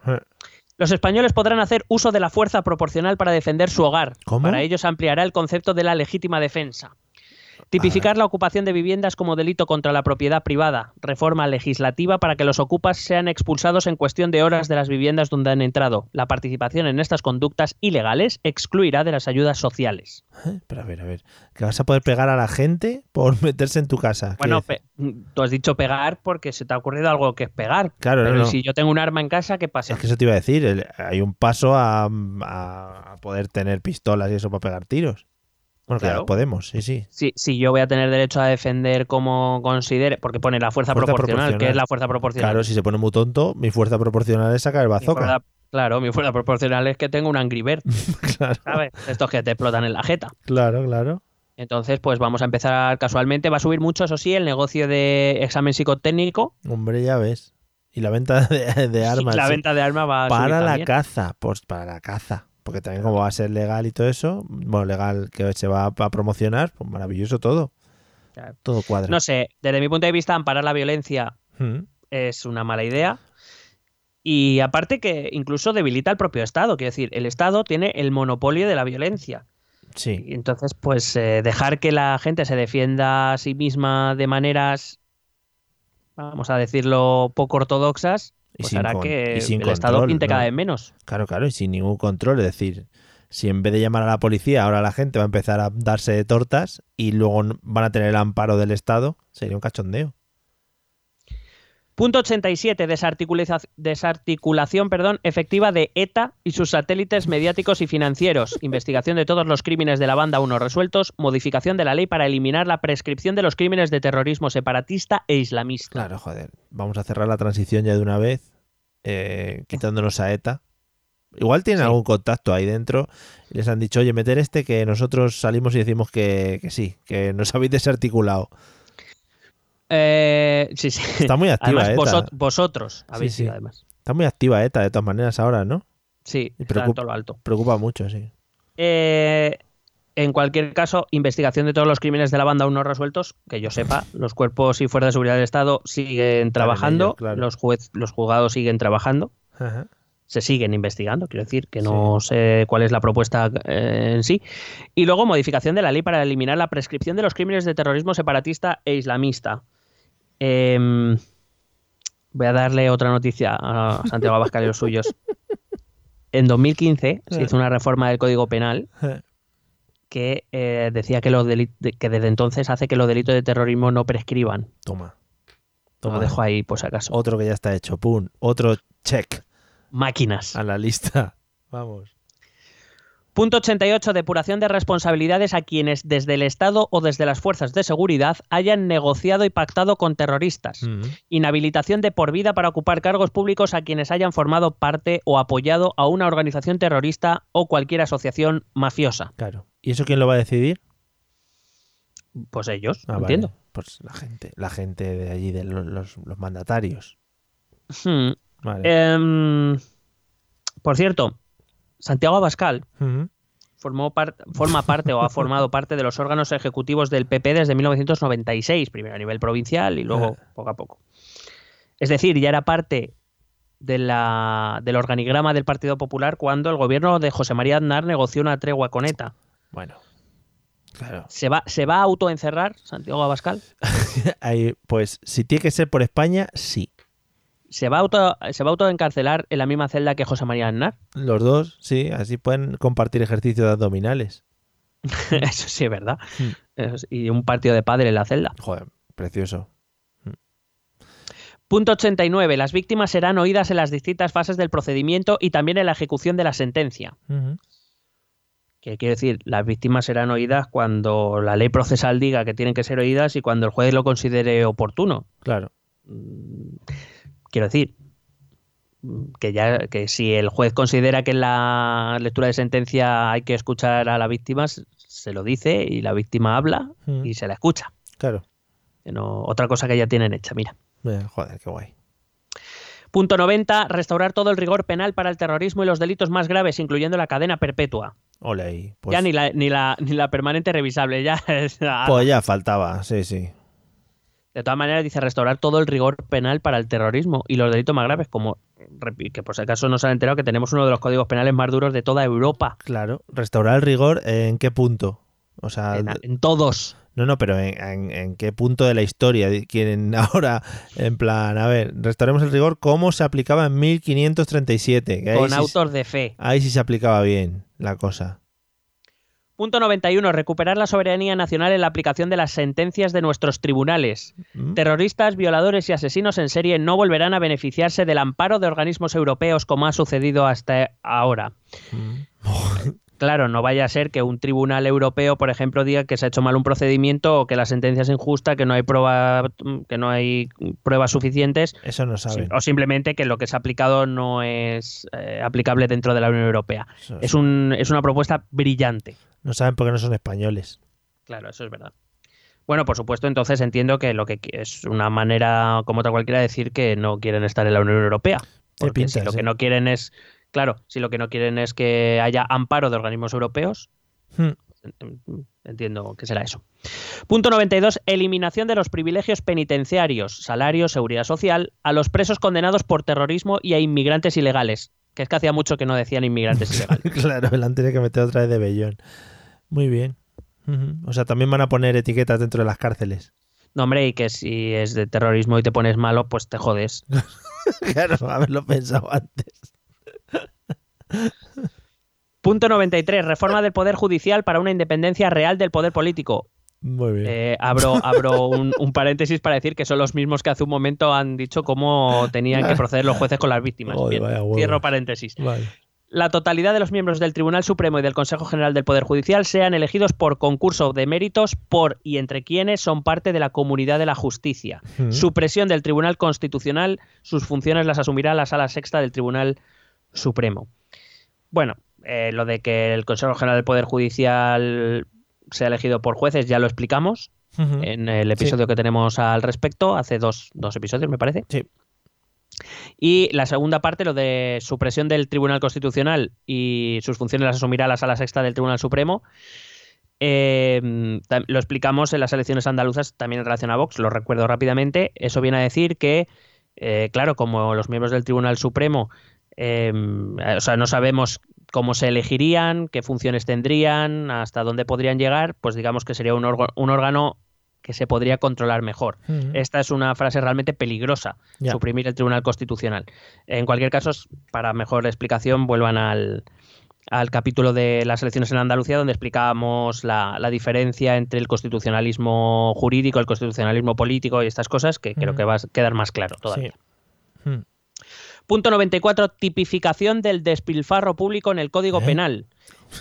Los españoles podrán hacer uso de la fuerza proporcional para defender su hogar. ¿Cómo? Para ello se ampliará el concepto de la legítima defensa. Tipificar la ocupación de viviendas como delito contra la propiedad privada. Reforma legislativa para que los ocupas sean expulsados en cuestión de horas de las viviendas donde han entrado. La participación en estas conductas ilegales excluirá de las ayudas sociales. ¿eh? Pero a ver, a ver. ¿Que vas a poder pegar a la gente por meterse en tu casa? Bueno, pe- tú has dicho pegar porque se te ha ocurrido algo que es pegar. Claro, no, Pero no. si yo tengo un arma en casa, ¿qué pasa? Es que eso te iba a decir. el- hay un paso a, a- a poder tener pistolas y eso para pegar tiros. Bueno, que Claro. podemos, sí, sí. Si, si yo voy a tener derecho a defender como considere, porque pone la fuerza, Fuerza proporcional, proporcional. ¿qué es la fuerza proporcional? Claro, si se pone muy tonto, mi fuerza proporcional es sacar el Mi bazooka. fuerza- claro, mi fuerza proporcional es que tengo un Angry Bird, claro, ¿sabes? Estos que te explotan en la jeta. claro, claro. Entonces, pues vamos a empezar casualmente. Va a subir mucho, eso sí, el negocio de examen psicotécnico. Hombre, ya ves. Y la venta de, de armas. la sí. venta de armas va a subir para la también. caza. Pues para la caza. Porque también como va a ser legal y todo eso, bueno, legal que se va a promocionar, pues maravilloso todo. Claro. Todo cuadra. No sé, desde mi punto de vista, amparar la violencia Mm, es una mala idea. Y aparte que incluso debilita al propio Estado. Quiero decir, el Estado tiene el monopolio de la violencia. Sí. Y entonces, pues eh, dejar que la gente se defienda a sí misma de maneras, vamos a decirlo, poco ortodoxas, Y pues sin hará que y sin el Estado control, pinte cada vez menos. Claro, claro, y sin ningún control. Es decir, si en vez de llamar a la policía, ahora la gente va a empezar a darse de tortas y luego van a tener el amparo del Estado, sería un cachondeo. Punto 87. Desarticuliza- desarticulación perdón, efectiva de ETA y sus satélites mediáticos y financieros. Investigación de todos los crímenes de la banda 1 resueltos. Modificación de la ley para eliminar la prescripción de los crímenes de terrorismo separatista e islamista. Claro, joder. Vamos a cerrar la transición ya de una vez, eh, quitándonos a ETA. Igual tienen Sí. algún contacto ahí dentro y les han dicho, oye, meter este que nosotros salimos y decimos que, que sí, que nos habéis desarticulado. Eh, sí, sí. Está muy activa Además, ETA. vosot- vosotros habéis Sí, sido, además. Está muy activa ETA de todas maneras ahora, ¿no? Sí, Y está en preocup- todo lo alto. Preocupa mucho, sí. Eh, en cualquier caso, investigación de todos los crímenes de la banda aún no resueltos, que yo sepa, los cuerpos y fuerzas de seguridad del Estado siguen trabajando, claro. los, juez, los juzgados siguen trabajando, Ajá. se siguen investigando, quiero decir, que no sé cuál es la propuesta eh, en sí. Y luego modificación de la ley para eliminar la prescripción de los crímenes de terrorismo separatista e islamista. Em, voy a darle otra noticia a Santiago Abascal y los suyos. En 2015 se hizo una reforma del Código Penal que eh, decía que, los desde entonces hace que los delitos de terrorismo no prescriban. Toma. Lo Toma. dejo ahí, por si acaso. Otro que ya está hecho. Pum. Otro check Máquinas. a la lista. Vamos. Punto 88. Depuración de responsabilidades a quienes desde el Estado o desde las fuerzas de seguridad hayan negociado y pactado con terroristas. Inhabilitación de por vida para ocupar cargos públicos a quienes hayan formado parte o apoyado a una organización terrorista o cualquier asociación mafiosa. Claro. ¿Y eso quién lo va a decidir? Pues ellos, Ah, vale. entiendo. Pues la gente, la gente de allí, de los, los- los mandatarios. Hmm. Vale. Em, por cierto, Santiago Abascal formó par- forma parte o ha formado parte de los órganos ejecutivos del PP desde 1996, primero a nivel provincial y luego poco a poco. Es decir, ya era parte de la- del organigrama del Partido Popular cuando el gobierno de José María Aznar negoció una tregua con ETA. Bueno. Claro. ¿Se va, ¿Se va a autoencerrar Santiago Abascal? Ahí, pues si tiene que ser por España, sí. ¿Se va, a auto, ¿Se va a autoencarcelar en la misma celda que José María Aznar? Los dos, sí. Así pueden compartir ejercicios de abdominales. Eso sí es verdad. Hmm. Y un partido de padre en la celda. Joder, precioso. Punto 89. Las víctimas serán oídas en las distintas fases del procedimiento y también en la ejecución de la sentencia. Ujú. Que quiere decir, las víctimas serán oídas cuando la ley procesal diga que tienen que ser oídas y cuando el juez lo considere oportuno. Claro. Mm, Quiero decir, que ya que si el juez considera que en la lectura de sentencia hay que escuchar a la víctima, se lo dice y la víctima habla Mm. y se la escucha. Claro. No- otra cosa que ya tienen hecha, mira. Eh, joder, qué guay. Punto 90. Restaurar todo el rigor penal para el terrorismo y los delitos más graves, incluyendo la cadena perpetua. Ole. Pues, ya ni la, ni, la, ni la permanente revisable, ya es- pues ya faltaba, sí, sí. De todas maneras, dice restaurar todo el rigor penal para el terrorismo y los delitos más graves, como que por si acaso no se han enterado que tenemos uno de los códigos penales más duros de toda Europa. Claro. Restaurar el rigor, ¿en qué punto? O sea, En, en todos. no, no, pero ¿en, en, en qué punto de la historia quieren ahora, en plan, a ver, restauremos el rigor, ¿cómo se aplicaba en 1537? Que Con sí- autos de fe. Ahí sí se aplicaba bien la cosa. Punto 91. Recuperar la soberanía nacional en la aplicación de las sentencias de nuestros tribunales. ¿Mm? Terroristas, violadores y asesinos en serie no volverán a beneficiarse del amparo de organismos europeos como ha sucedido hasta ahora. Mm. Claro, no vaya a ser que un tribunal europeo, por ejemplo, diga que se ha hecho mal un procedimiento o que la sentencia es injusta, que no hay prueba, que no hay pruebas suficientes, Eso no saben. o simplemente que lo que se ha aplicado no es eh, aplicable dentro de la Unión Europea. Eso Es, un, es una propuesta brillante. No saben porque no son españoles. Claro, eso es verdad. Bueno, por supuesto, entonces entiendo que lo que es una manera como otra cualquiera de decir que no quieren estar en la Unión Europea. Porque pinta, si lo sí. que no quieren es, claro, si lo que no quieren es que haya amparo de organismos europeos, Hmm. entiendo que será eso. Punto 92. Eliminación de los privilegios penitenciarios, salario, seguridad social, a los presos condenados por terrorismo y a inmigrantes ilegales. Que es que hacía mucho que no decían inmigrantes ilegales. claro, el antes que meter otra vez de Bellón. Muy bien. O sea, también van a poner etiquetas dentro de las cárceles. No, hombre, y que si es de terrorismo y te pones malo, pues te jodes. claro, haberlo pensado antes. Punto 93. Reforma del Poder Judicial para una independencia real del poder político. Muy bien. Eh, abro abro un, un paréntesis para decir que son los mismos que hace un momento han dicho cómo tenían que proceder los jueces con las víctimas. Joder, Bien, cierro paréntesis. Vale. La totalidad de los miembros del Tribunal Supremo y del Consejo General del Poder Judicial sean elegidos por concurso de méritos por y entre quienes son parte de la comunidad de la justicia. Mm. Supresión del Tribunal Constitucional, sus funciones las asumirá la Sala Sexta del Tribunal Supremo. Bueno, eh, lo de que el Consejo General del Poder Judicial sea elegido por jueces ya lo explicamos en el episodio que tenemos al respecto, hace dos, dos episodios me parece. Sí. Y la segunda parte, lo de supresión del Tribunal Constitucional y sus funciones las asumirá la Sala Sexta del Tribunal Supremo. eh, lo explicamos en las elecciones andaluzas también en relación a Vox, lo recuerdo rápidamente. Eso viene a decir que, eh, claro, como los miembros del Tribunal Supremo, eh, o sea, no sabemos cómo se elegirían, qué funciones tendrían, hasta dónde podrían llegar, pues digamos que sería un, un órgano que se podría controlar mejor. Esta es una frase realmente peligrosa, suprimir el Tribunal Constitucional. En cualquier caso, para mejor explicación, vuelvan al, al capítulo de las elecciones en Andalucía, donde explicábamos la, la diferencia entre el constitucionalismo jurídico, el constitucionalismo político y estas cosas, que creo que va a quedar más claro todavía. Sí. Mm. Punto 94. Tipificación del despilfarro público en el Código ¿Eh? Penal.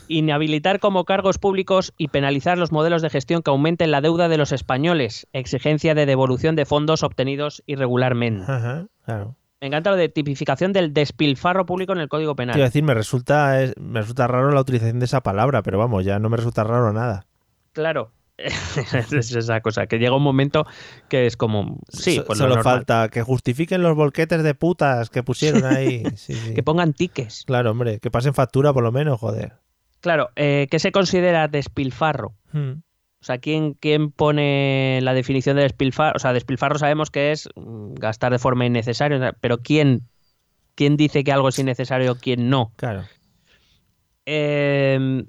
Inhabilitar como cargos públicos y penalizar los modelos de gestión que aumenten la deuda de los españoles. Exigencia de devolución de fondos obtenidos irregularmente. Ajá, claro. Me encanta lo de tipificación del despilfarro público en el Código Quiero Penal. decir, me resulta, es- me resulta raro la utilización de esa palabra, pero vamos, ya no me resulta raro nada. Claro. es esa cosa, que llega un momento que es como... Sí, pues lo Solo falta que justifiquen los volquetes de putas que pusieron ahí. Sí, sí. Que pongan tiques. Claro, hombre, que pasen factura por lo menos, joder. Claro, eh, ¿qué se considera despilfarro? Mm. O sea, ¿quién, ¿quién pone la definición de despilfarro? O sea, despilfarro sabemos que es mm, gastar de forma innecesaria, o pero ¿quién, quién dice que algo es innecesario, quién no? Claro. Eh,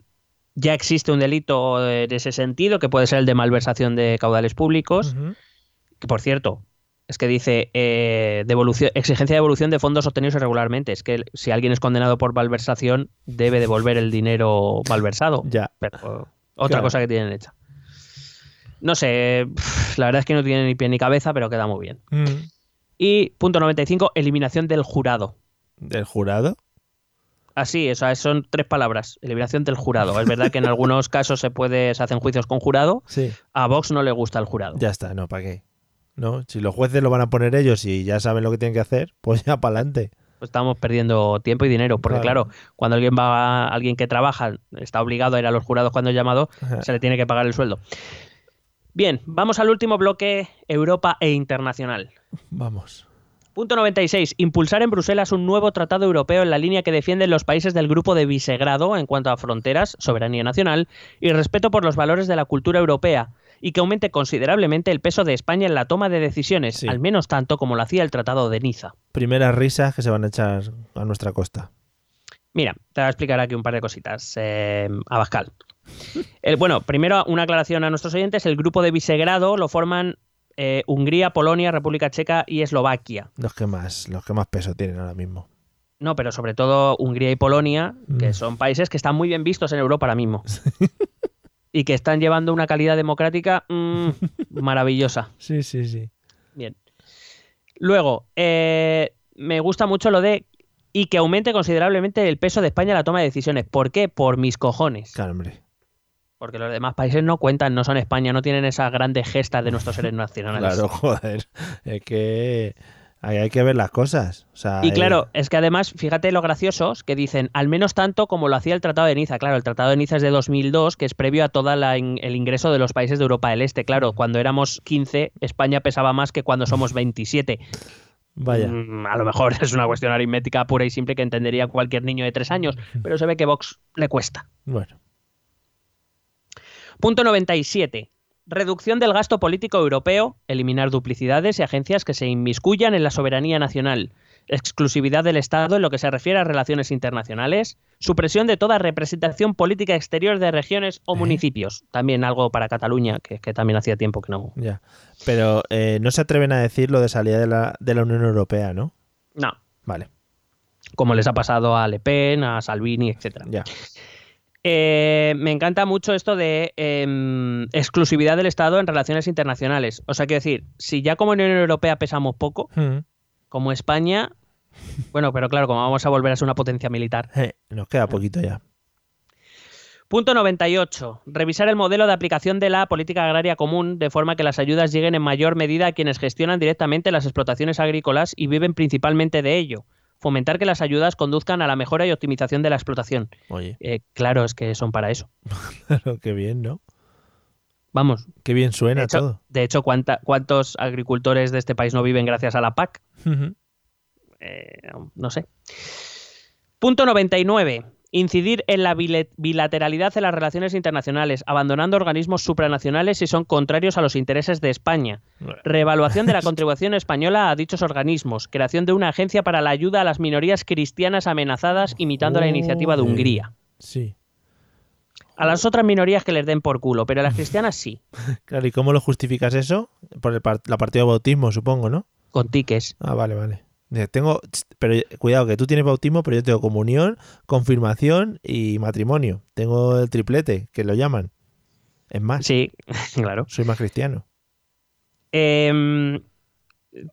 ya existe un delito en ese sentido, que puede ser el de malversación de caudales públicos, que por cierto, es que dice eh, devolución, exigencia de devolución de fondos obtenidos irregularmente. Es que si alguien es condenado por malversación, debe devolver el dinero malversado. Ya. Pero otra Claro. cosa que tienen hecha. No sé, la verdad es que no tiene ni pie ni cabeza, pero queda muy bien. Mm. Y punto 95, eliminación del jurado. ¿Del jurado? Así, o sea, son tres palabras, eliminación del jurado. Es verdad que en algunos casos se puede, se hacen juicios con jurado. Sí. A Vox no le gusta el jurado. Ya está, no, ¿para qué? No, si los jueces lo van a poner ellos y ya saben lo que tienen que hacer, pues ya para adelante. Pues estamos perdiendo tiempo y dinero, porque Claro. claro, cuando alguien va, alguien que trabaja está obligado a ir a los jurados cuando es llamado, se le tiene que pagar el sueldo. Bien, vamos al último bloque, Europa e internacional. Vamos. Punto 96. Impulsar en Bruselas un nuevo tratado europeo en la línea que defienden los países del grupo de Visegrado en cuanto a fronteras, soberanía nacional y respeto por los valores de la cultura europea, y que aumente considerablemente el peso de España en la toma de decisiones, Sí. al menos tanto como lo hacía el Tratado de Niza. Primeras risas que se van a echar a nuestra costa. Mira, te voy a explicar aquí un par de cositas. Eh, Abascal. El, bueno, primero una aclaración a nuestros oyentes. El grupo de Visegrado lo forman eh, Hungría, Polonia, República Checa y Eslovaquia. Los que más, los que más peso tienen ahora mismo. No, pero sobre todo Hungría y Polonia, que Mm. son países que están muy bien vistos en Europa ahora mismo. y que están llevando una calidad democrática mm, maravillosa. Sí, sí, sí. Bien. Luego, eh, me gusta mucho lo de y que aumente considerablemente el peso de España en la toma de decisiones. ¿Por qué? Por mis cojones. Claro, hombre. Porque los demás países no cuentan, no son España, no tienen esas grandes gestas de nuestros seres nacionales. Claro, joder. Es que ahí hay que ver las cosas. O sea, Y hay- claro, es que además, fíjate lo graciosos que dicen, al menos tanto como lo hacía el Tratado de Niza. Claro, el Tratado de Niza es de 2002, que es previo a todo el ingreso de los países de Europa del Este. Claro, cuando éramos 15, España pesaba más que cuando somos 27. Vaya. Mm, a lo mejor es una cuestión aritmética pura y simple que entendería cualquier niño de tres años, pero se ve que Vox le cuesta. Bueno. Punto 97. Reducción del gasto político europeo, eliminar duplicidades y agencias que se inmiscuyan en la soberanía nacional, exclusividad del Estado en lo que se refiere a relaciones internacionales, supresión de toda representación política exterior de regiones o ¿Eh? municipios. También algo para Cataluña, que, que también hacía tiempo que no. Ya. Pero eh, no se atreven a decir lo de salida de la, de la Unión Europea, ¿no? No, Vale, como les ha pasado a Le Pen, a Salvini, etcétera. ya. Eh, me encanta mucho esto de em, exclusividad del Estado en relaciones internacionales. O sea, quiero decir, si ya como Unión Europea pesamos poco, Mm. como España, bueno, pero claro, como vamos a volver a ser una potencia militar. Eh, nos queda poquito ya. Punto 98. Revisar el modelo de aplicación de la política agraria común de forma que las ayudas lleguen en mayor medida a quienes gestionan directamente las explotaciones agrícolas y viven principalmente de ello. Fomentar que las ayudas conduzcan a la mejora y optimización de la explotación. Oye, Eh, claro, es que son para eso. claro, qué bien, ¿no? Vamos, Qué bien de suena hecho, todo. de hecho ¿cuánta- ¿cuántos agricultores de este país no viven gracias a la PAC? Eh, no sé. Punto 99. Incidir en la bilateralidad de las relaciones internacionales, abandonando organismos supranacionales si son contrarios a los intereses de España. Reevaluación de la contribución española a dichos organismos. Creación de una agencia para la ayuda a las minorías cristianas amenazadas, imitando la iniciativa de. Hungría. Sí. A las otras minorías que les den por culo, pero a las cristianas sí, Claro, ¿y cómo lo justificas eso? Por el par- la partida de bautismo, supongo, ¿no? con tiques. Ah, vale, vale. Tengo, pero cuidado, que tú tienes bautismo, pero yo tengo comunión, confirmación y matrimonio. Tengo el triplete, que lo llaman. Es más, Sí, claro. soy más cristiano. Em,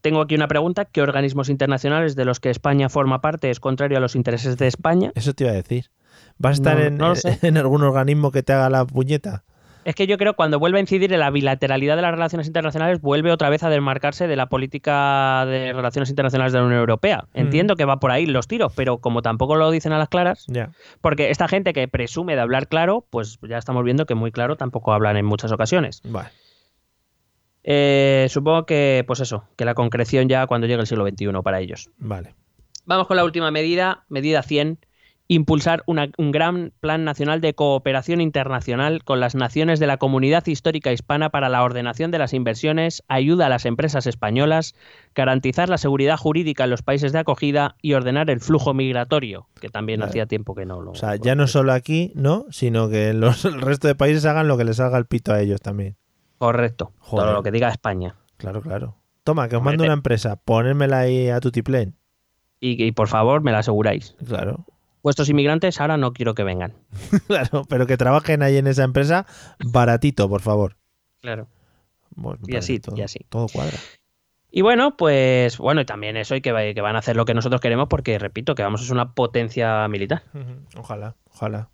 tengo aquí una pregunta. ¿Qué organismos internacionales de los que España forma parte es contrario a los intereses de España? Eso te iba a decir. ¿Vas a estar No- en, no en algún organismo que te haga la puñeta? Es que yo creo que cuando vuelve a incidir en la bilateralidad de las relaciones internacionales, vuelve otra vez a desmarcarse de la política de relaciones internacionales de la Unión Europea. Entiendo que va por ahí los tiros, pero como tampoco lo dicen a las claras, porque esta gente que presume de hablar claro, pues ya estamos viendo que muy claro tampoco hablan en muchas ocasiones. Vale. Eh, supongo que, pues eso, que la concreción ya cuando llegue el siglo XXI para ellos. Vale. Vamos con la última medida, medida 100. Impulsar una- un gran plan nacional de cooperación internacional con las naciones de la comunidad histórica hispana para la ordenación de las inversiones, ayuda a las empresas españolas, garantizar la seguridad jurídica en los países de acogida y ordenar el flujo migratorio, que también hacía tiempo que no lo. O sea, ya no solo aquí, ¿no? Sino que los, el resto de países hagan lo que les salga el pito a ellos también. Correcto. Joder. Todo lo que diga España. Claro, claro. Toma, que os Hombre, mando una empresa, ponérmela ahí a tutiplén. Y, y por favor, me la aseguráis. Claro. Vuestros inmigrantes ahora no quiero que vengan. Claro, pero que trabajen ahí en esa empresa baratito, por favor. Claro. Y así, todo, y así. Todo cuadra. Y bueno, pues bueno, y también eso y que, va- que van a hacer lo que nosotros queremos porque, repito, que vamos a ser una potencia militar. Ojalá, ojalá.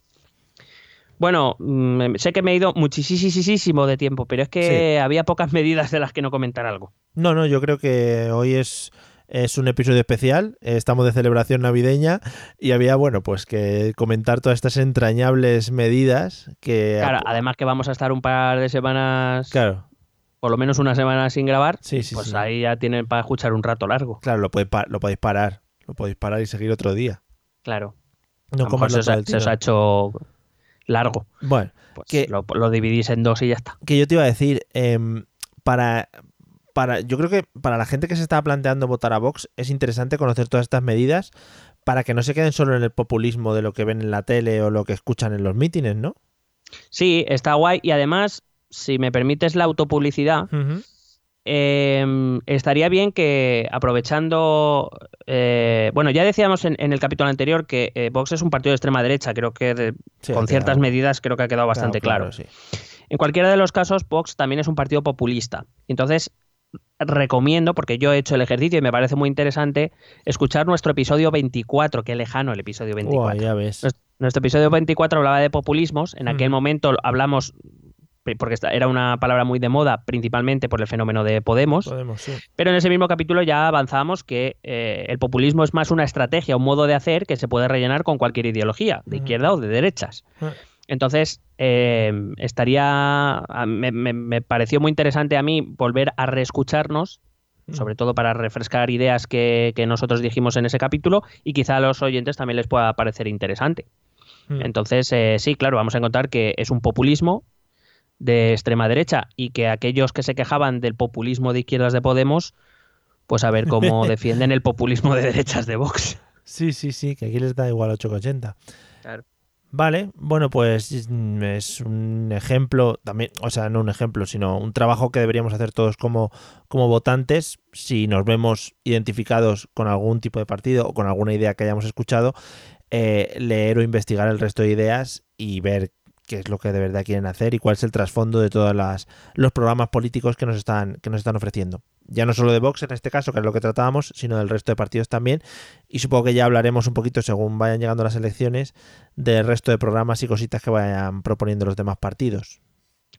Bueno, mm, sé que me he ido muchísimo de tiempo, pero es que había pocas medidas de las que no comentar algo. No, no, yo creo que hoy es, es un episodio especial. eh, Estamos de celebración navideña y había, bueno, pues que comentar todas estas entrañables medidas que. Claro, además que vamos a estar un par de semanas, claro, por lo menos una semana sin grabar, sí, sí. pues sí. ahí ya tienen para escuchar un rato largo. Claro, lo, podéis lo podéis parar. Lo podéis parar y seguir otro día. Claro. No comerlo se os, ha, el se os tirón. ha hecho largo. Bueno, Pues Que- lo, lo dividís en dos y ya está. que yo te iba a decir, em, para, para, yo creo que para la gente que se está planteando votar a Vox es interesante conocer todas estas medidas para que no se queden solo en el populismo de lo que ven en la tele o lo que escuchan en los mítines, ¿no? Sí, está guay y además, si me permites la autopublicidad, Eh, estaría bien que aprovechando, eh, bueno, ya decíamos en, en el capítulo anterior que eh, Vox es un partido de extrema derecha, creo que de- Sí, con ciertas medidas creo que ha quedado bastante claro. sí. En cualquiera de los casos, Vox también es un partido populista. Entonces, recomiendo, porque yo he hecho el ejercicio y me parece muy interesante, escuchar nuestro episodio 24, qué lejano el episodio 24. Uah, ya ves. Nues- Nuestro episodio 24 hablaba de populismos. En aquel momento hablamos, porque era una palabra muy de moda, principalmente por el fenómeno de Podemos. Podemos, sí. Pero en ese mismo capítulo ya avanzamos que eh, el populismo es más una estrategia, un modo de hacer que se puede rellenar con cualquier ideología, de Ujú. izquierda o de derechas. Ah. Entonces, eh, estaría. Me, me- me pareció muy interesante a mí volver a reescucharnos, sobre todo para refrescar ideas que, que nosotros dijimos en ese capítulo, y quizá a los oyentes también les pueda parecer interesante. Mm. Entonces, eh, sí, claro, vamos a encontrar que es un populismo de extrema derecha y que aquellos que se quejaban del populismo de izquierdas de Podemos, pues a ver cómo defienden el populismo de derechas de Vox. Sí, sí, sí, que aquí les da igual 8,80. Vale, bueno, pues mm, es un ejemplo, también, o sea, no un ejemplo, sino un trabajo que deberíamos hacer todos como, como votantes si nos vemos identificados con algún tipo de partido o con alguna idea que hayamos escuchado, eh, leer o investigar el resto de ideas y ver qué es lo que de verdad quieren hacer y cuál es el trasfondo de todos los programas políticos que nos están, que nos están ofreciendo. Ya no solo de Vox en este caso, que es lo que tratábamos, sino del resto de partidos también. Y supongo que ya hablaremos un poquito, según vayan llegando las elecciones, del resto de programas y cositas que vayan proponiendo los demás partidos.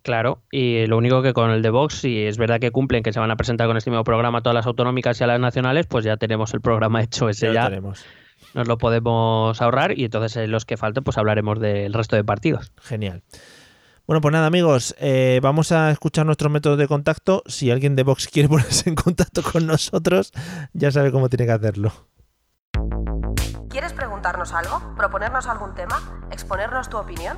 Claro, y lo único que con el de Vox, si es verdad que cumplen, que se van a presentar con este mismo programa a todas las autonómicas y a las nacionales, pues ya tenemos el programa hecho ese ya. ya. tenemos nos lo podemos ahorrar y entonces en los que falten pues hablaremos del resto de partidos. Genial. Bueno, pues nada amigos, eh, vamos a escuchar nuestros métodos de contacto. Si alguien de Vox quiere ponerse en contacto con nosotros, ya sabe cómo tiene que hacerlo. ¿Quieres preguntarnos algo? ¿Proponernos algún tema? ¿Exponernos tu opinión?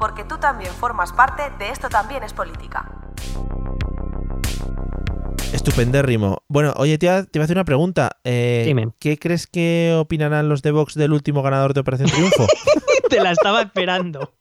porque tú también formas parte de esto también es política. Estupendérrimo. Bueno, oye, te iba, a hacer una pregunta. Eh, ¿Qué crees que opinarán los de Vox del último ganador de Operación Triunfo? te la estaba esperando.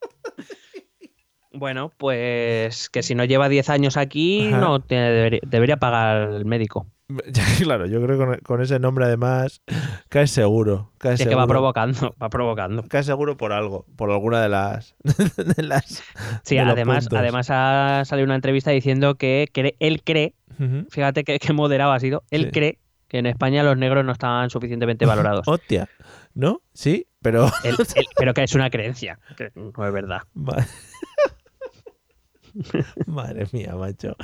Bueno, pues que si no lleva 10 años aquí, no debería, pagar el médico. Claro, yo creo que con, ese nombre además cae seguro. Cae es que va provocando, va provocando. Cae seguro por algo, por alguna de las. sí, además, además ha salido una entrevista diciendo que él cree Fíjate qué, moderado ha sido. Él cree que en España los negros no estaban suficientemente valorados. Hostia, ¿no? Sí, pero... pero que es una creencia, que no es verdad. Madre mía, macho.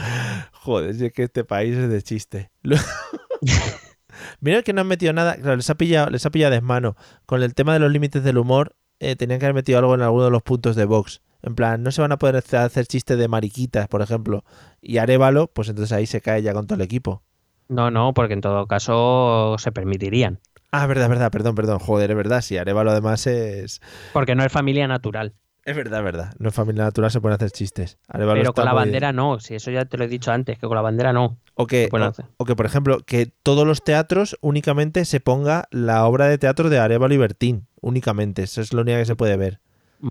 Joder, es que este país es de chiste. Mira que no han metido nada, claro, les ha pillado, les ha pillado desmano. Con el tema de los límites del humor, eh, tenían que haber metido algo en alguno de los puntos de Vox. En plan, no se van a poder hacer chistes de mariquitas, por ejemplo. Y Arevalo, pues entonces ahí se cae ya con todo el equipo. No, no, porque en todo caso se permitirían. Ah, verdad, verdad, perdón, perdón. Joder, es verdad, sí, Arevalo además es. Porque no es familia natural. Es verdad, es verdad. No es familia natural, se pueden hacer chistes. Pero con la bandera no, si eso ya te lo he dicho antes, que con la bandera no. O que, o, que, por ejemplo, que todos los teatros únicamente se ponga la obra de teatro de Arevalo y Bertín. Únicamente, eso es lo único que se puede ver.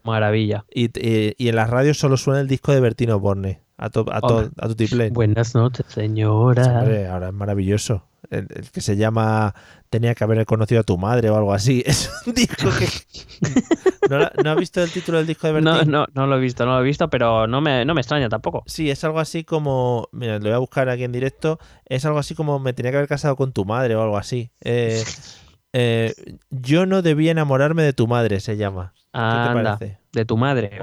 Maravilla. Y, en las radios solo suena el disco de Bertino Borne. A, tu a, Buenas noches, señora. ahora es maravilloso. El, que se llama Tenía que haber conocido a tu madre o algo así. Es un disco que. ¿No, has visto el título del disco de Bertín? No, no, no lo he visto, no lo he visto, pero no me, no me extraña tampoco. Sí, es algo así como. Mira, lo voy a buscar aquí en directo. Es algo así como Me tenía que haber casado con tu madre o algo así. Eh, eh, yo no debía enamorarme de tu madre, se llama. ¿Qué te parece? De tu madre.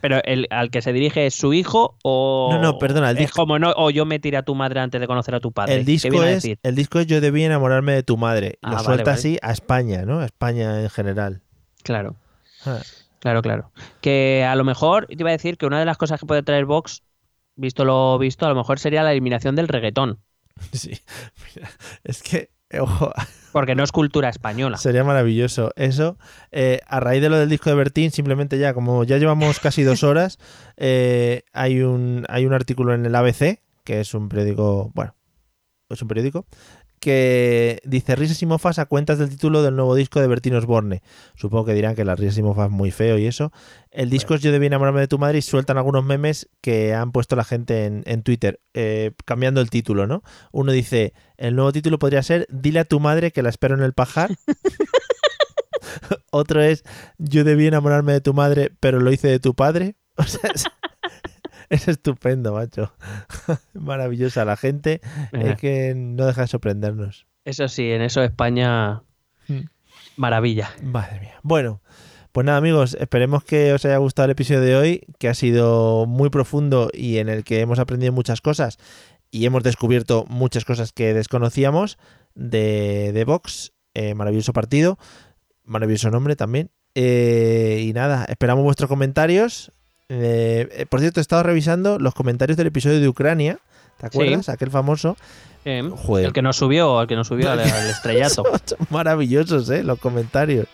pero, el, al que se dirige es su hijo o. No, no, perdona. El disco... como no, o yo me tiré a tu madre antes de conocer a tu padre. El disco, es, el disco es Yo debía enamorarme de tu madre. Lo ah, suelta así a España, ¿no? A España en general. Claro. Ah. Claro, claro. Que a lo mejor, te iba a decir que una de las cosas que puede traer Vox, visto lo visto, a lo mejor sería la eliminación del reggaetón. Sí. es que Ojo. Porque no es cultura española. Sería maravilloso. Eso, eh, a raíz de lo del disco de Bertín, simplemente ya, como ya llevamos casi dos horas, eh, hay, un, hay un artículo en el ABC, que es un periódico, bueno, es un periódico, que dice risas y mofas a cuentas del título del nuevo disco de Bertín Osborne. Supongo que dirán que las risas y mofas es muy feo y eso. El disco es Yo debí enamorarme de tu madre y sueltan algunos memes que han puesto la gente en, Twitter, eh, cambiando el título, ¿no? Uno dice, el nuevo título podría ser Dile a tu madre que la espero en el pajar. Otro es Yo debí enamorarme de tu madre, pero lo hice de tu padre. O sea, es estupendo, macho. Maravillosa. La gente es que no deja de sorprendernos. Eso sí, en eso España. Hmm. Maravilla. Madre mía. Bueno, pues nada, amigos, esperemos que os haya gustado el episodio de hoy, que ha sido muy profundo y en el que hemos aprendido muchas cosas y hemos descubierto muchas cosas que desconocíamos de, de Vox. Eh, maravilloso partido, maravilloso nombre también. Eh, y nada, esperamos vuestros comentarios eh, eh, por cierto, he estado revisando los comentarios del episodio de Ucrania. ¿Te acuerdas? Aquel famoso. El que nos subió, el que nos subió al, estrellato. maravillosos, ¿eh? Los comentarios.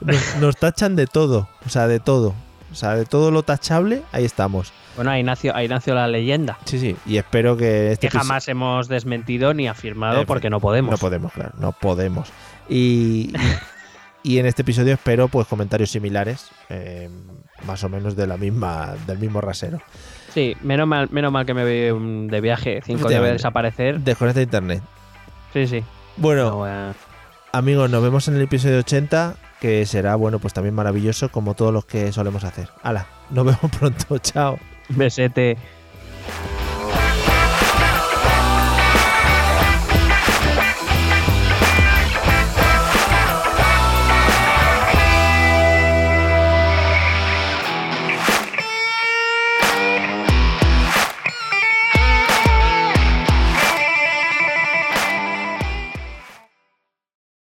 Nos, nos tachan de todo, o sea, de todo. O sea, de todo lo tachable, ahí estamos. Bueno, ahí nació, ahí nació la leyenda. Sí, sí, y espero que este Que jamás hemos desmentido ni afirmado porque no podemos. No podemos, claro, no podemos. Y, y, y en este episodio espero pues comentarios similares, eh, más o menos de la misma, del mismo rasero. Sí, menos mal, menos mal que me voy de viaje. Cinco debe Efectivamente. desaparecer. Desconecta internet. Sí, sí. Bueno, No, eh, amigos, nos vemos en el episodio 80, que será, bueno, pues también maravilloso como todos los que solemos hacer. Hala, nos vemos pronto, chao. besete.